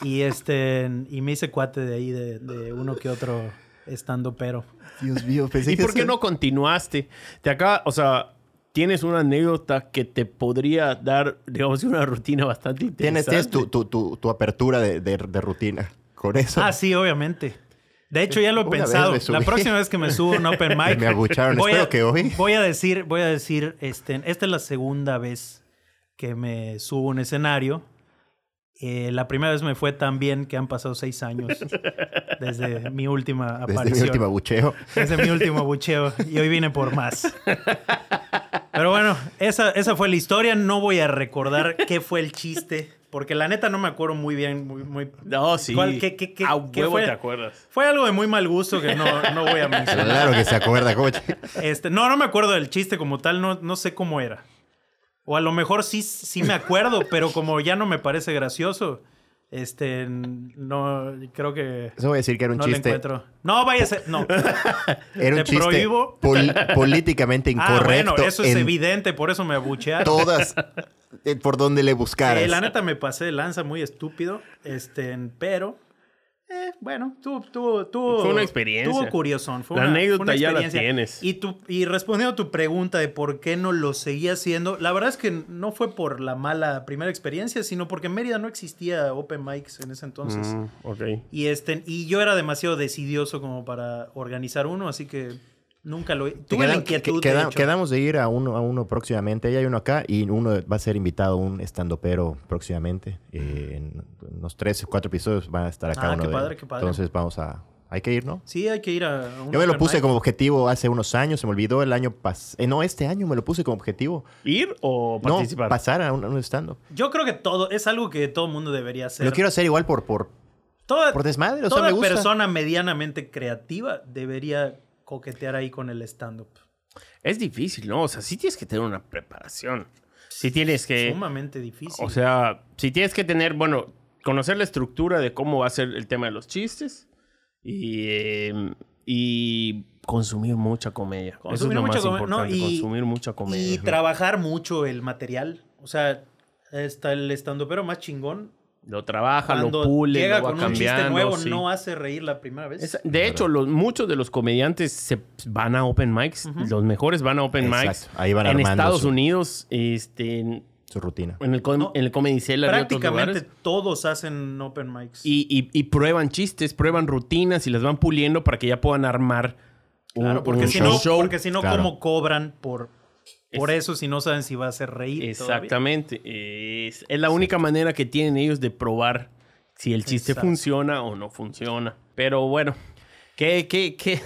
Y este y me hice cuate de ahí de, de uno que otro estando pero. Dios mío, pensé ¿Y que por qué eso- no continuaste? Te acaba, o sea, tienes una anécdota que te podría dar, digamos, una rutina bastante Tienes, interesante. tienes tu, tu, tu, tu apertura de, de, de rutina. Con eso. Ah, sí, obviamente. De hecho, ya lo he Una pensado. La próxima vez que me subo a un open mic. Me abucharon. voy Espero a- que hoy. Voy a decir, voy a decir, este, esta es la segunda vez que me subo a un escenario. Eh, la primera vez me fue tan bien que han pasado seis años desde mi última Desde aparición. mi último bucheo. Desde mi último bucheo. Y hoy vine por más. Pero bueno, esa, esa fue la historia. No voy a recordar qué fue el chiste. Porque la neta no me acuerdo muy bien. Muy, muy... No, sí. ¿Cuál- qué- qué- qué- a qué huevo fue? te acuerdas. Fue algo de muy mal gusto que no, no voy a mencionar. Claro que se acuerda, coche. Este, no, no me acuerdo del chiste como tal. No, no sé cómo era. O a lo mejor sí, sí me acuerdo, pero como ya no me parece gracioso, este, no, creo que Eso voy a decir que era un no chiste. encuentro. No, vaya a ser, no. Era un Te chiste prohíbo. pol- políticamente Ah, incorrecto. bueno, eso es en evidente, por eso me abuchearon. todas. eh, por donde le buscaras. Eh, la neta me pasé de lanza muy estúpido, este, pero eh, bueno, tuvo, tuvo, tuvo, Fue una experiencia. Tuvo curiosón. Fue La una- anécdota una ya la tienes. Y, tu, y respondiendo a tu pregunta de por qué no lo seguía haciendo, la verdad es que no fue por la mala primera experiencia, sino porque en Mérida no existía open mics en ese entonces. Mm, ok. Y, este, y yo era demasiado decidioso como para organizar uno, así que nunca lo... Tuve la inquietud, que- queda- quedamos de ir a uno, a uno próximamente. Ya hay uno acá y uno va a ser invitado, un estandopero próximamente. Eh, en unos tres o cuatro episodios van a estar acá Ah, uno qué de- padre, qué padre. Entonces vamos a... Hay que ir, ¿no? Sí, hay que ir a... a un Yo me lo puse como objetivo hace unos años, se me olvidó el año pasado. no, este año me lo puse como objetivo. ¿Ir o No, participar? pasar a un, a un stand-up. Yo creo que todo, es algo que todo mundo debería hacer. Lo quiero hacer igual por, por, toda, por desmadre, o sea, toda me gusta. persona medianamente creativa debería coquetear ahí con el stand-up. Es difícil, ¿no? O sea, sí tienes que tener una preparación. Sí tienes que... Sumamente difícil. O sea, si tienes que tener, bueno, conocer la estructura de cómo va a ser el tema de los chistes y, eh, y consumir mucha comedia. Eso Consumir es lo mucha más come- no, importante, y- consumir mucha comedia. y trabajar mucho el material. O sea, está el stand-upero más chingón. Lo trabaja, Cuando lo pule, llega lo va con un chiste cambiando, nuevo, sí. no hace reír la primera vez. Es- de hecho, los, muchos de los comediantes se van a open mics. Los mejores van a open Exacto, mics. ahí van en Estados su- Unidos, este, Su rutina. en el, com- No, en el Comedy Cellar y otros Prácticamente todos hacen open mics. Y, y- y prueban chistes, prueban rutinas y las van puliendo para que ya puedan armar un, porque un si no, show. porque si no Claro. ¿cómo cobran por, por Es- eso si no saben si va a hacer reír? Exactamente. Es, es la única manera que tienen ellos de probar si el chiste Exacto. funciona o no funciona. Pero bueno, que, que, que,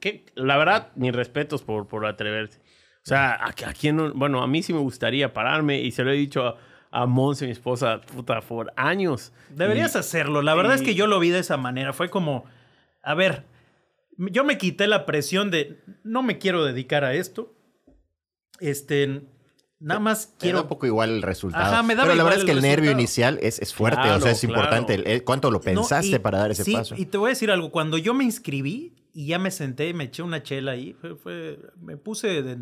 que- la verdad, mis respetos por, por atreverse. O sea, a, a quién no- bueno, a mí sí me gustaría pararme y se lo he dicho a, a Monse, mi esposa, puta, por años. Deberías Y- hacerlo. La verdad es que yo lo vi de esa manera. Fue como, a ver, yo me quité la presión de no me quiero dedicar a esto. Este, nada más Quiero quiero. un poco igual el resultado. Ajá, me daba Pero la verdad es que el nervio inicial es, es fuerte, o sea, es claro. importante. el- ¿Cuánto lo No, pensaste y- para dar ese sí, paso? Y te voy a decir algo. Cuando yo me inscribí y ya me senté y me eché una chela ahí, fue, fue- me puse de-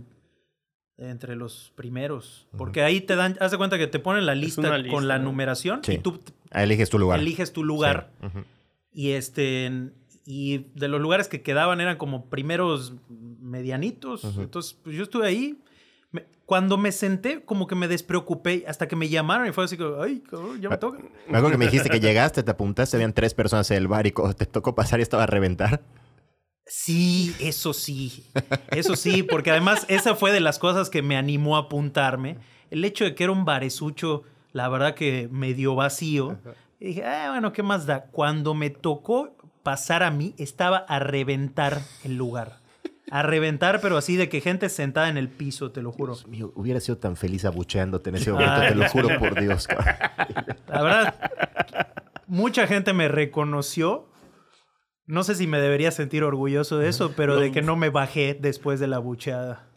de entre los primeros. Porque ahí te dan, haz de cuenta que te ponen la lista, con la ¿no? numeración Sí. y tú Eliges tu lugar. eliges tu lugar. Sí. Y este y de los lugares que quedaban eran como primeros medianitos. Entonces, pues yo estuve ahí. Cuando me senté, como que me despreocupé hasta que me llamaron y fue así como, ay, cabrón, ya me toca. Me acuerdo que me dijiste que llegaste, te apuntaste, habían tres personas en el bar y te tocó pasar y estaba a reventar. Sí, eso sí. Eso sí, porque además esa fue de las cosas que me animó a apuntarme. El hecho de que era un baresucho, la verdad que medio vacío. Y dije, ah, bueno, ¿qué más da? Cuando me tocó pasar a mí, estaba a reventar el lugar. A reventar, pero así de que gente sentada en el piso, te lo juro. Dios mío, hubiera sido tan feliz abucheándote en ese momento, te lo juro por Dios. cabrón. La verdad, mucha gente me reconoció. No sé si me debería sentir orgulloso de eso, pero de que no me bajé después de la bucheada.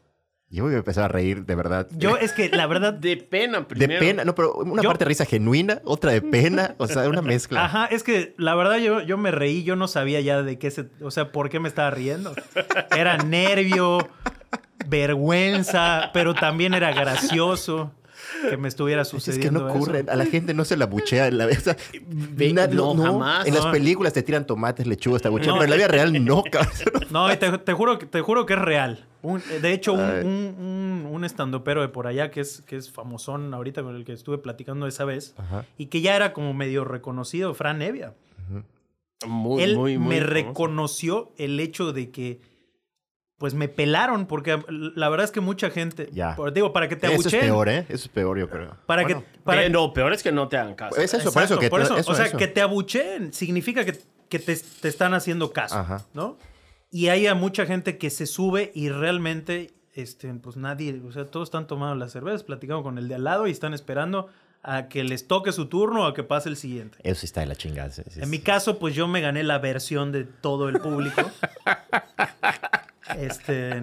Yo voy a empezar a reír, de verdad. Yo es que la verdad De pena, de primero. pena, no, pero una Yo- parte de risa genuina, otra de pena, o sea, una mezcla. Ajá, es que la verdad yo, yo me reí, yo no sabía ya de qué se, o sea, por qué me estaba riendo. Era nervio, vergüenza, pero también era gracioso que me estuviera Pues Es sucediendo que no eso. ocurre, a la gente no se la buchea en la o sea, na- no, jamás. En las No. películas te tiran tomates, lechugas, te abuchean, No, pero en la vida eh, real no, cabrón. No, y te, te juro, que- te juro que es real. Un- de hecho, un, un, un, un estandopero de por allá que es, que es famosón ahorita con el que estuve platicando esa vez Ajá. y que ya era como medio reconocido, Fran Evia. Muy, Él muy, muy me famoso. reconoció el hecho de que pues me pelaron porque la verdad es que mucha gente Ya. por- digo para que te Eso es abucheen peor, ¿eh? Eso es peor, yo creo. para Bueno, que para no, peor es que no te hagan caso. Es eso, por eso Exacto, que por te- eso, eso, o sea eso. que te abucheen significa que, que te, te están haciendo caso Ajá. no y hay a mucha gente que se sube y realmente este pues nadie o sea todos están tomando las cervezas platicando con el de al lado y están esperando a que les toque su turno o a que pase el siguiente Eso sí está de la chingada. sí, sí, en mi caso, pues yo me gané la versión de todo el público. este,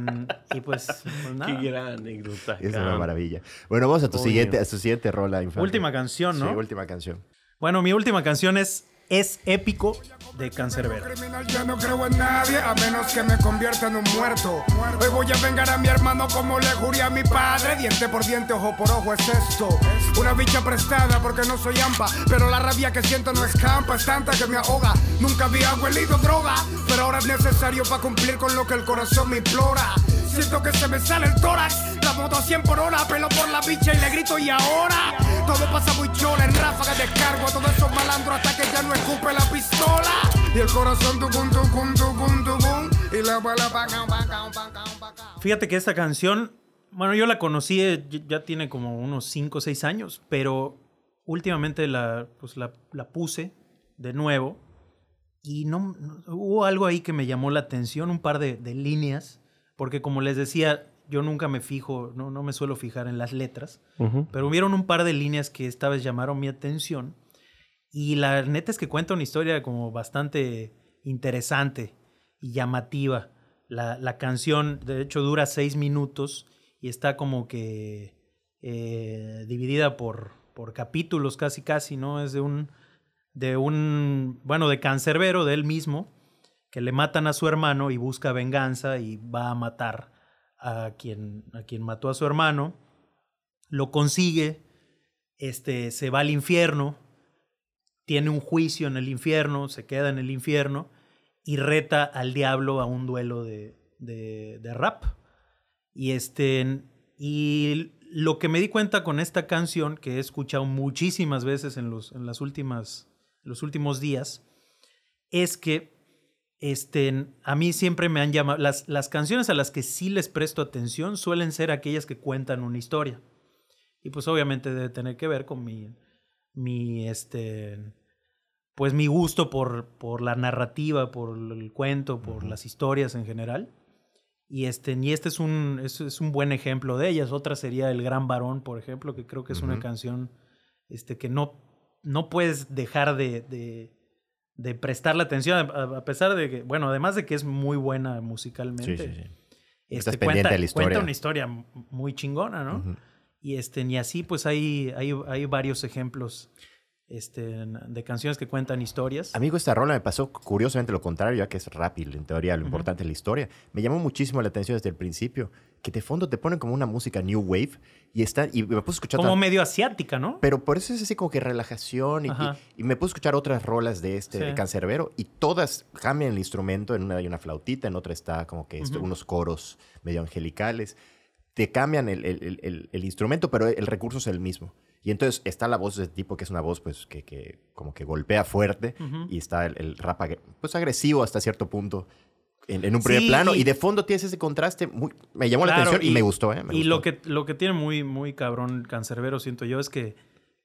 y pues, pues nada. Qué gran anécdota. Es una maravilla. Bueno, vamos a tu siguiente, a tu siguiente rola. Infante. Última canción, ¿no? Sí, última canción. Bueno, mi última canción es Es épico de Cancerbero. ya no creo en nadie a menos que me convierta en un muerto. Hoy voy a vengar a mi hermano como le juré a mi padre. Diente por diente, ojo por ojo es esto. Una bicha prestada porque no soy ampa. Pero la rabia que siento no escampa, es tanta que me ahoga. Nunca había huelido droga, pero ahora es necesario para cumplir con lo que el corazón me implora. Siento que se me sale el tórax, la moto a 100 por hora, pelo por la bicha y le grito y ahora. Todo pasa muy chola, en ráfagas descargo a todos esos malandros hasta que ya no escupe la pistola. Y el corazón tucum, tucum, tucum, tucum. Y la bala bacao, bacao, bacao, bacao. Fíjate que esta canción, bueno, yo la conocí, eh, ya tiene como unos 5 o 6 años, pero últimamente la, pues la, la puse de nuevo y no, no- hubo algo ahí que me llamó la atención, un par de, de líneas, porque como les decía, yo nunca me fijo, no, no me suelo fijar en las letras, pero hubieron un par de líneas que esta vez llamaron mi atención y la neta es que cuenta una historia como bastante interesante y llamativa. La, la canción, de hecho, dura seis minutos y está como que eh, dividida por, por capítulos casi casi, ¿no? Es de un, de un, bueno, de cancerbero, de él mismo, que le matan a su hermano y busca venganza y va a matar a quien, a quien mató a su hermano. Lo consigue, este, se va al infierno, tiene un juicio en el infierno, se queda en el infierno y reta al diablo a un duelo de, de- rap. Y, este, y lo que me di cuenta con esta canción, que he escuchado muchísimas veces en los, en las últimas, los últimos días, es que este, a mí siempre me han llamado, las, las canciones a las que sí les presto atención suelen ser aquellas que cuentan una historia. Y pues obviamente debe tener que ver con mi, mi este, pues mi gusto por, por la narrativa, por el cuento, por las historias en general. Y este, y este es un, es, es un buen ejemplo de ellas. Otra sería El Gran Varón, por ejemplo, que creo que es una canción este, que no, no puedes dejar de, de, de prestarle atención, a, a pesar de que, bueno, además de que es muy buena musicalmente. Sí, sí, sí. este, Estás pendiente cuenta, de la historia. cuenta una historia muy chingona, ¿no? Y este, ni así, pues hay, hay, hay varios ejemplos este, de canciones que cuentan historias. Amigo, esta rola me pasó curiosamente lo contrario, ya que es y en teoría lo importante es la historia. Me llamó muchísimo la atención desde el principio, que de fondo te ponen como una música new wave y está y me puse a escuchar Como otra- medio asiática, ¿no? pero por eso es así como que relajación y, Ajá. y- y me puse a escuchar otras rolas de este Sí. de cancerbero y todas cambian el instrumento, en una hay una flautita, en otra está como que esto- Ujú. unos coros medio angelicales. Te cambian el, el- el- instrumento, pero el recurso es el mismo. Y entonces está la voz de ese tipo, que es una voz pues que, que como que golpea fuerte, y está el, el rap pues agresivo hasta cierto punto en, en un primer Sí, plano, y- y de fondo tienes ese contraste, muy, me llamó la atención y, me gustó. ¿eh? Me y gustó. lo que, lo que tiene muy, muy cabrón Cancerbero, siento yo, es que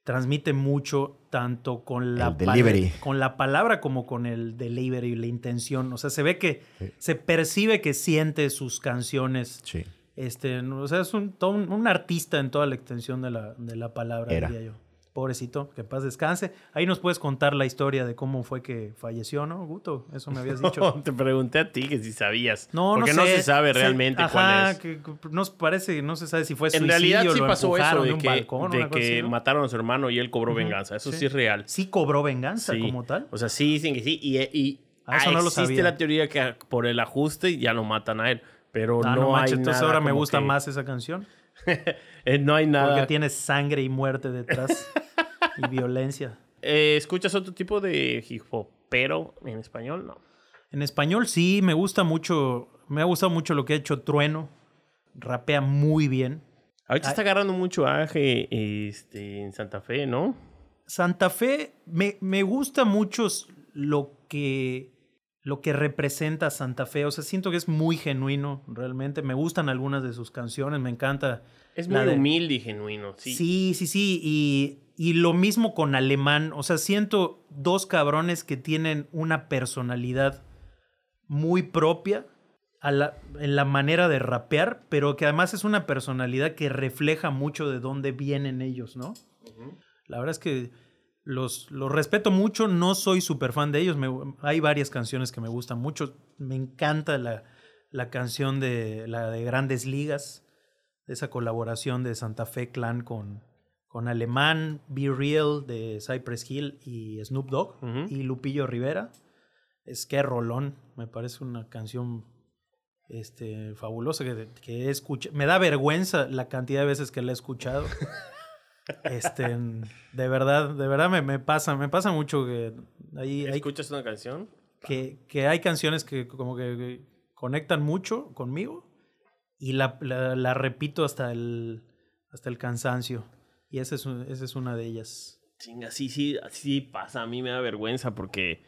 transmite mucho tanto con la, delivery. con la palabra como con el delivery, la intención. O sea, se ve que, se percibe que siente sus canciones. Sí. Este, o sea, es un, todo un, un artista en toda la extensión de la, de la palabra, Era. diría yo. Pobrecito, que paz descanse. Ahí nos puedes contar la historia de cómo fue que falleció, ¿no, Guto? Eso me habías dicho. No, te pregunté a ti que si sabías. No, Porque no no, sé. se sabe realmente cuál es. que que nos parece, no se sabe si fue En suicidio, realidad sí lo pasó eso de un que, balcón, de que así, ¿no? mataron a su hermano y él cobró venganza. Eso sí. sí. es real. Sí cobró venganza Sí. como tal. O sea, sí dicen que sí. Y, y Ah, eso no lo existe sabía. la teoría que por el ajuste ya lo matan a él. Pero Ah, no, no, hay manches, entonces nada ahora me gusta que- más esa canción. Eh, no hay nada. Porque tiene sangre y muerte detrás. y violencia. Eh, ¿Escuchas otro tipo de hip hop? Pero en español no. En español sí, me gusta mucho. Me ha gustado mucho lo que ha hecho Trueno. Rapea muy bien. Ahorita Ay. está agarrando mucho aje este, en Santa Fe, ¿no? Santa Fe, me, me gusta mucho lo que, lo que representa Santa Fe. O sea, siento que es muy genuino, realmente. Me gustan algunas de sus canciones, me encanta. Es muy de- humilde y genuino, sí. Sí, sí, sí. Y, y lo mismo con Alemán. O sea, siento dos cabrones que tienen una personalidad muy propia a la- en la manera de rapear, pero que además es una personalidad que refleja mucho de dónde vienen ellos, ¿no? La verdad es que los, los respeto mucho, no soy súper fan de ellos. me- hay varias canciones que me gustan mucho. Me encanta la, la canción de la de Grandes Ligas, esa colaboración de Santa Fe Clan con, con Alemán, Be Real de Cypress Hill y Snoop Dogg y Lupillo Rivera. Es que rolón, me parece una canción este, fabulosa que, que. Me da vergüenza la cantidad de veces que la he escuchado. Este, de verdad, de verdad me, me pasa, me pasa mucho que hay, hay ¿Escuchas una canción? que, que hay canciones que como que, que conectan mucho conmigo y la, la- la repito hasta el, hasta el cansancio. Y esa es, un- esa es una de ellas. Chinga, sí, sí, sí pasa. A mí me da vergüenza porque...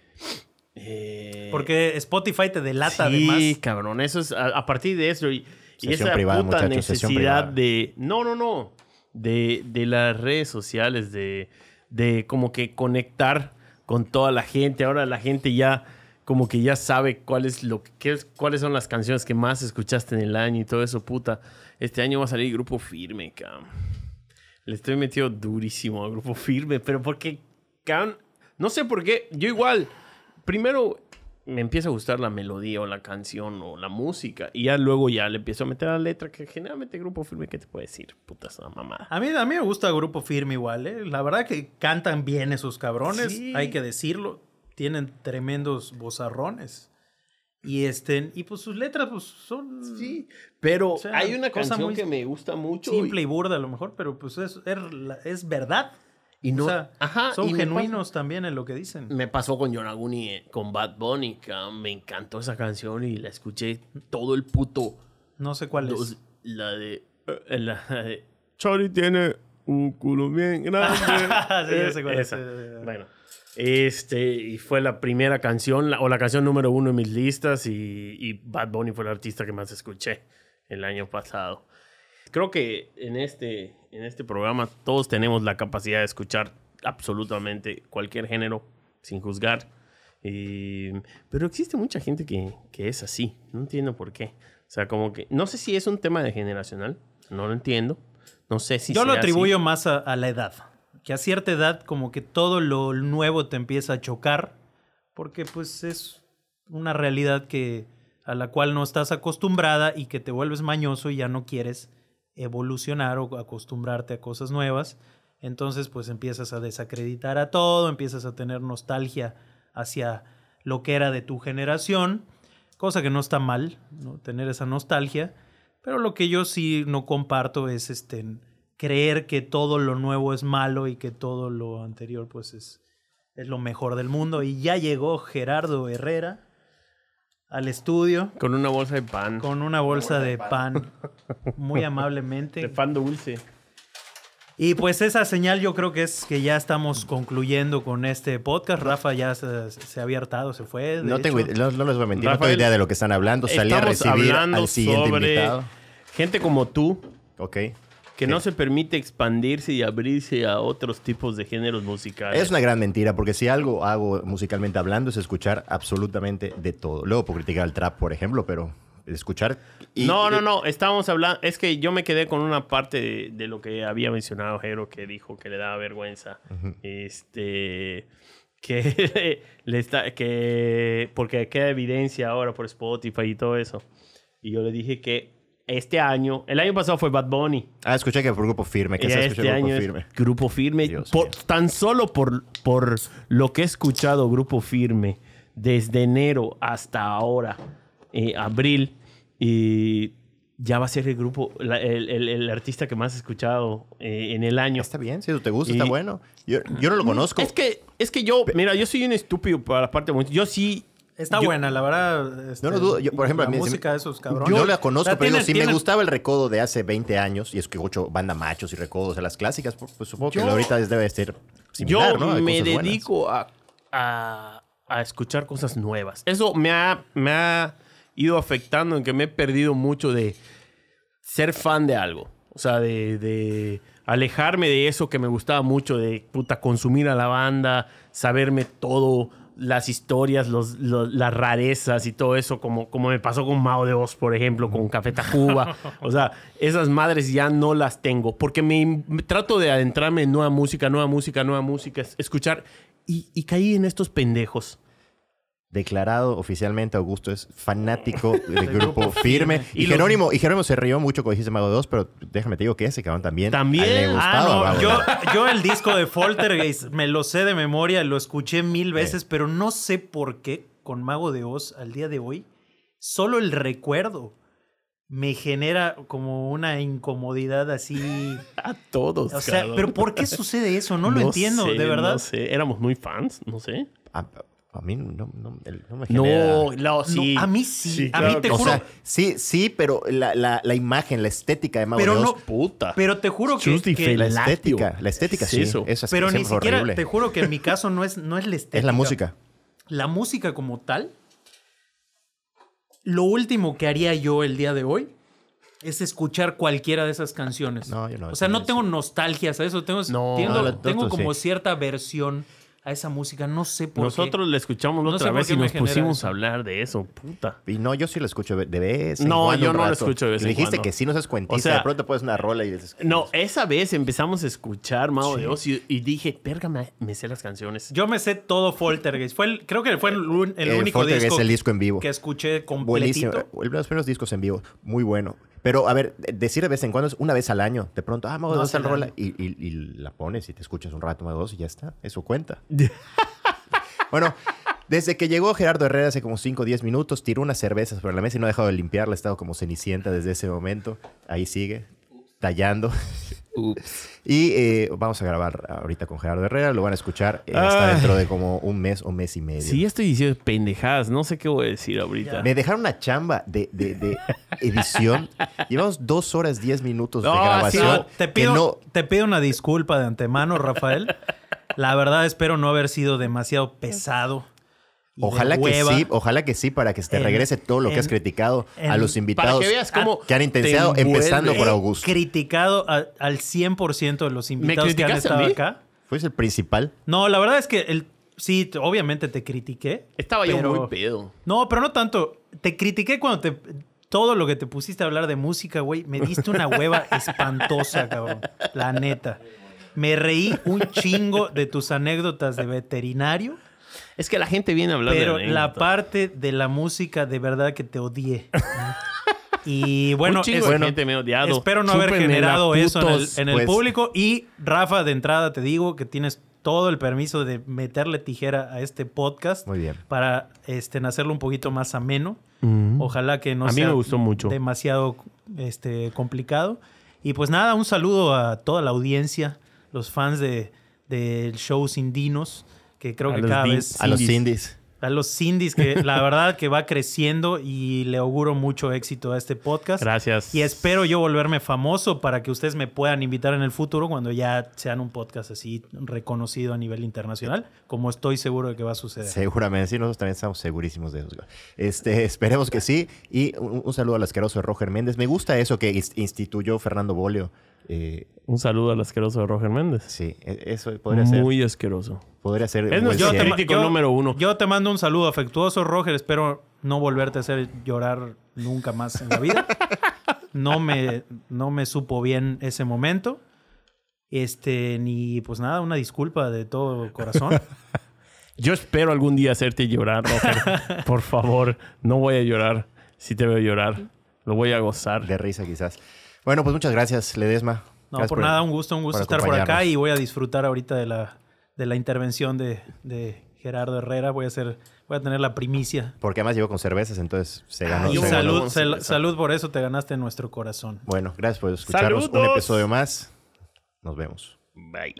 eh, Porque Spotify te delata sí, además. cabrón, eso es a, a partir de eso y, esa privada, puta necesidad de no, no, no, de, de las redes sociales de de como que conectar con toda la gente. Ahora la gente ya como que ya sabe cuál es lo que qué es- cuáles son las canciones que más escuchaste en el año y todo eso, puta. Este año va a salir Grupo Firme, cabrón. Le estoy metido durísimo a Grupo Firme, pero porque, cabrón, no sé por qué. Yo igual, primero me empieza a gustar la melodía o la canción o la música y ya luego ya le empiezo a meter la letra que generalmente Grupo Firme, ¿qué te puede decir? Puta, es una mamada. A mí, a mí me gusta Grupo Firme igual, ¿eh? La verdad que cantan bien esos cabrones, Sí. hay que decirlo. Tienen tremendos bozarrones. Y este, y pues sus letras pues son Sí, pero O sea, hay una cosa canción muy que me gusta mucho. simple y- y burda a lo mejor, pero pues es, es, la- es verdad. Y no- o sea, ajá, son y genuinos también en lo que dicen. Me pasó con Yonaguni, eh, con Bad Bunny, cabrón. me encantó esa canción y la escuché todo el puto. No sé cuál dos- es. la de. eh, La de. Chori tiene un culo bien grande. Sí, ya sé cuál es. Esa. Bueno. Este, y fue la primera canción, la- o la canción número uno en mis listas, y, y Bad Bunny fue el artista que más escuché el año pasado. Creo que en este, en este programa todos tenemos la capacidad de escuchar absolutamente cualquier género sin juzgar. Y- pero existe mucha gente que, que es así. No entiendo por qué. O sea, como que. No sé si es un tema de generacional. No lo entiendo. No sé si Yo lo sea así. atribuyo más a, a la edad. Que a cierta edad como que todo lo nuevo te empieza a chocar. Porque pues es una realidad que a la cual no estás acostumbrada y que te vuelves mañoso y ya no quieres evolucionar o acostumbrarte a cosas nuevas. Entonces pues empiezas a desacreditar a todo, empiezas a tener nostalgia hacia lo que era de tu generación, cosa que no está mal, ¿no? tener esa nostalgia. Pero lo que yo sí no comparto es este creer que todo lo nuevo es malo y que todo lo anterior pues es, es lo mejor del mundo. Y ya llegó Gerardo Herrera al estudio Con una bolsa de pan. con una bolsa de pan muy amablemente. De pan dulce. Y pues esa señal yo creo que es que ya estamos concluyendo con este podcast. Rafa ya se, se había hartado, se fue. No, tengo, hecho. idea- no, no les voy a mentir, no tengo idea de lo que están hablando. Salí a recibir al siguiente sobre invitado. gente como tú Ok. Que no se permite expandirse y abrirse a otros tipos de géneros musicales. Es una gran mentira, porque si algo hago musicalmente hablando es escuchar absolutamente de todo. Luego puedo criticar el trap, por ejemplo, pero escuchar... y- no, no, no, estábamos hablando, es que yo me quedé con una parte de, de lo que había mencionado Jero, que dijo que le daba vergüenza. Este, que le está, que, porque queda evidencia ahora por Spotify y todo eso. Y yo le dije que este año, el año pasado fue Bad Bunny. Ah, escuché que por Grupo Firme, que se este año Grupo Firme. Grupo Firme. Por- tan solo por, por lo que he escuchado Grupo Firme desde enero hasta ahora, eh, abril, y ya va a ser el grupo, la- el, el- el artista que más he escuchado eh, en el año. Está bien, si eso te gusta, Y- está bueno. Yo, yo no lo conozco. Es que, es que yo, mira, yo soy un estúpido para la parte de. Yo sí. Está yo- buena, la verdad. este, No lo dudo. Yo, por ejemplo, la a mí- si me- música de esos cabrones. Yo la conozco, O sea, pero digo, tienen- si me gustaba el recodo de hace 20 años y escucho banda machos y recodos de las clásicas, pues, pues supongo que Yo- ahorita es- debe ser Yo similar, ¿no? Hay me dedico a, a- a escuchar cosas nuevas. Eso me ha, me ha ido afectando en que me he perdido mucho de ser fan de algo. O sea, de, de alejarme de eso que me gustaba mucho, de puta, consumir a la banda, saberme todo, las historias, los, los- las rarezas y todo eso, como, como me pasó con Mao de Oz, por ejemplo, con Café Tacuba. o sea, esas madres ya no las tengo, porque me, me trato de adentrarme en nueva música, nueva música, nueva música, es- escuchar, y, y caí en estos pendejos. Declarado oficialmente, Augusto es fanático del grupo Grupo Firme. Firme. Y, Y los- Jerónimo, y Jerónimo se rió mucho cuando dijiste Mago 2, pero déjame te digo que ese cabrón también. También. Le Ah, gustaba Ah, no, yo, 2. yo el disco de Foltergeist me lo sé de memoria, lo escuché mil veces, pero no sé por qué con Mago de Oz al día de hoy, solo el recuerdo me genera como una incomodidad así. A todos. O sea, cabrón. pero ¿por qué sucede eso? No lo entiendo, sé, de verdad. No sé, éramos muy fans, no sé. A, a mí no, no- no me genera... No, no, sí. a mí sí, a mí claro te O juro. sea, sí, sí, pero la, la- la imagen, la estética de Mago Pero de Oz, no- Puta. Pero te juro que, la estética, la estética Es sí. eso. Esa es- pero ni siquiera, horrible. te juro que en mi caso no es, no es la estética. Es la música. La música como tal. Lo último que haría yo el día de hoy es escuchar cualquiera de esas canciones. No, yo no, O sea, no sí. tengo nostalgias a eso. Tengo, No, tengo, no, tengo como sí. cierta versión a esa música. No sé por Nosotros qué. le escuchamos la No otra vez y nos pusimos eso. a hablar de eso, puta. Y no, yo sí lo escucho de de vez en No, cuando yo no lo rato. escucho de vez Y en dijiste cuando. que sí no seas cuentista. O sea, de pronto pones una rola y dices... No, esa vez empezamos a escuchar Mago de Oz y, y dije, verga, me, me sé las canciones. Yo me sé todo Foltergeist. Fue el- creo que fue el, único Foltergeist disco, es el disco en vivo. que escuché Buenísimo. completito. El- Los primeros discos en vivo, muy bueno. Pero, a ver, decir de vez en cuando es una vez al año. De pronto, ah, Mago No, dos al rola. Y, y- y la pones y te escuchas un rato Mago dos y ya está. Eso cuenta. bueno, desde que llegó Gerardo Herrera hace como 5 o 10 minutos, tiró unas cervezas por la mesa y no ha dejado de limpiarla. Ha estado como cenicienta desde ese momento. Ahí sigue, tallando. Y eh, vamos a grabar ahorita con Gerardo Herrera. Lo van a escuchar eh, hasta Ay. dentro de como un mes o mes y medio. Sí, ya estoy diciendo pendejadas, no sé qué voy a decir ahorita. Me dejaron una chamba de, de- de edición. Llevamos dos horas, diez minutos de grabación. sí, te, pido, no- te pido una disculpa de antemano, Rafael. La verdad, espero no haber sido demasiado pesado. Ojalá que hueva. sí, ojalá que sí, para que se te En- regrese todo lo que has criticado a los invitados Para que veas cómo que han intensiado, empezando por Augusto. criticado a- al 100% de los invitados que han estado acá. ¿Fuiste el principal? No, la verdad es que el, sí, obviamente te critiqué. Estaba yo pero- muy pedo. No, pero no tanto. Te critiqué cuando te. Todo lo que te pusiste a hablar de música, güey. Me diste una hueva espantosa, cabrón. La neta. Me reí un chingo de tus anécdotas de veterinario. Es que la gente viene a hablar Pero de la parte de la música, de verdad que te odié. Y bueno, es- de bueno, gente me odiado. espero no haber generado eso en el, putos. en el pues. público. Y Rafa, de entrada te digo que tienes todo el permiso de meterle tijera a este podcast Muy bien. para este, hacerlo un poquito más ameno. Ojalá que no A mí sea me gustó mucho. demasiado este, complicado. Y pues nada, un saludo a toda la audiencia, los fans de, del show Sin Dinos, que creo A que cada vez... A los Indies. A los indies, que la verdad que va creciendo y le auguro mucho éxito a este podcast. Gracias. Y espero yo volverme famoso para que ustedes me puedan invitar en el futuro cuando ya sean un podcast así reconocido a nivel internacional, como estoy seguro de que va a suceder. Seguramente, sí, nosotros también estamos segurísimos de eso. Este, esperemos que sí. Y un, un saludo al asqueroso Roger Méndez. Me gusta eso que ins- instituyó Fernando Bolio. Eh, Un saludo al asqueroso de Roger Méndez. sí, e- eso podría ser. Muy asqueroso. Podría ser. Es nuestro cierre. ma- crítico número uno. Yo te mando un saludo afectuoso, Roger. Espero no volverte a hacer llorar nunca más en la vida. No me, no me supo bien ese momento. Este, ni pues nada, una disculpa de todo corazón. Yo espero algún día hacerte llorar, Roger. Por favor, no voy a llorar. Si te veo llorar, lo voy a gozar. De risa, quizás. Bueno, pues muchas gracias, Ledesma. No, Gracias por nada, un gusto, un gusto por estar por acá y voy a disfrutar ahorita de la, de la intervención de, de Gerardo Herrera. Voy a hacer, voy a tener la primicia. Porque además llegó con cervezas, entonces se ganó. Y un se ganó. salud, sal- salud por eso te ganaste en nuestro corazón. Bueno, gracias por escucharnos. Un episodio más. Nos vemos. Bye.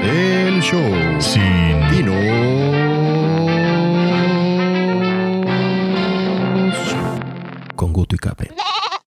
El show sin Dinos. Con Guto y Cape.